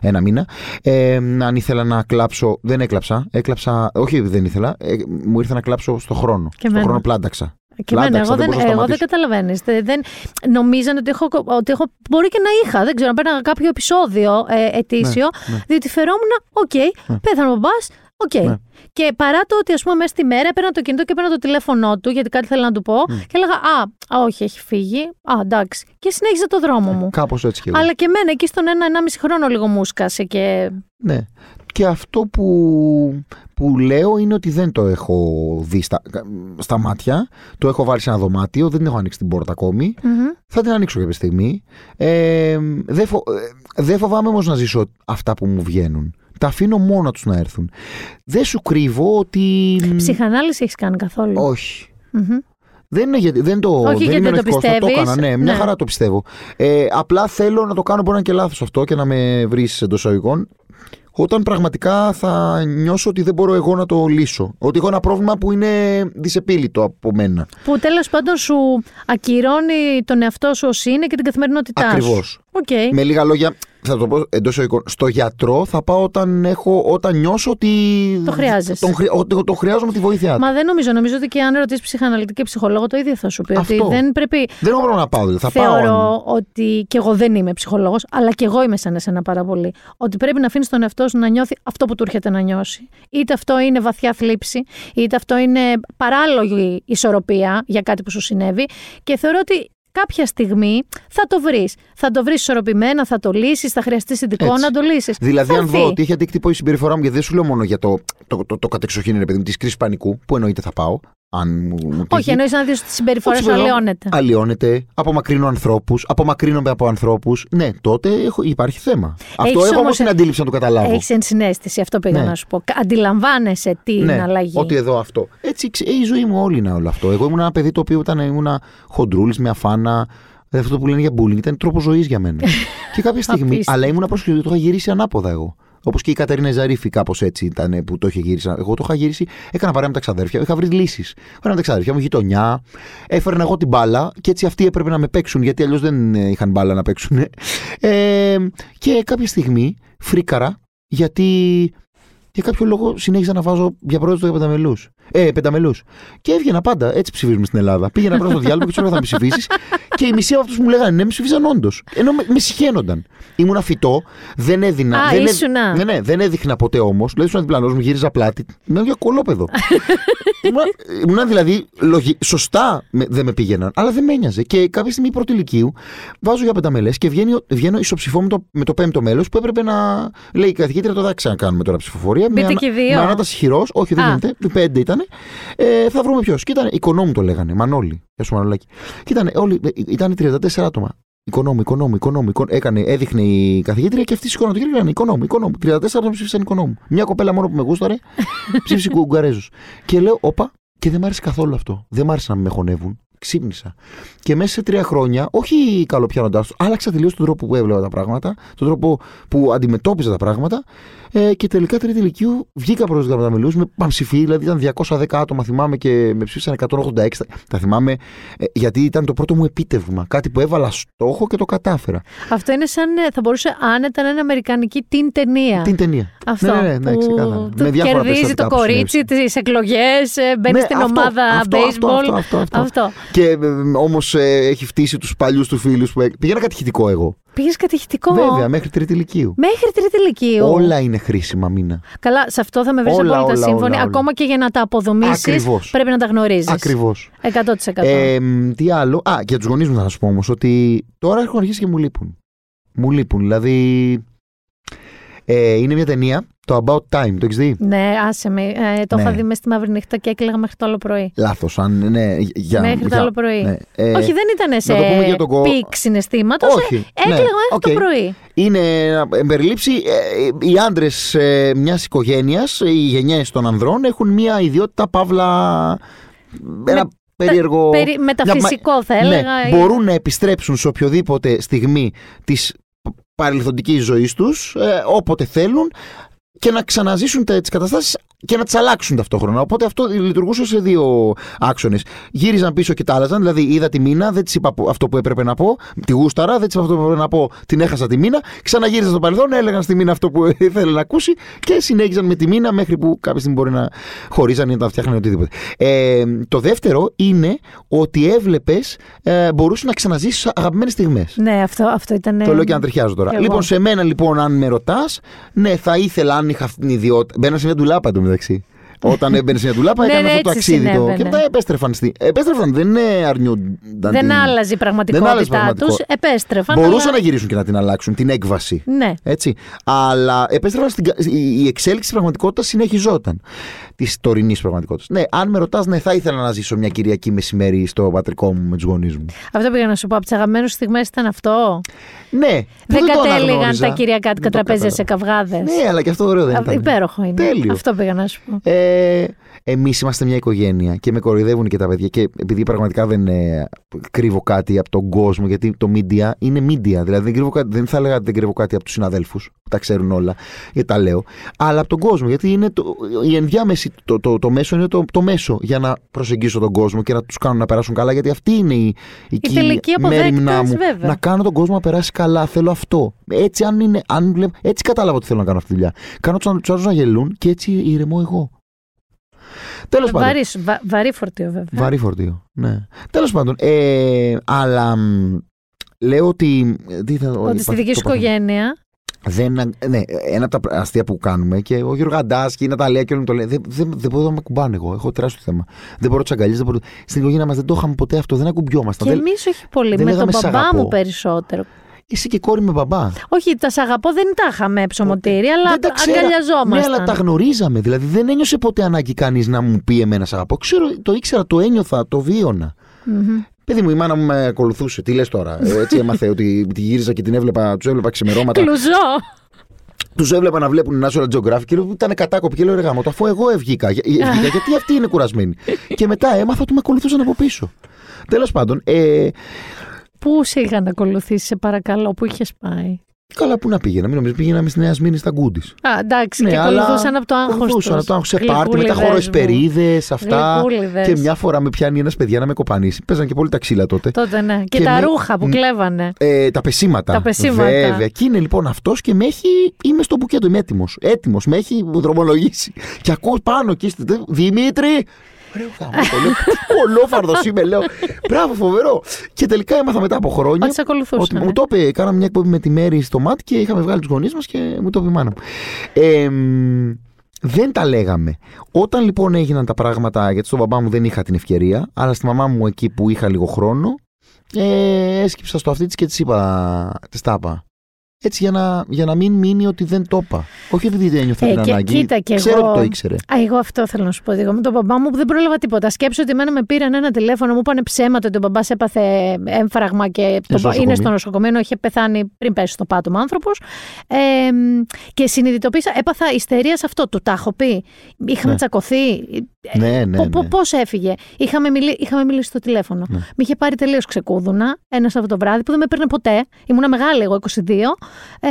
ένα μήνα. Ε, αν ήθελα να κλάψω, δεν έκλαψα. Έκλαψα, όχι δεν ήθελα. Ε, μου ήρθε να κλάψω στο χρόνο. Και στο χρόνο πλάνταξα. Και εμένα, εγώ δεν, δεν, εγώ δεν καταλαβαίνεις. Δεν, νομίζαν ότι έχω, ότι έχω. Μπορεί και να είχα, δεν ξέρω, να παίρναγα κάποιο επεισόδιο ε, ετήσιο. Ναι, ναι. Διότι φερόμουν, ok, okay, ναι. πέθανε ο μπαμπάς, ok. Okay. Ναι. Και παρά το ότι, ας πούμε, μέσα στη μέρα έπαιρνα το κινητό και έπαιρνα το τηλέφωνό του, γιατί κάτι θέλω να του πω, mm. και έλεγα Α, α, όχι, έχει φύγει. Α, εντάξει. Και συνέχιζα το δρόμο μου. Κάπως έτσι και Αλλά και εμένα εκεί στον ένα-ενάμιση χρόνο λίγο μου σκάσε και. Ναι. Και αυτό που, που λέω είναι ότι δεν το έχω δει στα, στα μάτια. Το έχω βάλει σε ένα δωμάτιο, δεν έχω ανοίξει την πόρτα ακόμη. Mm-hmm. Θα την ανοίξω κάποια στιγμή. Ε, δεν φο, ε, δε φοβάμαι όμως να ζήσω αυτά που μου βγαίνουν. Τα αφήνω μόνο τους να έρθουν. Δεν σου κρύβω ότι. Ψυχανάλυση έχεις κάνει καθόλου; Όχι. Mm-hmm. Δεν είναι γιατί δεν το, Όχι δεν γιατί το πιστεύεις. Το έκανα, ναι, μια ναι. χαρά το πιστεύω. Ε, απλά θέλω να το κάνω, μπορεί να είναι και λάθος αυτό και να με βρεις εντός εισαγωγικών όταν πραγματικά θα νιώσω ότι δεν μπορώ εγώ να το λύσω. Ότι έχω ένα πρόβλημα που είναι δυσεπίλητο από μένα. Που τέλος πάντων σου ακυρώνει τον εαυτό σου ως είναι και την καθημερινότητά σου. Ακριβώς. Okay. Με λίγα λόγια, θα το πω εντός Στο γιατρό θα πάω όταν, έχω, όταν νιώσω ότι. Το χρειάζεσαι. Τον, ότι το χρειάζομαι τη βοήθειά του. Μα δεν νομίζω. Νομίζω ότι και αν ρωτήσεις ψυχαναλυτική ψυχολόγο, το ίδιο θα σου πει. Αυτό. Ότι δεν πρέπει. Δεν έχω να πάω. Δηλαδή. Θα Θεωρώ πάω... ότι. και εγώ δεν είμαι ψυχολόγος, αλλά και εγώ είμαι σαν εσένα πάρα πολύ. Ότι πρέπει να αφήνεις τον εαυτό σου να νιώθει αυτό που του έρχεται να νιώσει. Είτε αυτό είναι βαθιά θλίψη, είτε αυτό είναι παράλογη ισορροπία για κάτι που σου συνέβη. Και θεωρώ ότι κάποια στιγμή θα το βρεις. Θα το βρεις ισορροπημένα, θα το λύσεις, θα χρειαστεί ειδικό να το λύσεις. Δηλαδή, αν δω ότι έχει αντίκτυπο η συμπεριφορά μου, γιατί δεν σου λέω μόνο για το, το, το, το, το κατεξοχήν, παιδί μου, της κρίση πανικού, που εννοείται θα πάω. Αν μου, Όχι, εννοείς να δεις ότι η συμπεριφορά σου αλλοιώνεται. Αλλοιώνεται, απομακρύνω ανθρώπους, απομακρύνομαι από ανθρώπους. Ναι, τότε έχω, υπάρχει θέμα. αυτό έχω όμως την αντίληψη να το καταλάβω. Έχεις ενσυναίσθηση, αυτό πήγα ναι. να σου πω. Αντιλαμβάνεσαι την ναι, αλλαγή. Ότι εδώ αυτό. Έτσι, η ζωή μου όλη είναι όλο αυτό. Εγώ ήμουν ένα παιδί το οποίο ήταν ήμουν χοντρούλης με αφάνα. Αυτό που λένε για bullying ήταν τρόπο ζωής για μένα. <laughs> και κάποια στιγμή. αλλά ήμουν πρόσκληση, το είχα γυρίσει ανάποδα εγώ. Όπως και η Κατερίνα Ζαρίφη, κάπως έτσι ήταν που το είχε γυρίσει. Εγώ το είχα γυρίσει, έκανα παρέα με τα ξαδέρφια, είχα βρει λύσεις. Παρέα με τα ξαδέρφια μου, γειτονιά. Έφερνα εγώ την μπάλα και έτσι αυτοί έπρεπε να με παίξουν, γιατί αλλιώς δεν είχαν μπάλα να παίξουν. Ε, και κάποια στιγμή φρίκαρα, γιατί για κάποιο λόγο συνέχιζα να βάζω για πρόεδρο το πενταμελούς. Ε, πενταμελούς. Και έβγαινα πάντα. Έτσι ψηφίζουμε στην Ελλάδα. Πήγαινα πρώτα στο διάλογο και του έλεγα θα με ψηφίσεις. και οι μισοί από αυτούς μου λέγανε ναι, με ψηφίζαν όντως. Ενώ με, με συχαίνονταν. Ήμουν φυτό, δεν έδινα. Α, δεν, ήσουνα. ναι, ναι, δεν έδειχνα ποτέ όμως. Δηλαδή, ήσουν διπλανός μου, γύριζα πλάτη. Ήμουν για κολόπεδο. <laughs> ήμουν, δηλαδή, λογι... σωστά με, δεν με πήγαιναν, αλλά δεν με ένοιαζε. Και κάποια στιγμή πρώτη ηλικίου βάζω για πενταμελές και βγαίνω, βγαίνω ισοψηφό με το, με το πέμπτο μέλος που έπρεπε να λέει η καθηγήτρια το θα ξανακάνουμε τώρα ψηφοφορία. Μπείτε και δύο. Με ανάταση χειρός, όχι δεν γίνεται, πέντε ήταν. Ε, θα βρούμε ποιος. Και ήταν οικονόμου το λέγανε, Μανώλη. Γεια σου Μανολάκη. Και ήταν, όλοι, ε, ήταν 34 άτομα. Οικονόμου, οικονόμου, οικονόμου. Έκανε, έδειχνε η καθηγήτρια και αυτή σηκώναν το χέρι και λέγανε Οικονόμου, οικονόμου. 34 άτομα ψήφισαν οικονόμου. Μια κοπέλα μόνο που με γούσταρε <laughs> ψήφισε κουγκαρέζου. και λέω, Όπα, και δεν μ' άρεσε καθόλου αυτό. Δεν μ' άρεσε να με χωνεύουν. Ξύπνησα. Και μέσα σε τρία χρόνια, όχι καλοπιάνοντάς του, άλλαξα τελείως τον τρόπο που έβλεπα τα πράγματα, τον τρόπο που αντιμετώπιζα τα πράγματα ε, και τελικά τρίτη ηλικίου βγήκα προ του Γραμματαμιλού με πανψηφί, δηλαδή ήταν 210 άτομα, θυμάμαι και με ψήφισαν 186. Τα θυμάμαι ε, γιατί ήταν το πρώτο μου επίτευγμα. Κάτι που έβαλα στόχο και το κατάφερα. Αυτό είναι σαν. Ε, θα μπορούσε άνετα να είναι αμερικανική την ταινία. Την ταινία. Αυτό. Ναι, ναι, ναι, ναι ξεκάθαρα. Με κερδίζει το κορίτσι τις εκλογές, ε, μπαίνει ναι, στην αυτό, ομάδα αυτό, baseball. Αυτό, αυτό, αυτό, Και ε, όμως ε, έχει φτύσει τους παλιούς του φίλους που. Πήγαινα κατηχητικό εγώ. Πήγες κατηχητικό. Βέβαια, μέχρι τρίτη ηλικίου. Μέχρι τρίτη ηλικίου. Όλα είναι χρήσιμα μήνα. Καλά, σε αυτό θα με βρεις απόλυτα σύμφωνη. Ακόμα και για να τα αποδομήσεις, πρέπει να τα γνωρίζεις. Ακριβώς. 100%. Ε, τι άλλο; Α, για τους γονείς μου θα σας πω όμως ότι τώρα έχουν αρχίσει και μου λείπουν. Μου λείπουν. Δηλαδή. Ε, είναι μια ταινία το About Time, το έχεις δει; Ναι, άσε με. Ε, το ναι. είχα δει μέσα στη μαύρη νύχτα και έκλαιγα μέχρι το άλλο πρωί. Λάθος. Αν, ναι, για, μέχρι για, το άλλο πρωί. Ναι. Ε, Όχι, δεν ήταν σε το πικ συναισθήματος. Όχι. Ε, έκλαιγα ναι. μέχρι okay. το πρωί. Είναι περιλήψη. Ε, οι άντρες ε, μιας οικογένειας, οι γενιές των ανδρών, έχουν μια ιδιότητα παύλα. Ένα περίεργο. Περι, μεταφυσικό θα ναι, έλεγα. Ναι, μπορούν να επιστρέψουν σε οποιοδήποτε στιγμή της παρελθοντικής ζωής τους, ε, όποτε θέλουν, και να ξαναζήσουν τις καταστάσεις και να τις αλλάξουν ταυτόχρονα. Οπότε αυτό λειτουργούσε σε δύο άξονες. Γύριζαν πίσω και τα άλλαζαν. Δηλαδή, είδα τη μήνα, δεν της είπα αυτό που έπρεπε να πω. Τη γούσταρα, δεν της είπα αυτό που έπρεπε να πω. Την έχασα τη μήνα. Ξαναγύριζαν στο παρελθόν, έλεγαν στη μήνα αυτό που <laughs> ήθελε να ακούσει και συνέχιζαν με τη μήνα μέχρι που κάποια στιγμή μπορεί να χωρίζαν ή να τα φτιάχνουν οτιδήποτε. Ε, το δεύτερο είναι ότι έβλεπες, ε, μπορούσε να ξαναζήσεις αγαπημένες στιγμές. Ναι, αυτό, αυτό ήταν. Το λέω και να τριχιάζω τώρα. Λοιπόν, σε μένα λοιπόν, αν με ρωτάς, ναι, θα ήθελα αν είχα αυτή την ιδιότητα. Μπαίνα σε μια ντουλάπα μεταξύ. Όταν έμπαινε σε μια τουλάπα, ναι, έκανε ναι, αυτό το αξίδι το. Και μετά επέστρεφαν. Στη... Επέστρεφαν, δεν αρνιούνταν. Δεν την... άλλαζε η πραγματικότητά τους. Επέστρεφαν. Μπορούσαν αλλά... να γυρίσουν και να την αλλάξουν, την έκβαση. Ναι. Έτσι. Αλλά επέστρεφαν στην... η εξέλιξη της πραγματικότητας συνεχιζόταν. Της τωρινής πραγματικότητας. Ναι, αν με ρωτάς, ναι, θα ήθελα να ζήσω μια Κυριακή μεσημέρι στο πατρικό μου με τους γονείς μου. Αυτό πήγα να σου πω. Από τις αγαπημένες στιγμές ήταν αυτό; Ναι. Δεν κατέληγαν τα Κυριακάτικα τραπέζια σε καυγάδες. Ναι, αλλά και αυτό ωραίο δεν ήταν. Υπέροχο είναι. Τέλειο. Αυτό πήγα να σου πω. Ε, Εμείς είμαστε μια οικογένεια και με κοροϊδεύουν και τα παιδιά. Και επειδή πραγματικά δεν ε, κρύβω κάτι από τον κόσμο, γιατί το media είναι media. Δηλαδή δεν, κρύβω κάτι, δεν θα έλεγα ότι δεν κρύβω κάτι από τους συναδέλφους, που τα ξέρουν όλα, γιατί τα λέω. Αλλά από τον κόσμο, γιατί είναι το, η ενδιάμεση, το, το, το, μέσο είναι το, το μέσο για να προσεγγίσω τον κόσμο και να τους κάνω να περάσουν καλά. Γιατί αυτή είναι η, η, η τελική μέρημνά μου. Βέβαια. Να κάνω τον κόσμο να περάσει καλά. Θέλω αυτό. Έτσι, αν είναι, αν βλέπ, έτσι κατάλαβα ότι θέλω να κάνω αυτή τη δουλειά. Κάνω τους άλλους να γελούν και έτσι ηρεμώ εγώ. Τέλος πάντων. Βαρύ, βα, βαρύ φορτίο, βέβαια. Βαρύ φορτίο, ναι. Τέλος πάντων. Ε, αλλά λέω ότι. Τι θα, ότι στη δική σου οικογένεια. Δεν, ναι, ένα από τα αστεία που κάνουμε και ο Γιώργος Αντάσκη και η Ναταλία και όλοι μου το λένε. Δεν, δεν, δεν μπορώ να με κουμπάνε εγώ. Έχω τεράστιο θέμα. Δεν μπορώ να τους Μπορώ... Στην οικογένεια μας δεν το είχαμε ποτέ αυτό. Δεν ακουμπιόμασταν. Και εμείς όχι πολύ. με τον μπαμπά μου περισσότερο. Εσύ και κόρη με μπαμπά. Όχι, τα σ' αγαπώ δεν τα είχαμε ψωμοτήρια, αλλά τα αγκαλιαζόμασταν. Ναι, αλλά τα γνωρίζαμε. Δηλαδή δεν ένιωσε ποτέ ανάγκη κανείς να μου πει εμένα σ' αγαπώ. Ξέρω, το ήξερα, το ένιωθα, το βίωνα. Mm-hmm. Παιδί μου, η μάνα μου με ακολουθούσε. Τι λες τώρα. Ε, έτσι έμαθε ότι τη γύριζα και την έβλεπα, τους έβλεπα ξημερώματα. Κλουζό. Τους έβλεπα να βλέπουν National Geographic και ήταν κατάκοποι και λέω ρε γάμο, αφού εγώ ευγήκα, ευγήκα γιατί αυτοί είναι κουρασμένοι. <laughs> και μετά έμαθα ότι με ακολουθούσαν από πίσω. Τέλος πάντων. Ε... Πού σε είχαν ακολουθήσει, σε παρακαλώ, πού είχες πάει; Καλά, πού να πήγαινα. Μην νομίζεις, πήγαιναμε στη Νέα Σμήνη στα Γκούντις. Α, εντάξει, ναι, και ακολουθούσαν από το άγχος. Ακολουθούσαν από το άγχος σε πάρτι, μετά χώρο εσπερίδες, αυτά. Και μια φορά με πιάνει ένας παιδιά να με κοπανίσει. Παίζαν και πολύ τα ξύλα τότε. Τότε, ναι. Και, και τα με... ρούχα που κλέβανε. Ε, τα πεσήματα. Τα πεσήματα. Βέβαια. Και είναι λοιπόν αυτός και με έχει. Είμαι στο μπουκέτο, είμαι έτοιμος. Έτοιμος, με έχει δρομολογήσει. Και ακούω πάνω εκεί. Δημήτρη, Ολόφαρδο είμαι, λέω. Μπράβο, φοβερό. Και τελικά έμαθα μετά από χρόνια. Ότι μου το είπε, κάναμε μια εκπομπή με τη Μέρη στο ΜΑΤ και είχαμε βγάλει τους γονείς μας και μου το είπε η μάνα μου. δεν τα λέγαμε. Όταν λοιπόν έγιναν τα πράγματα, γιατί στον μπαμπά μου δεν είχα την ευκαιρία, αλλά στη μαμά μου εκεί που είχα λίγο χρόνο, ε, έσκυψα στο αυτή της και της είπα, της τάπα. Έτσι για να, για να μην μείνει ότι δεν το είπα. Όχι επειδή δεν ένιωθα ε, την ανάγκη. Κοίτα, και Ξέρω εγώ... ότι το ήξερε. Α, εγώ αυτό θέλω να σου πω. Εγώ με τον μπαμπά μου που δεν πρόλαβα τίποτα. Σκέψω ότι εμένα με πήραν ένα τηλέφωνο, μου είπαν ψέματα ότι ο μπαμπά έπαθε έμφραγμα και το... είναι στο νοσοκομείο. Είχε πεθάνει πριν πέσει στο πάτωμα άνθρωπος. Ε, και συνειδητοποίησα, έπαθα ιστερία σε αυτό. Του τα έχω πει. Είχαμε ναι. τσακωθεί. Ναι, ναι, ναι. Πώς έφυγε; Είχαμε, μιλ... είχαμε μιλήσει στο τηλέφωνο. Ναι. Με είχε πάρει τελείως ξεκούδουνα ένα αυτό το βράδυ που δεν με παίρνε ποτέ. Ήμουνα μεγάλη εγώ 22. Ε,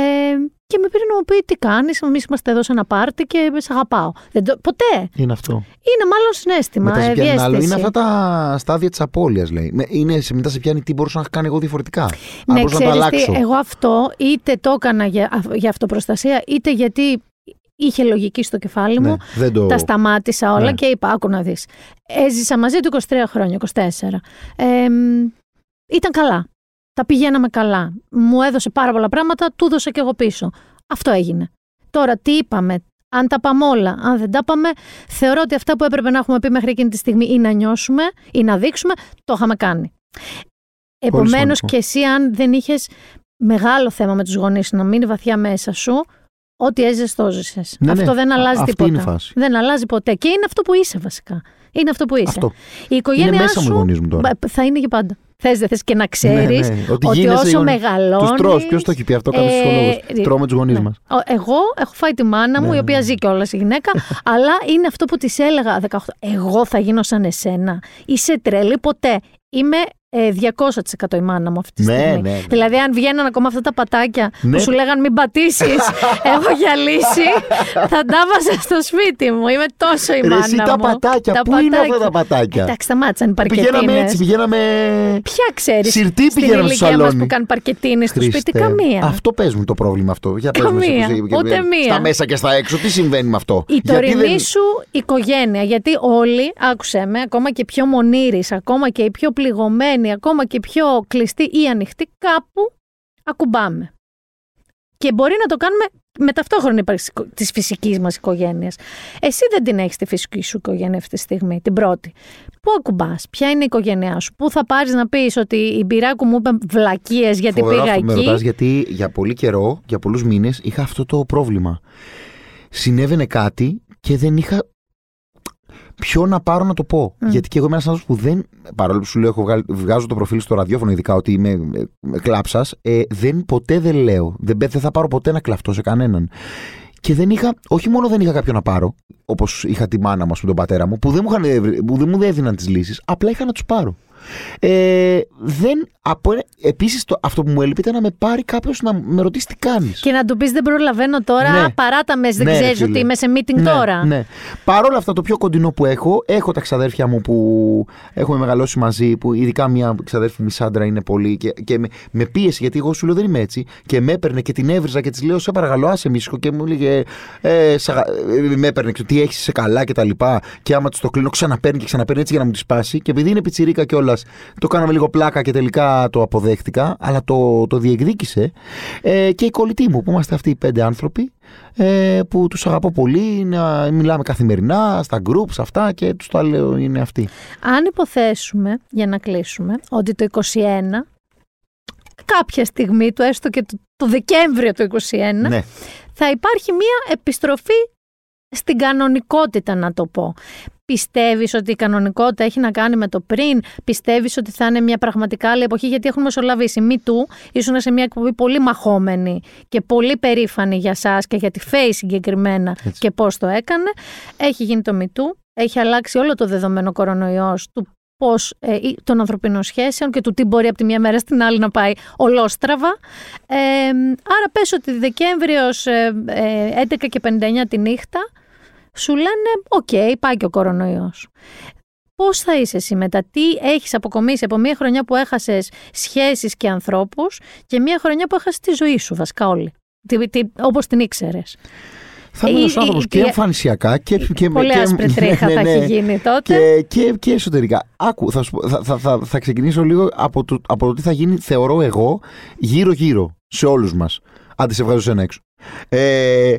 και με πήρε να μου πει τι κάνεις. Εμείς είμαστε εδώ σε ένα πάρτι και σε αγαπάω. Δεν το, ποτέ. Είναι αυτό. Είναι μάλλον συνέστημα. Μετά σε πιάνει άλλο. Είναι αυτά τα στάδια της απώλειας, λέει. Είναι, μετά σε πιάνει τι μπορούσα να κάνω εγώ διαφορετικά. Ναι, ξέρεις, να το αλλάξω. εγώ αυτό είτε το έκανα για, για αυτοπροστασία, είτε γιατί είχε λογική στο κεφάλι μου. Ναι, το... Τα σταμάτησα όλα ναι. και είπα: Άκου να δεις. Έζησα μαζί του 23 χρόνια, 24. Ε, ήταν καλά. Τα πηγαίναμε καλά. Μου έδωσε πάρα πολλά πράγματα, του έδωσα και εγώ πίσω. Αυτό έγινε. Τώρα τι είπαμε, αν τα πάμε όλα, αν δεν τα πάμε, θεωρώ ότι αυτά που έπρεπε να έχουμε πει μέχρι εκείνη τη στιγμή ή να νιώσουμε ή να δείξουμε, το είχαμε κάνει. Επομένως και εσύ, αν δεν είχες μεγάλο θέμα με τους γονείς να μείνει βαθιά μέσα σου, ό,τι έζησε, το έζησε. Ναι, αυτό ναι. δεν αλλάζει Αυτή τίποτα. Είναι η φάση. Δεν αλλάζει ποτέ. Και είναι αυτό που είσαι βασικά. Είναι αυτό που είσαι. Αυτό. Η οικογένειά είναι μέσα σου μου τώρα. θα είναι για πάντα. Θες, δεν θες και να ξέρεις ναι, ναι. ότι, ότι όσο μεγαλώνεις. Τους τρώ, ποιος το έχει πει αυτό, κάποιος ε, ψυχολόγος. Τρώμε τους γονείς ναι. μας. Εγώ έχω φάει τη μάνα μου, ναι, η οποία ναι. ζει κιόλας η γυναίκα, <laughs> αλλά είναι αυτό που της έλεγα 18. Εγώ θα γίνω σαν εσένα. Είσαι τρελή ποτέ. Είμαι 200% ε, η μάνα μου αυτή τη ναι, στιγμή. Ναι, ναι. Δηλαδή, αν βγαίναν ακόμα αυτά τα πατάκια που ναι. σου λέγαν μην πατήσεις, <laughs> έχω γυαλίσει, θα τα βάζα στο σπίτι μου. Είμαι τόσο η μάνα εσύ, μου. τα πατάκια, τα πού πατάκια. είναι αυτά τα πατάκια. Εντάξει, σταμάτησαν οι παρκετίνες. Πηγαίναμε έτσι, πηγαίναμε. Ποια ξέρεις. Συρτή πηγαίναμε στο σαλόνι. που κάνουν παρκετίνες στο σπίτι, καμία. Αυτό παίζουν το πρόβλημα αυτό. Για καμία. Ούτε μία. Στα μέσα και στα έξω, τι συμβαίνει με αυτό; Η τωρινή σου οικογένεια, γιατί όλοι, άκουσε με, ακόμα και πιο μονήρη, ακόμα και οι πιο πληγωμένοι, ακόμα και πιο κλειστή ή ανοιχτή, κάπου ακουμπάμε. Και μπορεί να το κάνουμε με ταυτόχρονη ύπαρξη της φυσικής μας οικογένειας. Εσύ δεν την έχεις τη φυσική σου οικογένεια αυτή τη στιγμή, την πρώτη. Πού ακουμπάς, ποια είναι η οικογένειά σου, πού θα πάρεις να πεις ότι η μπυράκου μου είπε βλακίες γιατί Φοβερό πήγα εκεί. Με ρωτάς γιατί για πολύ καιρό, για πολλούς μήνες, είχα αυτό το πρόβλημα. Συνέβαινε κάτι και δεν είχα ποιο να πάρω να το πω. Γιατί και εγώ είμαι ένας άνθρωπος που δεν. Παρόλο που σου λέω, έχω βγάζω το προφίλ στο ραδιόφωνο, ειδικά ότι είμαι ε, κλάψας, ε, δεν ποτέ δεν λέω. Δεν, δεν θα πάρω ποτέ να κλαφτώ σε κανέναν. Και δεν είχα, όχι μόνο δεν είχα κάποιον να πάρω, όπως είχα τη μάνα μα με τον πατέρα μου, που δεν μου, είχαν, που δεν μου έδιναν τις λύσεις, απλά είχα να τους πάρω. Ε, δεν, από, επίσης το, αυτό που μου έλειπε ήταν να με πάρει κάποιος να με ρωτήσει τι κάνεις. Και να του πεις δεν προλαβαίνω τώρα, ναι. παράτα με, δεν ναι, ξέρεις ότι είμαι σε meeting ναι, τώρα. Ναι. Παρ' όλα αυτά το πιο κοντινό που έχω, έχω τα ξαδέρφια μου που έχουμε μεγαλώσει μαζί, που ειδικά μια ξαδέρφη μου η Σάντρα είναι πολύ και, και με, με πίεση γιατί εγώ σου λέω δεν είμαι έτσι και με έπαιρνε και την έβριζα και της λέω σε παρακαλώ άσε μίσχο και μου έλεγε ε, σα, ε, με έπαιρνε και τι έχεις σε καλά και τα λοιπά και άμα του το κλείνω ξαναπαίρνει και ξαναπαίρνει έτσι για να μου τη σπάσει και επειδή είναι πιτσιρίκα κιόλα το κάναμε λίγο πλάκα και τελικά το αποδέχτηκα, αλλά το, το διεκδίκησε. Ε, και η κολλητή μου, που είμαστε αυτοί οι πέντε άνθρωποι, ε, που τους αγαπώ πολύ, να μιλάμε καθημερινά, στα groups, αυτά και τους το λέω είναι αυτοί. Αν υποθέσουμε, για να κλείσουμε, ότι το 21 κάποια στιγμή του, έστω και το, το Δεκέμβριο του 2021, ναι. θα υπάρχει μια επιστροφή στην κανονικότητα να το πω. Πιστεύεις ότι η κανονικότητα έχει να κάνει με το πριν, πιστεύεις ότι θα είναι μια πραγματικά άλλη εποχή, γιατί έχουμε μεσολαβήσει. Μη του, ήσουν σε μια εκπομπή πολύ μαχόμενη και πολύ περήφανη για σας και για τη Face συγκεκριμένα και πώς το έκανε. Έχει γίνει το me too, έχει αλλάξει όλο το δεδομένο κορονοϊός του πώς, ε, των ανθρωπίνων σχέσεων και του τι μπορεί από τη μία μέρα στην άλλη να πάει ολόστραβα. Ε, άρα πες ότι Δεκέμβριος ε, 11 ε, και 59 τη νύχτα σου λένε «Ok, πάει και ο κορονοϊός». Πώς θα είσαι εσύ μετά, τι έχεις αποκομίσει από μια χρονιά που έχασες σχέσεις και ανθρώπους και μια χρονιά που έχασες τη ζωή σου βασικά όλοι, όπως την ήξερες. Θα είμαι ένας άνθρωπος και εμφανισιακά και. και πολύ και, άσπρη τρίχα ναι, θα έχει ναι. γίνει τότε. Και, και, και εσωτερικά. Άκου, θα, θα, θα, θα, ξεκινήσω λίγο από το, από το τι θα γίνει, θεωρώ εγώ, γύρω-γύρω σε όλους μας. Άντε, σε βγάζω ένα έξω. Ε,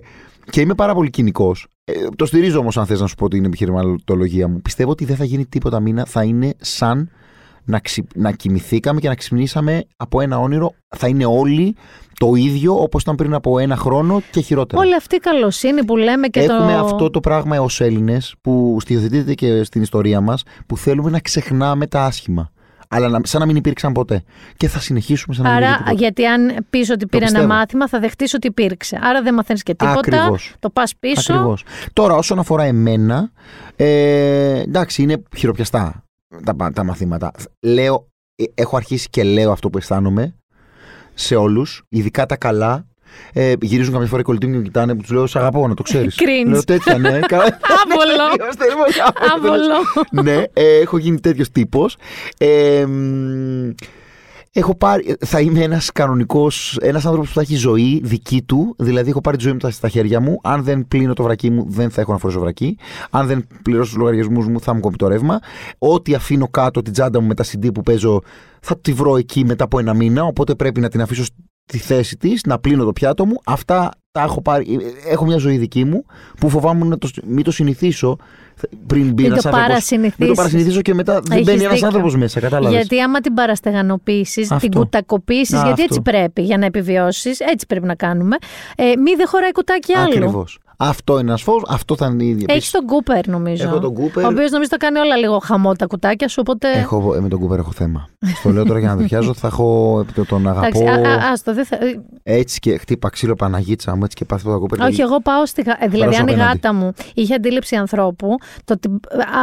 και είμαι πάρα πολύ κοινικός. Ε, το στηρίζω όμως, αν θες να σου πω την επιχειρηματολογία μου. Πιστεύω ότι δεν θα γίνει τίποτα μήνα. Θα είναι σαν να, ξυ... να κοιμηθήκαμε και να ξυπνήσαμε από ένα όνειρο. Θα είναι όλοι το ίδιο όπως ήταν πριν από ένα χρόνο και χειρότερα. Όλη αυτή η καλοσύνη που λέμε και Έχουμε το... αυτό το πράγμα ω Έλληνες που στοιχειοθετείται και στην ιστορία μας που θέλουμε να ξεχνάμε τα άσχημα. Αλλά σαν να μην υπήρξαν ποτέ. Και θα συνεχίσουμε σαν να Άρα, μην Άρα, γιατί αν πεις ότι πήρε ένα μάθημα, θα δεχτείς ότι υπήρξε. Άρα δεν μαθαίνεις και τίποτα. Ακριβώς. Το πας πίσω. Ακριβώς. Τώρα, όσον αφορά εμένα, ε, εντάξει, είναι χειροπιαστά τα, τα μαθήματα. Λέω, ε, έχω αρχίσει και λέω αυτό που αισθάνομαι σε όλους, ειδικά τα καλά. Ε, γυρίζουν καμιά φορά οι κολλητοί μου και κοιτάνε που τους λέω Σε αγαπώ να το ξέρεις. <laughs> Cringe. Λέω τέτοια, ναι. <laughs> Άβολο. <laughs> Άβολος. Ναι, ε, έχω γίνει τέτοιος τύπος. Ε, έχω πάρει, θα είμαι ένας κανονικός, ένας άνθρωπος που θα έχει ζωή δική του. Δηλαδή, έχω πάρει τη ζωή μου στα χέρια μου. Αν δεν πλύνω το βρακί μου, δεν θα έχω να φορέσω βρακί. Αν δεν πληρώσω τους λογαριασμούς μου, θα μου κόβει το ρεύμα. Ό,τι αφήνω κάτω την τσάντα μου με τα CD που παίζω, θα τη βρω εκεί μετά από ένα μήνα. Οπότε πρέπει να την αφήσω στη θέση της, να πλύνω το πιάτο μου. Αυτά τα έχω πάρει. Έχω μια ζωή δική μου που φοβάμαι να το, μην το συνηθίσω πριν μπει ένας άνθρωπο. Μην το παρασυνηθίσω και μετά δεν μπαίνει ένας άνθρωπος μέσα. Κατάλαβες; Γιατί άμα την παραστεγανοποιήσεις, την κουτακοποιήσεις, γιατί έτσι πρέπει για να επιβιώσεις, έτσι πρέπει να κάνουμε. Ε, μη δεν χωράει κουτάκι άλλο. Ακριβώς. Αυτό είναι ένας φως, αυτό θα είναι η ίδια. Έχεις τον Κούπερ, νομίζω. Έχω τον Κούπερ. Ο οποίος νομίζω τα κάνει όλα λίγο χαμό τα κουτάκια σου, οπότε. Έχω, ε, με τον Κούπερ έχω θέμα. <laughs> Στο λέω τώρα για να το θα έχω. Τον αγαπώ. Άστο, δεν θα... Έτσι και χτύπα ξύλο Παναγίτσα μου, έτσι και πάθει το Κούπερ. Όχι, εγώ πάω στη. Ε, δηλαδή, αν η γάτα μου είχε αντίληψη ανθρώπου, το ότι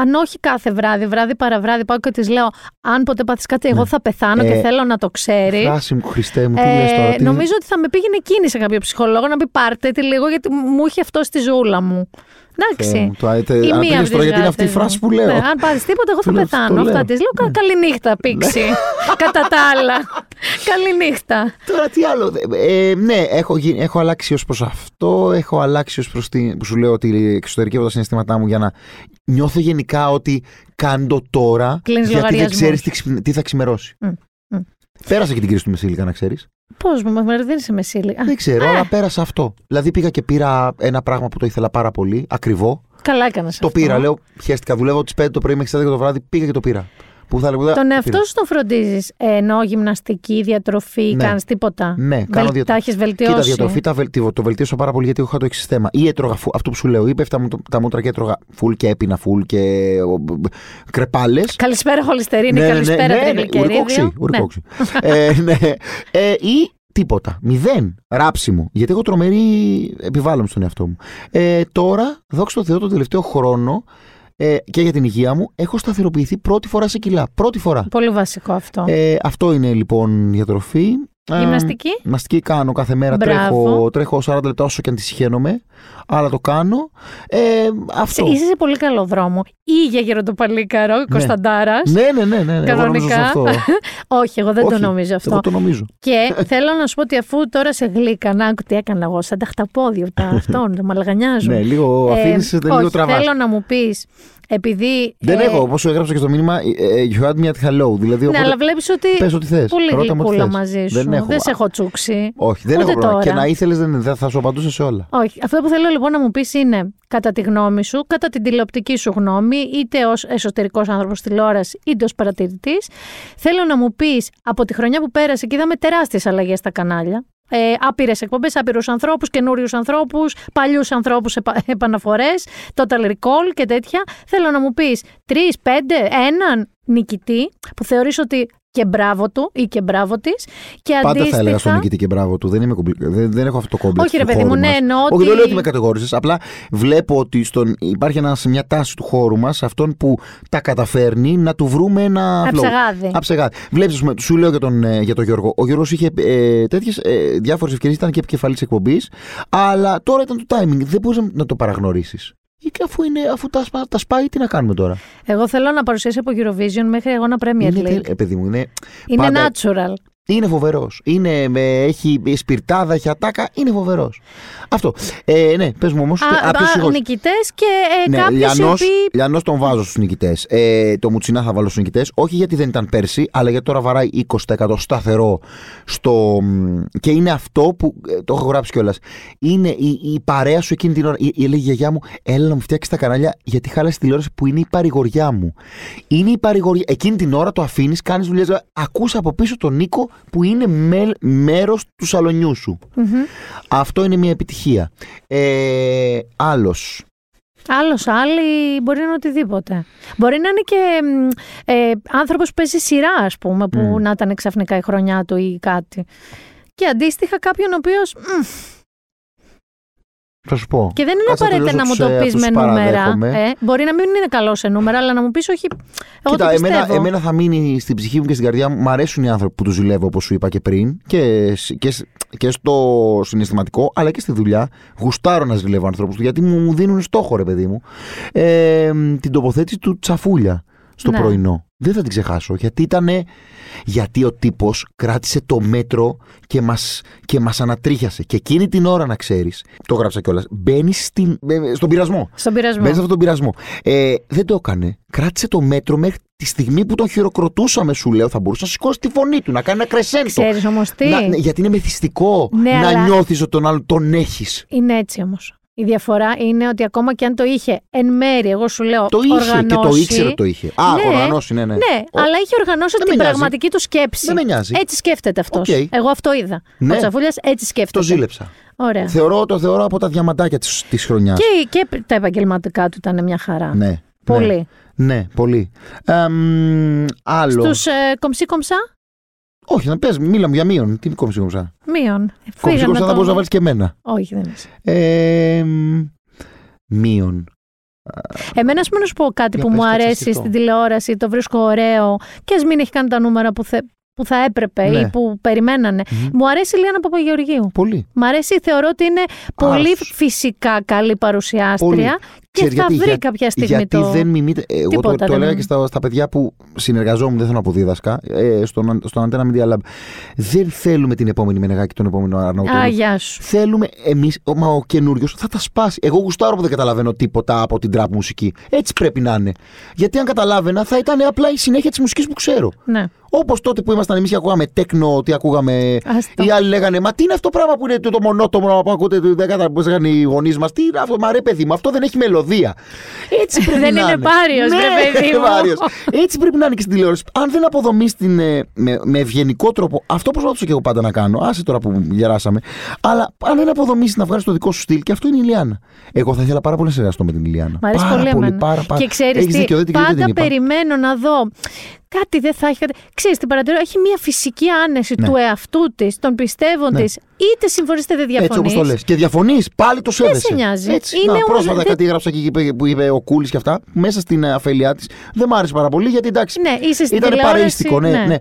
αν όχι κάθε βράδυ, βράδυ παραβράδυ, πάω και της λέω, αν ποτέ πάθεις κάτι, εγώ ναι. θα πεθάνω και ε, θέλω να το ξέρει. Φράση μου, Χριστέ μου, τι ε, τώρα. Νομίζω ότι θα με πήγαινε εκείνη σε κάποιο ψυχολόγο να πει πάρτε τη λίγο, γιατί μου είχε αυτό στη ζούλα μου. Εντάξει. Το, η μία τώρα, γιατί είναι αυτή η φράση που λέω. Ναι, αν πάρεις τίποτα, εγώ θα πεθάνω. Αυτά τη λέω. Καληνύχτα, ναι. πήξη. Κατά τα άλλα. Καληνύχτα. Τώρα τι άλλο; Ε, ναι, έχω, έχω αλλάξει ως προς αυτό. Έχω αλλάξει ως προς την. που σου λέω ότι εξωτερικεύω τα συναισθήματά μου για να νιώθω γενικά ότι κάνω τώρα. γιατί δεν ξέρεις τι, τι, θα ξημερώσει. Mm. Πέρασε και την κρίση του Μεσήλικα, να ξέρεις. Πώς, μου δεν είσαι Μεσήλικα. Δεν ξέρω, αλλά πέρασα αυτό. Δηλαδή πήγα και πήρα ένα πράγμα που το ήθελα πάρα πολύ, ακριβό. Καλά έκανα. Το πήρα, λέω, χαίστηκα. Δουλεύω τις 5 το πρωί μέχρι τις 10 το βράδυ, πήγα και το πήρα. Που θα λέγω, τον εαυτό σου τον φροντίζεις ενώ γυμναστική, διατροφή, ναι. κάνεις τίποτα. Ναι, κάνω διατροφή. Τα έχεις βελτιώσει. Κοίτα, διατροφή τα βελτιώ, το βελτίωσα πάρα πολύ γιατί έχω το εξής θέμα. Ή έτρωγα φου, αυτό που σου λέω, ή πέφτα τα μούτρα και έτρωγα φουλ και έπινα φουλ και κρεπάλες. Καλησπέρα, χολυστερίνη, ναι, ναι, καλησπέρα, ναι, ναι, ναι, ουρικόξι. ουρικόξι. ε, ναι. ε, ή τίποτα. Μηδέν. Ράψιμο. Γιατί εγώ τρομερή επιβάλλομαι στον εαυτό μου. Ε, τώρα, δόξα τω Θεώ, τον τελευταίο χρόνο ε, και για την υγεία μου, έχω σταθεροποιηθεί πρώτη φορά σε κιλά. Πρώτη φορά. Πολύ βασικό αυτό. Ε, αυτό είναι λοιπόν η διατροφή. Γυμναστική. Ε, γυμναστική; κάνω κάθε μέρα. Τρέχω, τρέχω 40 λεπτά όσο και αν τη συχαίνομαι. Αλλά το κάνω. Ε, αυτό. Είσαι σε πολύ καλό δρόμο. Ή για γεροντοπαλίκαρο, ναι. Κωνσταντάρας. Ναι, ναι, ναι. ναι, ναι Κανονικά. Αυτό. <laughs> Όχι, εγώ δεν Όχι, το νομίζω αυτό. Εγώ το νομίζω. Και <laughs> θέλω να σου πω ότι αφού τώρα σε γλύκα, να τι έκανα εγώ, σαν τα χταπόδια, <laughs> τα αυτόν, τα μαλαγανιάζουν. Ναι, λίγο αφήνει, ε, λίγο τραβάς. Θέλω να μου πεις επειδή, δεν ε, έχω, όπως έγραψα και στο μήνυμα, ε, ε, you had me at hello. Δηλαδή, ναι, αλλά βλέπεις ότι. Πες ό,τι θες. Πολύ γλυκούλα μαζί σου. Δεν έχω. Δεν σε έχω τσούξει. Όχι, δεν έχω πρόβλημα. Και να ήθελες, δεν θα σου απαντούσα σε όλα. Όχι. Αυτό που θέλω λοιπόν να μου πεις είναι, κατά τη γνώμη σου, κατά την τηλεοπτική σου γνώμη, είτε ως εσωτερικός άνθρωπος τηλεόραση, είτε ως παρατηρητής, θέλω να μου πεις από τη χρονιά που πέρασε και είδαμε τεράστιες αλλαγές στα κανάλια ε, άπειρες εκπομπές, άπειρους ανθρώπους, καινούριους ανθρώπους, παλιούς ανθρώπους επα, <laughs> επαναφορές, total recall και τέτοια. Θέλω να μου πεις τρεις, πέντε, έναν νικητή που θεωρείς ότι και μπράβο του ή και μπράβο της. Πάντα αντίστοιχα... θα έλεγα στον νικητή και μπράβο του. Δεν, είμαι δεν, δεν έχω αυτό το κόμπλεξ. Όχι, ρε παιδί μου, ναι, εννοώ. Όχι, δεν λέω ότι με κατηγόρησες. Απλά βλέπω ότι στον... υπάρχει ένα, μια τάση του χώρου μας, αυτόν που τα καταφέρνει, να του βρούμε ένα. Αψεγάδι. Αψεγάδι. Βλέπεις, σου λέω για τον, ε, για τον Γιώργο. Ο Γιώργος είχε ε, τέτοιες ε, διάφορες ευκαιρίες, ήταν και επικεφαλής εκπομπής, αλλά τώρα ήταν το timing. Δεν μπορεί να το παραγνωρίσεις. Και αφού, είναι, αφού τα, τα σπάει, τι να κάνουμε τώρα; Εγώ θέλω να παρουσιάσει από Eurovision μέχρι αγώνα Premier League. Είναι, παιδί μου, είναι, είναι natural. Είναι φοβερός. Έχει σπιρτάδα, έχει ατάκα. Είναι φοβερός. Αυτό. Ε, ναι, πες μου όμως. Νικητές και ε, ναι, κάποιοι. Λιανό τον βάζω στους νικητές. Ε, το Μουτσινά θα βάλω στους νικητές. Όχι γιατί δεν ήταν πέρσι, αλλά γιατί τώρα βαράει 20% σταθερό στο. Και είναι αυτό που. Ε, το έχω γράψει κιόλας. Είναι η, η παρέα σου εκείνη την ώρα. Η, η, η γιαγιά μου, έλα να μου φτιάξεις τα κανάλια γιατί χάλασες τηλεόραση που είναι η παρηγοριά μου. Είναι η παρηγοριά. Εκείνη την ώρα το αφήνεις, κάνεις δουλειές. Ακούς από πίσω τον Νίκο που είναι με, μέρος του σαλονιού σου. Αυτό είναι μια επιτυχία. Ε, άλλος. Άλλος, άλλη μπορεί να είναι οτιδήποτε. Μπορεί να είναι και ε, άνθρωπος που παίζει σειρά, ας πούμε, που να ήταν ξαφνικά η χρονιά του ή κάτι. Και αντίστοιχα κάποιον ο οποίος θα σου πω. Και δεν είναι απαραίτητα να μου το πεις με νούμερα. Ε, μπορεί να μην είναι καλό σε νούμερα, αλλά να μου πεις όχι. Εγώ Κοίτα, το εμένα, εμένα θα μείνει στην ψυχή μου και στην καρδιά μου. Μ' αρέσουν οι άνθρωποι που τους ζηλεύω, όπως σου είπα και πριν, και, και, και στο συναισθηματικό, αλλά και στη δουλειά. Γουστάρω να ζηλεύω ανθρώπους γιατί μου δίνουν στόχο, ρε παιδί μου. Ε, την τοποθέτηση του Τσαφούλια στο ναι. πρωινό. Δεν θα την ξεχάσω γιατί ήταν. Γιατί ο τύπος κράτησε το μέτρο και μα και μας ανατρίχιασε. Και εκείνη την ώρα, να ξέρεις, το γράψα κιόλας, μπαίνει ε, στον πειρασμό. Στον πειρασμό. Μπαίνει σε αυτόν τον πειρασμό. Ε, δεν το έκανε. Κράτησε το μέτρο μέχρι τη στιγμή που τον χειροκροτούσαμε, σου λέω, θα μπορούσε να σηκώσει τη φωνή του, να κάνει ένα κρεσέντο. Ξέρεις όμως τι. Να, ναι, γιατί είναι μεθυστικό ναι, να αλλά... νιώθεις ότι τον άλλο τον έχεις. Είναι έτσι όμως. Η διαφορά είναι ότι ακόμα και αν το είχε εν μέρη, εγώ σου λέω. Το είχε οργανώσει, και το ήξερε ότι το είχε. Α, ναι, οργανώσει, ναι, ναι. Ναι, Ο... αλλά είχε οργανώσει την πραγματική του σκέψη. Δεν με νοιάζει. Έτσι σκέφτεται αυτός. Okay. Εγώ αυτό είδα. Ναι. Ο Τσαφούλιας έτσι σκέφτεται. Το ζήλεψα. Ωραία. Θεωρώ, το θεωρώ από τα διαματάκια της χρονιάς. Και, και τα επαγγελματικά του ήταν μια χαρά. Ναι. Πολύ. Ναι, ναι πολύ. Ε, άλλο. Στους ε, κομψή κομψά; Όχι, να πες, μίλα μου για μείον. Τι είναι κόμψη κομψά. Μείον. Κόμψη κομψά θα μπορούσε να βάλεις και εμένα. Όχι, δεν είσαι. Ε, μείον. Εμένα, ας πούμε, να σου πω κάτι που μου αρέσει στην τηλεόραση, το βρίσκω ωραίο και ας μην έχει κάνει τα νούμερα που, θε, που θα έπρεπε ναι. ή που περιμένανε. Mm-hmm. Μου αρέσει η Λίνα Παπαγεωργίου. Πολύ. Μ' αρέσει, θεωρώ ότι είναι πολύ φυσικά καλή παρουσιάστρια και θα βρει για, κάποια στιγμή γιατί το. δεν μιμείται. Εγώ το, το έλεγα και στα, στα παιδιά που συνεργαζόμουν, δεν θέλω να πω δίδασκα, ε, στον, στον Antenna Media Lab. Δεν θέλουμε την επόμενη Μενεγάκη, τον επόμενο Αρναούτο. Α, γεια σου. Θέλουμε εμείς, μα ο καινούριο θα τα σπάσει. Εγώ γουστάρω που δεν καταλαβαίνω τίποτα από την τραπ μουσική. Έτσι πρέπει να είναι. Γιατί αν καταλάβαινα θα ήταν απλά η συνέχεια της μουσικής που ξέρω. Ναι. Όπως τότε που ήμασταν εμείς και ακούγαμε τέκνο, τι ακούγαμε. Αστο. Οι άλλοι λέγανε Μα τι είναι αυτό το πράγμα που είναι το, το μονότομο που ακούτε, δεν κατάλαβα πώ λέγανε οι γονείς μας. Τι είναι αυτό, μα ρε παιδί μου, αυτό δεν έχει μελωδία. Έτσι πρέπει <laughs> δεν να είναι. είναι πάριο, ναι, ρε παιδί μου. Έτσι πρέπει να είναι και στην τηλεόραση. Αν δεν αποδομείς ε, με, με ευγενικό τρόπο, αυτό προσπαθούσα και εγώ πάντα να κάνω. Άσε τώρα που γεράσαμε. Αλλά αν δεν αποδομήσεις να βγάλεις το δικό σου στυλ, και αυτό είναι η Λιάννα. Εγώ θα ήθελα πάρα πολύ να συνεργαστώ με την Ιλιάνα. Μ' αρέσει πολύ, πολύ πάρα, πάρα. Και ξέρεις τι, πάντα περιμένω να δω κάτι δεν θα έχει. Ξέρεις, την παρατηρώ, έχει μια φυσική άνεση ναι. του εαυτού της, των πιστεύων ναι. της. Είτε συμφωνεί είτε δεν διαφωνεί. Έτσι όπως το λες. Και διαφωνείς, πάλι το σέβεσαι. Δεν σε νοιάζει. Έτσι. Είναι να, πρόσφατα δεν... κάτι έγραψα εκεί που είπε ο Κούλης και αυτά. Μέσα στην αφέλειά της δεν μ' άρεσε πάρα πολύ γιατί εντάξει. Ναι, είσαι στην ήταν παρείστικο, ναι. ναι. ναι.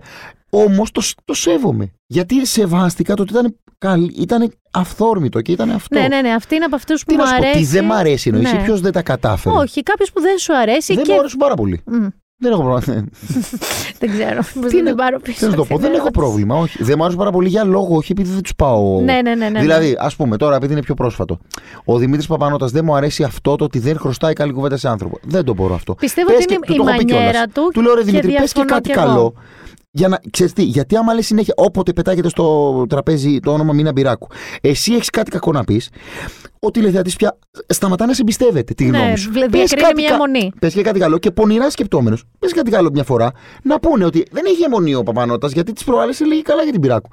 Όμως το, το σέβομαι. Γιατί σεβάστηκα το ότι ήταν, καλ, ήταν αυθόρμητο και ήταν αυτό. Ναι, ναι, ναι. Αυτή είναι από αυτούς που μου αρέσει. Τι δεν μ' αρέσει εννοείς. Ναι. Ποιος δεν τα κατάφερε; Όχι, κάποιος που δεν σου αρέσει. Δεν και... μου αρέσουν πάρα πολύ. Mm. Δεν έχω πρόβλημα. <laughs> δεν ξέρω. Πώς να την πάρω πίσω. να το πω. Δεν έχω πρόβλημα. Όχι. Δεν μου άρεσε πάρα πολύ για λόγο, όχι επειδή δεν τους πάω. Ναι, ναι, ναι, ναι. Δηλαδή, ας πούμε τώρα, επειδή είναι πιο πρόσφατο. Ο Δημήτρης Παπανότα δεν μου αρέσει αυτό το ότι δεν χρωστάει καλή κουβέντα σε άνθρωπο. Δεν το μπορώ αυτό. Πιστεύω ότι είναι η μανιέρα του. Του λέω ρε Δημήτρη, πες και κάτι καλό. Για να, ξέρεις τι, γιατί άμα λες συνέχεια, όποτε πετάγεται στο τραπέζι το όνομα Μίνα Μπυράκου, εσύ έχεις κάτι κακό να πεις, ο τηλεθεατής πια σταματά να σε εμπιστεύεται τη γνώμη ναι, σου. Πες κάτι, μια μονή. Πες και κάτι καλό και πονηρά σκεπτόμενος. Πες κάτι καλό μια φορά να πούνε ότι δεν έχει αιμονή ο Παπανότα γιατί τις προάλλε έλεγε καλά για την Πυράκου.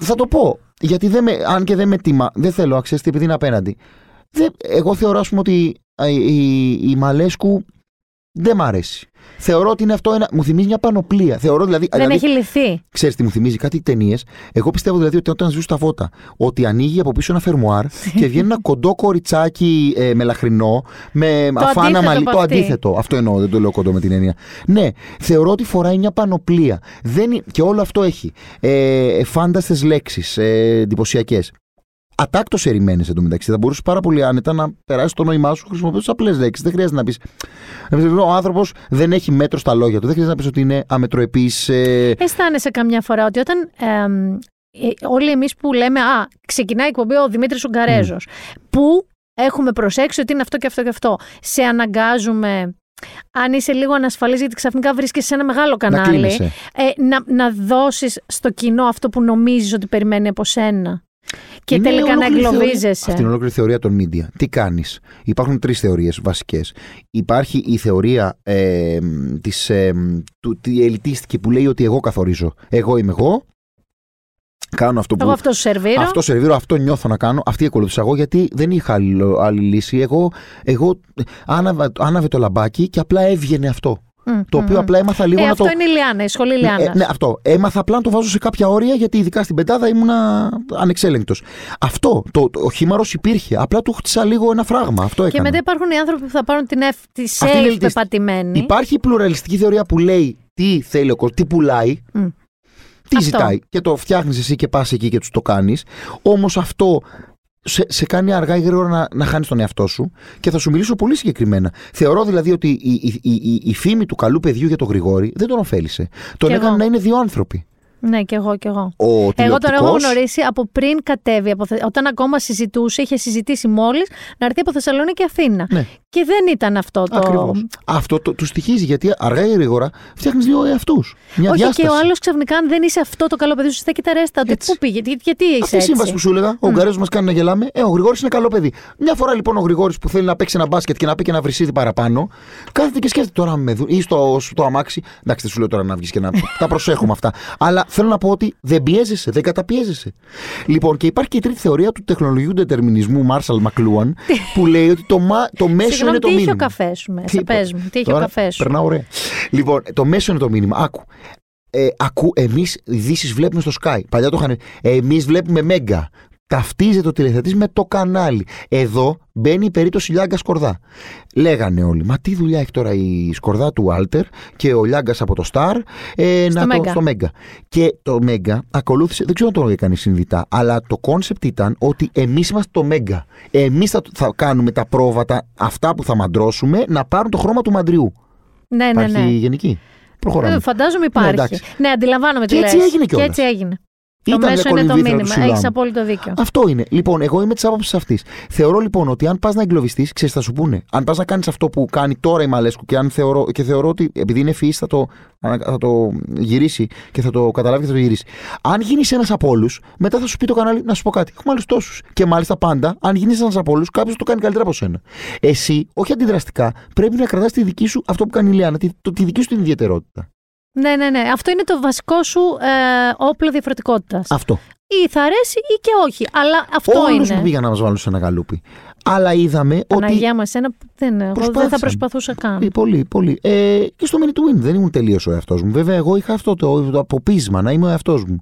Θα το πω. Γιατί δεν με, αν και δεν με τιμά, δεν θέλω, αξιαστεί επειδή είναι απέναντι. εγώ θεωρώ, ας πούμε, ότι η, η, η Μαλέσκου δεν μ' αρέσει. Θεωρώ ότι είναι αυτό ένα. Μου θυμίζει μια πανοπλία. Θεωρώ, δηλαδή, δεν δηλαδή, έχει λυθεί. Ξέρεις τι μου θυμίζει, κάτι ταινίες; Εγώ πιστεύω δηλαδή ότι όταν ζουν στα φώτα, ότι ανοίγει από πίσω ένα φερμουάρ <laughs> και βγαίνει ένα κοντό κοριτσάκι ε, μελαχρινό με αφάνα μαλλί. Το αντίθετο. Αυτό εννοώ, δεν το λέω κοντό με την έννοια. Ναι, θεωρώ ότι φοράει μια πανοπλία. Δεν, και όλο αυτό έχει ε, φάνταστες λέξεις, ε, εντυπωσιακές ατάκτο ερημένες εντωμεταξύ. Θα μπορούσε πάρα πολύ άνετα να περάσει το νόημά σου χρησιμοποιώντας απλές λέξεις. Δεν χρειάζεται να πεις. Ο άνθρωπος δεν έχει μέτρο στα λόγια του. Δεν χρειάζεται να πεις ότι είναι αμετροεπής. Ε... Αισθάνεσαι καμιά φορά ότι όταν. Ε, όλοι εμείς που λέμε Α, ξεκινάει η εκπομπή ο Δημήτρης Ουγγαρέζος. Mm. Που έχουμε προσέξει ότι είναι αυτό και αυτό και αυτό. Σε αναγκάζουμε αν είσαι λίγο ανασφαλής γιατί ξαφνικά βρίσκεσαι σε ένα μεγάλο κανάλι, να, ε, να, να δώσεις στο κοινό αυτό που νομίζεις ότι περιμένει από σένα. Και είναι τελικά να εγκλωβίζεσαι. Αυτή είναι ολόκληρη θεωρία των media. Τι κάνεις; Υπάρχουν τρεις θεωρίες βασικές. Υπάρχει η θεωρία ε, της, ε, του, τη ελιτίστικη που λέει ότι εγώ καθορίζω. Εγώ είμαι εγώ. Κάνω αυτό που. Εγώ αυτό σερβίρω. Αυτό σερβίρω, αυτό νιώθω να κάνω. Αυτή ακολούθησα εγώ γιατί δεν είχα άλλη, άλλη λύση. Εγώ, εγώ άναβε, άναβε το λαμπάκι και απλά έβγαινε αυτό το οποίο απλά έμαθα λίγο ε, να αυτό το. Αυτό είναι η Λιάννα, η σχολή Λιάννα. Ε, ναι, αυτό. Έμαθα απλά να το βάζω σε κάποια όρια γιατί ειδικά στην πεντάδα ήμουν ανεξέλεγκτος. Αυτό. Το, το, ο χήμαρος υπήρχε. Απλά του χτίσα λίγο ένα φράγμα. Αυτό έκανα. Και μετά υπάρχουν οι άνθρωποι που θα πάρουν την F, τη safe πεπατημένη. Υπάρχει η πλουραλιστική θεωρία που λέει τι θέλει ο κόσμος, τι πουλάει. Τι αυτό. ζητάει και το φτιάχνεις εσύ και πας εκεί και τους το κάνεις. Όμως αυτό σε, σε κάνει αργά ή γρήγορα να, να χάνεις τον εαυτό σου και θα σου μιλήσω πολύ συγκεκριμένα. Θεωρώ δηλαδή ότι η, η, η, η φήμη του καλού παιδιού για τον Γρηγόρη δεν τον ωφέλησε. Τον έκανε να είναι δύο άνθρωποι. Ναι, και εγώ, και εγώ. Ο εγώ τον έχω γνωρίσει από πριν κατέβει. Από, όταν ακόμα συζητούσε, είχε συζητήσει μόλις να έρθει από Θεσσαλονίκη και Αθήνα. Ναι. Και δεν ήταν αυτό το. Ακριβώς. Αυτό το, τους στοιχίζει γιατί αργά ή γρήγορα φτιάχνεις δύο εαυτούς. Όχι, διάσταση. και ο άλλος ξαφνικά, αν δεν είσαι αυτό το καλό παιδί, σου στέκει τα ρέστα. Ότι πού πήγε, γιατί, γιατί είσαι. Αυτή η σύμβαση που σου έλεγα, ο Ουγγαρέζος μας κάνει να γελάμε. Ε, ο Γρηγόρης είναι καλό παιδί. Μια φορά λοιπόν ο Γρηγόρης που θέλει να παίξει ένα μπάσκετ και να πει και ένα βρυσίδι παραπάνω, κάθεται και σκέφτεται τώρα με δουν ή στο, στο αμάξι. Εντάξει, δεν σου λέω τώρα να βγεις και να. <laughs> τα προσέχουμε αυτά. Αλλά θέλω να πω ότι δεν πιέζεσαι, δεν καταπιέζεσαι. Λοιπόν, και υπάρχει και η τρίτη θεωρία του τεχνολογικού δετερμινισμού Μάρσαλ Μακλούαν που λέει ότι το, το <laughs> μέσο είναι το μήνυμα. Τι έχει ο καφές σου μέσα, πες μου. Τι έχει ο καφές σου; Περνάω ωραία. Λοιπόν, το μέσο είναι το μήνυμα. Άκου. Ε, ακού, εμείς ειδήσεις βλέπουμε στο Sky. Παλιά το είχαν. Εμείς βλέπουμε Μέγκα ταυτίζεται ο τηλεθεατής με το κανάλι. Εδώ μπαίνει η περίπτωση Λιάγκα Σκορδά. Λέγανε όλοι, μα τι δουλειά έχει τώρα η Σκορδά του Άλτερ και ο Λιάγκας από το Σταρ ε, στο, να στο Μέγκα. Και το Μέγκα ακολούθησε, δεν ξέρω αν το έκανε συνειδητά, αλλά το concept ήταν ότι εμείς είμαστε το Μέγκα. Εμείς θα, θα κάνουμε τα πρόβατα, αυτά που θα μαντρώσουμε, να πάρουν το χρώμα του μαντριού. Ναι, ναι, υπάρχει ναι. γενική; Προχωράμε. Ε, φαντάζομαι υπάρχει. Ναι, ναι αντιλαμβάνομαι τι Και έτσι έγινε κιόλα. Και έτσι έγινε. Το μέσο είναι το μήνυμα. Έχεις απόλυτο δίκιο. Αυτό είναι. Λοιπόν, εγώ είμαι της άποψης αυτής. Θεωρώ λοιπόν ότι αν πας να εγκλωβιστείς, ξέρεις, θα σου πούνε. Αν πας να κάνεις αυτό που κάνει τώρα η Μαλέσκου και, αν θεωρώ, και θεωρώ ότι επειδή είναι ευφυή θα το, θα το γυρίσει και θα το καταλάβει και θα το γυρίσει. Αν γίνεις ένας από όλους, μετά θα σου πει το κανάλι να σου πω κάτι. Έχουμε άλλους τόσους. Και μάλιστα πάντα, αν γίνεις ένας από όλους, κάποιος το κάνει καλύτερα από σένα. Εσύ, όχι αντιδραστικά, πρέπει να κρατάς τη δική σου αυτό που κάνει η Λιάννα, τη, τη δική σου την ιδιαιτερότητα. Ναι, ναι, ναι. Αυτό είναι το βασικό σου ε, όπλο διαφορετικότητας. Αυτό. Ή θα αρέσει ή και όχι. Αλλά αυτό Όλους είναι. Όλου που πήγαν να μας βάλουν σε ένα γαλούπι. Αλλά είδαμε ότι. Παναγία μα, ένα δεν, εγώ δεν θα προσπαθούσα καν. Πολύ, πολύ. Ε, και στο mini to win δεν ήμουν τελείως ο εαυτός μου. Βέβαια, εγώ είχα αυτό το, το αποπίσμα να είμαι ο εαυτός μου.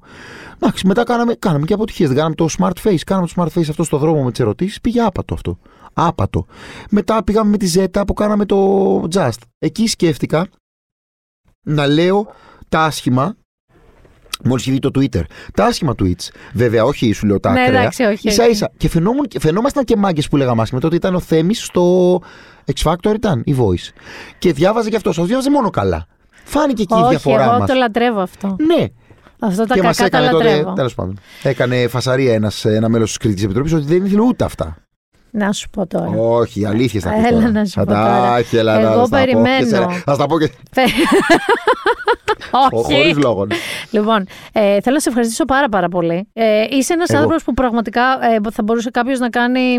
Εντάξει, μετά κάναμε, κάναμε και αποτυχίες. Δεν κάναμε το smart face. Κάναμε το smart face αυτό στο δρόμο με τις ερωτήσεις. Πήγε άπατο αυτό. Άπατο. Μετά πήγαμε με τη Zeta που κάναμε το Just. Εκεί σκέφτηκα να λέω τα άσχημα Μόλις είχε δει το Twitter. Τα άσχημα tweets. Βέβαια, όχι σου λέω τα ναι, ακραία. Εντάξει, όχι, ίσα ίσα. Και φαινόμουν, φαινόμασταν και μάγκες που λέγαμε άσχημα. Τότε ήταν ο Θέμης στο X Factor, ήταν η Voice. Και διάβαζε και αυτός. Αυτός διάβαζε μόνο καλά. Φάνηκε εκεί όχι, η διαφορά μας. Εγώ το λατρεύω αυτό. Ναι. Αυτό τα και κακά τα λατρεύω. Τέλος πάντων. Έκανε φασαρία ένας, ένα μέλος της Κριτική Επιτροπής ότι δεν ήθελε ούτε αυτά. Να σου πω τώρα. Όχι, αλήθεια θα πει. Έλα να σου πω τώρα. έλα, Εγώ περιμένω. Θα τα πω και. Χωρίς λόγο. Ναι. Λοιπόν, ε, θέλω να σε ευχαριστήσω πάρα πάρα πολύ. Ε, είσαι ένας άνθρωπος που πραγματικά ε, θα μπορούσε κάποιος να κάνει.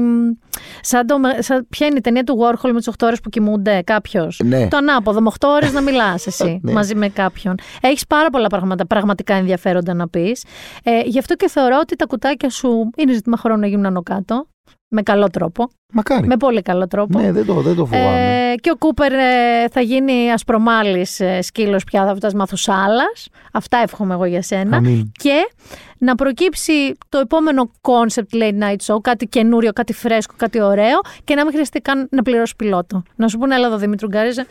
Σαν το, σαν, ποια είναι η ταινία του Warhol με τις 8 ώρες που κοιμούνται, κάποιος; Ναι. Το ανάποδο, με 8 ώρες να μιλάς εσύ <laughs> ναι. μαζί με κάποιον. Έχεις πάρα πολλά πράγματα πραγματικά ενδιαφέροντα να πεις. Ε, γι' αυτό και θεωρώ ότι τα κουτάκια σου είναι ζήτημα χρόνου να γίνουν άνω κάτω. Με καλό τρόπο. Μακάρι. Με πολύ καλό τρόπο. Ναι, δεν το, δεν το φοβάμαι. Ε, και ο Κούπερ ε, θα γίνει ασπρομάλης ε, σκύλος πια, θα φτάσει μάθο άλλα. Αυτά εύχομαι εγώ για σένα. Αμήν. Και να προκύψει το επόμενο concept late night show, κάτι καινούριο, κάτι φρέσκο, κάτι ωραίο και να μην χρειαστεί καν να πληρώσει πιλότο. Να σου πούνε, έλα εδώ Δημήτρου Γκάριζε.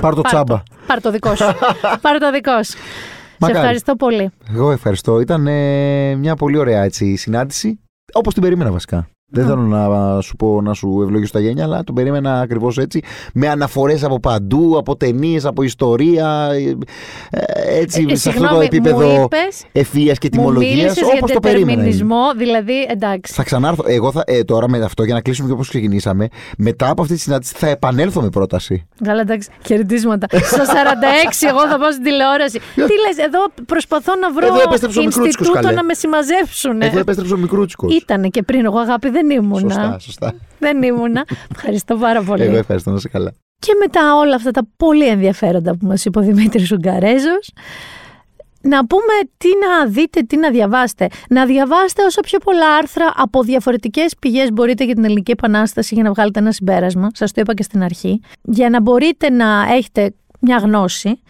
Πάρ το τσάμπα. Πάρ το δικό σου. <laughs> Πάρ το δικό σου. Σε ευχαριστώ πολύ. Εγώ ευχαριστώ. Ήταν ε, μια πολύ ωραία έτσι, συνάντηση. Όπως την περίμενα βασικά. Δεν θέλω να σου πω να σου ευλογήσω τα γένια, αλλά τον περίμενα ακριβώς έτσι. Με αναφορές από παντού, από ταινίες, από ιστορία. Ε, έτσι, ε, σε αυτό το επίπεδο ευφυία και τιμολογίας. Όπως το περίμενα. δηλαδή εντάξει. Θα ξανάρθω. Εγώ θα, ε, τώρα με αυτό, για να κλείσουμε και όπως ξεκινήσαμε, μετά από αυτή τη συνάντηση θα επανέλθω με πρόταση. Καλά, εντάξει. Χαιρετίσματα. Στο 46, εγώ θα πάω στην τηλεόραση. Τι λες, εδώ προσπαθώ να βρω. Εδώ Ινστιτούτο να με συμμαζεύσουν. Εδώ επέστρεψε ο μικρούτσικος. Ήταν και πριν, εγώ αγάπη δεν ήμουνα. Σωστά, σωστά. Δεν ήμουνα. Ευχαριστώ πάρα πολύ. Εγώ ευχαριστώ να είσαι καλά. Και μετά όλα αυτά τα πολύ ενδιαφέροντα που μας είπε ο Δημήτρης Ουγγαρέζος, να πούμε τι να δείτε, τι να διαβάσετε. Να διαβάσετε όσο πιο πολλά άρθρα από διαφορετικές πηγές μπορείτε για την Ελληνική Επανάσταση για να βγάλετε ένα συμπέρασμα. Σας το είπα και στην αρχή. Για να μπορείτε να έχετε μια γνώση.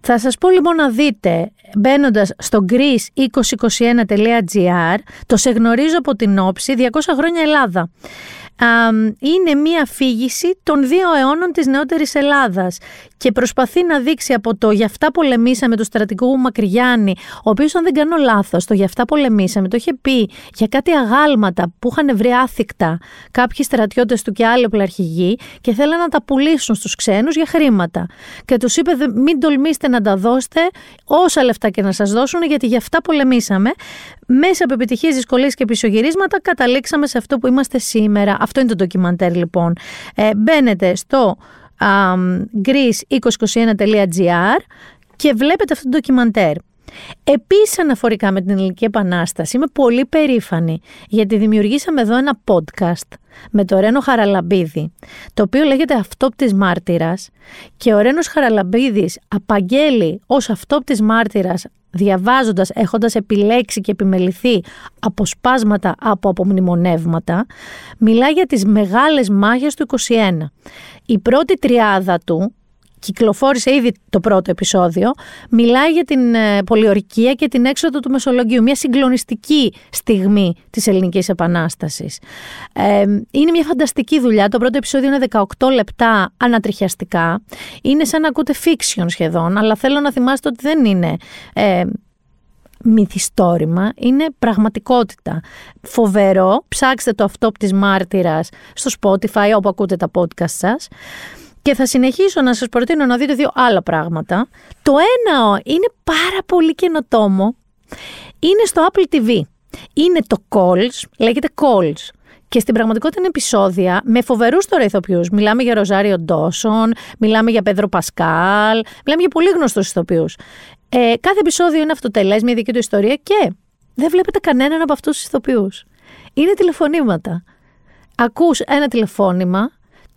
Θα σας πω λοιπόν να δείτε μπαίνοντας στο greece2021.gr το «Σε γνωρίζω από την όψη 200 χρόνια Ελλάδα» είναι μία αφήγηση των δύο αιώνων της νεότερης Ελλάδας και προσπαθεί να δείξει από το «Γι' αυτά πολεμήσαμε» του στρατηγού Μακριγιάννη, ο οποίος αν δεν κάνω λάθος, το «Γι' αυτά πολεμήσαμε» το είχε πει για κάτι αγάλματα που είχαν βρει άθικτα κάποιοι στρατιώτες του και άλλοι οπλαρχηγοί και θέλαν να τα πουλήσουν στους ξένους για χρήματα. Και τους είπε μην τολμήσετε να τα δώσετε όσα λεφτά και να σας δώσουν γιατί «Γι' αυτά πολεμήσαμε» μέσα από επιτυχίες, δυσκολίες και πισωγυρίσματα καταλήξαμε σε αυτό που είμαστε σήμερα. Αυτό είναι το ντοκιμαντέρ λοιπόν. Ε, μπαίνετε στο um, greece2021.gr και βλέπετε αυτό το ντοκιμαντέρ. Επίσης αναφορικά με την Ελληνική Επανάσταση είμαι πολύ περήφανη γιατί δημιουργήσαμε εδώ ένα podcast με το Ρένο Χαραλαμπίδη το οποίο λέγεται Αυτόπτης Μάρτυρας και ο Ρένος Χαραλαμπίδης απαγγέλει ως Αυτόπτης Μάρτυρας διαβάζοντας, έχοντας επιλέξει και επιμεληθεί αποσπάσματα από απομνημονεύματα, μιλάει για τις μεγάλες μάχες του 21. Η πρώτη τριάδα του, κυκλοφόρησε ήδη το πρώτο επεισόδιο, μιλάει για την ε, πολιορκία και την έξοδο του Μεσολογγίου, μια συγκλονιστική στιγμή της Ελληνικής Επανάστασης. Ε, είναι μια φανταστική δουλειά, το πρώτο επεισόδιο είναι 18 λεπτά ανατριχιαστικά, είναι σαν να ακούτε fiction σχεδόν, αλλά θέλω να θυμάστε ότι δεν είναι... Ε, μυθιστόρημα, είναι πραγματικότητα. Φοβερό, ψάξτε το αυτό της μάρτυρας στο Spotify όπου ακούτε τα podcast σας. Και θα συνεχίσω να σας προτείνω να δείτε δύο άλλα πράγματα. Το ένα είναι πάρα πολύ καινοτόμο. Είναι στο Apple TV. Είναι το Calls, λέγεται Calls. Και στην πραγματικότητα είναι επεισόδια με φοβερούς τώρα ηθοποιού. Μιλάμε για Ροζάριο Ντόσον, μιλάμε για Πέδρο Πασκάλ, μιλάμε για πολύ γνωστούς ηθοποιούς. Ε, κάθε επεισόδιο είναι αυτοτελέ, μια δική του ιστορία και δεν βλέπετε κανέναν από αυτούς τους ηθοποιούς. Είναι τηλεφωνήματα. Ακούς ένα τηλεφώνημα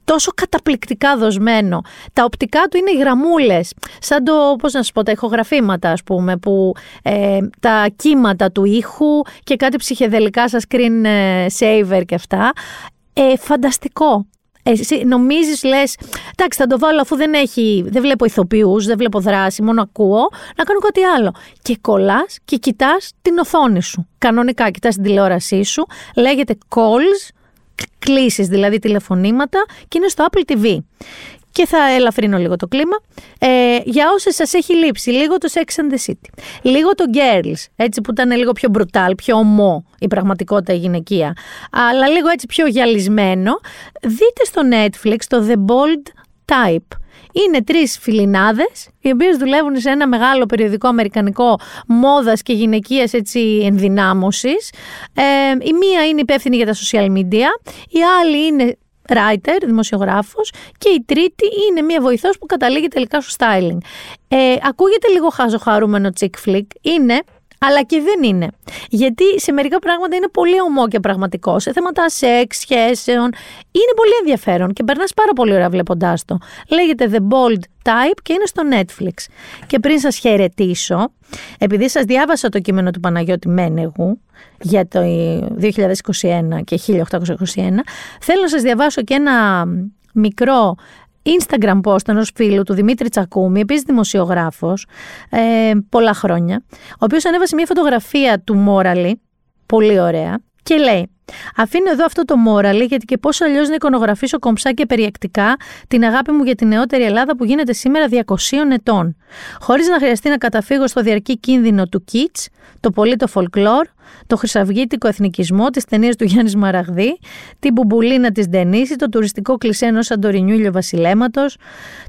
τόσο καταπληκτικά δοσμένο. Τα οπτικά του είναι οι γραμμούλες, σαν το, πώς να σου πω, τα ηχογραφήματα ας πούμε, που ε, τα κύματα του ήχου και κάτι ψυχεδελικά σα screen ε, saver και αυτά. Ε, φανταστικό. Εσύ νομίζεις, λες, εντάξει θα το βάλω αφού δεν έχει, δεν βλέπω ηθοποιούς, δεν βλέπω δράση, μόνο ακούω, να κάνω κάτι άλλο. Και κολλάς και κοιτάς την οθόνη σου. Κανονικά κοιτάς την τηλεόρασή σου, λέγεται calls κλήσεις, δηλαδή τηλεφωνήματα και είναι στο Apple TV. Και θα ελαφρύνω λίγο το κλίμα. Ε, για όσες σας έχει λείψει, λίγο το Sex and the City. Λίγο το Girls, έτσι που ήταν λίγο πιο brutal, πιο ομό η πραγματικότητα η γυναικεία. Αλλά λίγο έτσι πιο γυαλισμένο. Δείτε στο Netflix το The Bold Type. Είναι τρεις φιλινάδες, οι οποίες δουλεύουν σε ένα μεγάλο περιοδικό αμερικανικό μόδας και γυναικείας ενδυνάμωσης. Ε, η μία είναι υπεύθυνη για τα social media, η άλλη είναι writer, δημοσιογράφος και η τρίτη είναι μια βοηθός που καταλήγει τελικά στο styling. Ε, ακούγεται λίγο χάζο χαρούμενο chick flick, είναι αλλά και δεν είναι. Γιατί σε μερικά πράγματα είναι πολύ ομό και πραγματικός. Σε θέματα σεξ, σχέσεων. Είναι πολύ ενδιαφέρον και περνάς πάρα πολύ ωραία βλέποντάς το. Λέγεται The Bold Type και είναι στο Netflix. Και πριν σας χαιρετήσω, επειδή σας διάβασα το κείμενο του Παναγιώτη Μένεγου για το 2021 και 1821, θέλω να σας διαβάσω και ένα μικρό Instagram post ενός φίλου του Δημήτρη Τσακούμη, επίσης δημοσιογράφος, ε, πολλά χρόνια, ο οποίος ανέβασε μια φωτογραφία του Μόραλι, πολύ ωραία, και λέει: Αφήνω εδώ αυτό το μόραλι, γιατί και πώς αλλιώς να εικονογραφήσω κομψά και περιεκτικά την αγάπη μου για την νεότερη Ελλάδα που γίνεται σήμερα 200 ετών. Χωρίς να χρειαστεί να καταφύγω στο διαρκή κίνδυνο του κίτς, το πολύ το folklore, το χρυσαυγήτικο εθνικισμό, τις ταινίες του Γιάννης Μαραγδί, την μπουμπουλίνα της Ντενίση, το τουριστικό κλισέ ενός Αντορινιούλιο Βασιλέματος,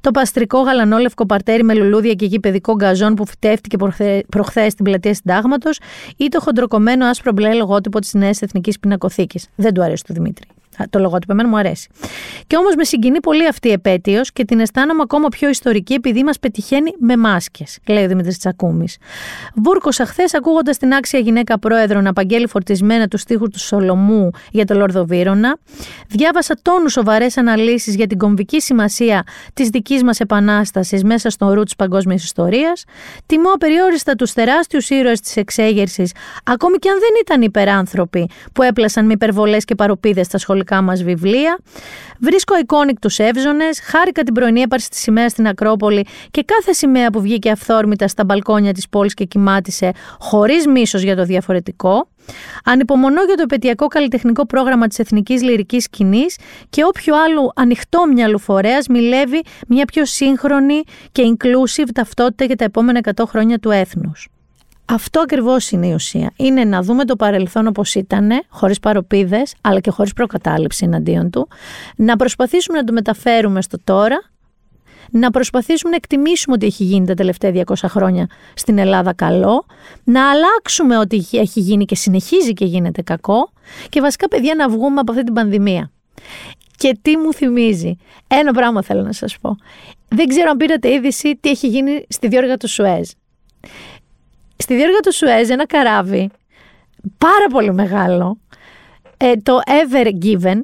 το παστρικό γαλανόλευκο παρτέρι με λουλούδια και γηπαιδικό γκαζόν που φυτεύτηκε προχθέ στην πλατεία Συντάγματος ή το χοντροκομμένο άσπρο μπλε λογότυπο της Νέας Εθνικής Πινακοθήκη. Δεν του αρέσει του Δημήτρη. Το λογότυπο εμένα μου αρέσει. Και όμως με συγκινεί πολύ αυτή η επέτειος και την αισθάνομαι ακόμα πιο ιστορική επειδή μας πετυχαίνει με μάσκες, λέει ο Δημήτρης Τσακούμης. Βούρκωσα χθε ακούγοντας την άξια γυναίκα πρόεδρο να απαγγέλει φορτισμένα τους στίχους του Σολομού για το Λόρδο Βύρονα. Διάβασα τόνους σοβαρές αναλύσεις για την κομβική σημασία της δικής μας επανάστασης μέσα στον ρου της παγκόσμιας ιστορίας. Τιμώ απεριόριστα τους τεράστιους ήρωες της εξέγερσης, ακόμη και αν δεν ήταν υπεράνθρωποι που έπλασαν με υπερβολές και παροπίδες στα σχολικά δικά μας βιβλία. Βρίσκω εικόνικτους εύζωνες, χάρηκα την πρωινή έπαρση της σημαίας στην Ακρόπολη και κάθε σημαία που βγήκε αυθόρμητα στα μπαλκόνια της πόλης και κοιμάτισε, χωρίς μίσος για το διαφορετικό. Ανυπομονώ για το επαιτειακό καλλιτεχνικό πρόγραμμα της Εθνικής Λυρικής Σκηνής και όποιο άλλο ανοιχτό μυαλού φορέας μιλεύει μια πιο σύγχρονη και inclusive ταυτότητα για τα επόμενα 100 χρόνια του έθνους. Αυτό ακριβώς είναι η ουσία. Είναι να δούμε το παρελθόν όπως ήταν, χωρίς παροπίδες, αλλά και χωρίς προκατάληψη εναντίον του. Να προσπαθήσουμε να το μεταφέρουμε στο τώρα. Να προσπαθήσουμε να εκτιμήσουμε ότι έχει γίνει τα τελευταία 200 χρόνια στην Ελλάδα καλό. Να αλλάξουμε ότι έχει γίνει και συνεχίζει και γίνεται κακό. Και βασικά, παιδιά, να βγούμε από αυτή την πανδημία. Και τι μου θυμίζει. Ένα πράγμα θέλω να σας πω. Δεν ξέρω αν πήρατε είδηση τι έχει γίνει στη διόργα του Σουέζ στη διόρυγα του Σουέζ ένα καράβι πάρα πολύ μεγάλο, ε, το Ever Given,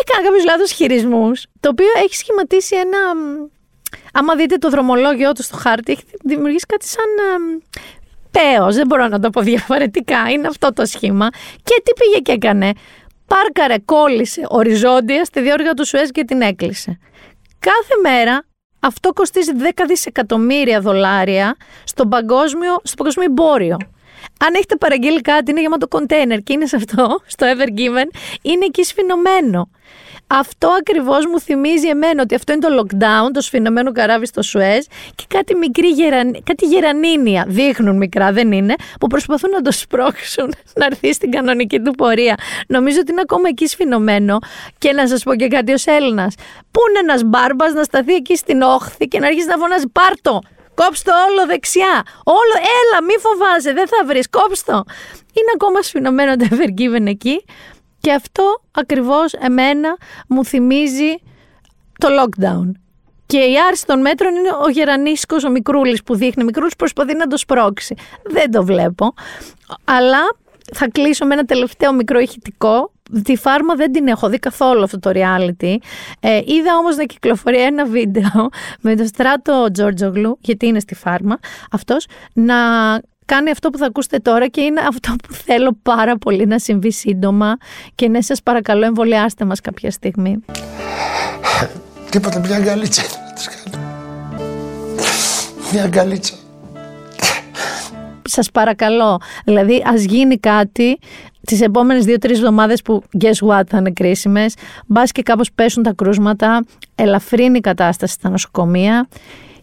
έκανε κάποιους λάθος χειρισμούς, το οποίο έχει σχηματίσει ένα. Άμα δείτε το δρομολόγιο του στο χάρτη, έχει δημιουργήσει κάτι σαν πέος, δεν μπορώ να το πω διαφορετικά, είναι αυτό το σχήμα. Και τι πήγε και έκανε. Πάρκαρε, κόλλησε οριζόντια στη διόρυγα του Σουέζ και την έκλεισε. Κάθε μέρα αυτό κοστίζει 10 δισεκατομμύρια δολάρια στο παγκόσμιο, στο παγκόσμιο εμπόριο. Αν έχετε παραγγείλει κάτι, είναι γεμάτο κοντέινερ και είναι σε αυτό, στο Ever Given, είναι εκεί σφινωμένο. Αυτό ακριβώς μου θυμίζει εμένα ότι αυτό είναι το lockdown, το σφινωμένο καράβι στο Σουέζ και κάτι μικρή γεραν... κάτι γερανίνια, δείχνουν μικρά, δεν είναι, που προσπαθούν να το σπρώξουν <laughs> να έρθει στην κανονική του πορεία. Νομίζω ότι είναι ακόμα εκεί σφινωμένο. Και να σας πω και κάτι ως Έλληνας. Πού είναι ένας μπάρμπας να σταθεί εκεί στην όχθη και να αρχίσει να φωνάζει Πάρτο! Κόψτε όλο δεξιά. Όλο, έλα, μη φοβάσαι, δεν θα βρεις. Κόψτε Είναι ακόμα σφινωμένο <laughs> το Evergiven εκεί. Και αυτό ακριβώς εμένα μου θυμίζει το lockdown. Και η άρση των μέτρων είναι ο γερανίσκος, ο μικρούλης που δείχνει. Μικρούλης προσπαθεί να το σπρώξει. Δεν το βλέπω. Αλλά θα κλείσω με ένα τελευταίο μικρό ηχητικό. Τη φάρμα δεν την έχω δει καθόλου αυτό το reality. Ε, είδα όμως να κυκλοφορεί ένα βίντεο <laughs> με τον Στράτο Τζόρτζογλου, γιατί είναι στη φάρμα αυτός, να κάνει αυτό που θα ακούσετε τώρα και είναι αυτό που θέλω πάρα πολύ να συμβεί σύντομα και ναι σας παρακαλώ εμβολιάστε μας κάποια στιγμή. Τίποτα, μια αγκαλίτσα να τους κάνω. Μια αγκαλίτσα. Σας παρακαλώ, δηλαδή ας γίνει κάτι τις επόμενες δύο-τρεις εβδομάδες που guess what θα είναι κρίσιμες, μπας και κάπως πέσουν τα κρούσματα, ελαφρύνει η κατάσταση στα νοσοκομεία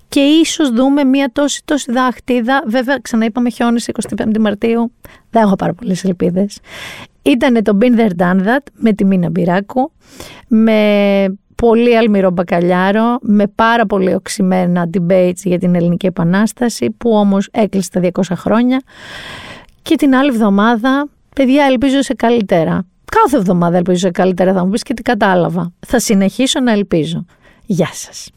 και ίσως δούμε μια τόση τόση δάχτυλα. Βέβαια, ξαναείπαμε χιόνι 25 Μαρτίου. Δεν έχω πάρα πολλές ελπίδες. Ήταν το Been There Done That με τη Μίνα Μπυράκου, με πολύ αλμυρό μπακαλιάρο, με πάρα πολύ οξυμένα debates για την Ελληνική Επανάσταση, που όμως έκλεισε τα 200 χρόνια. Και την άλλη εβδομάδα, παιδιά, ελπίζω σε καλύτερα. Κάθε εβδομάδα ελπίζω καλύτερα θα μου πεις και τι κατάλαβα. Θα συνεχίσω να ελπίζω. Γεια σας.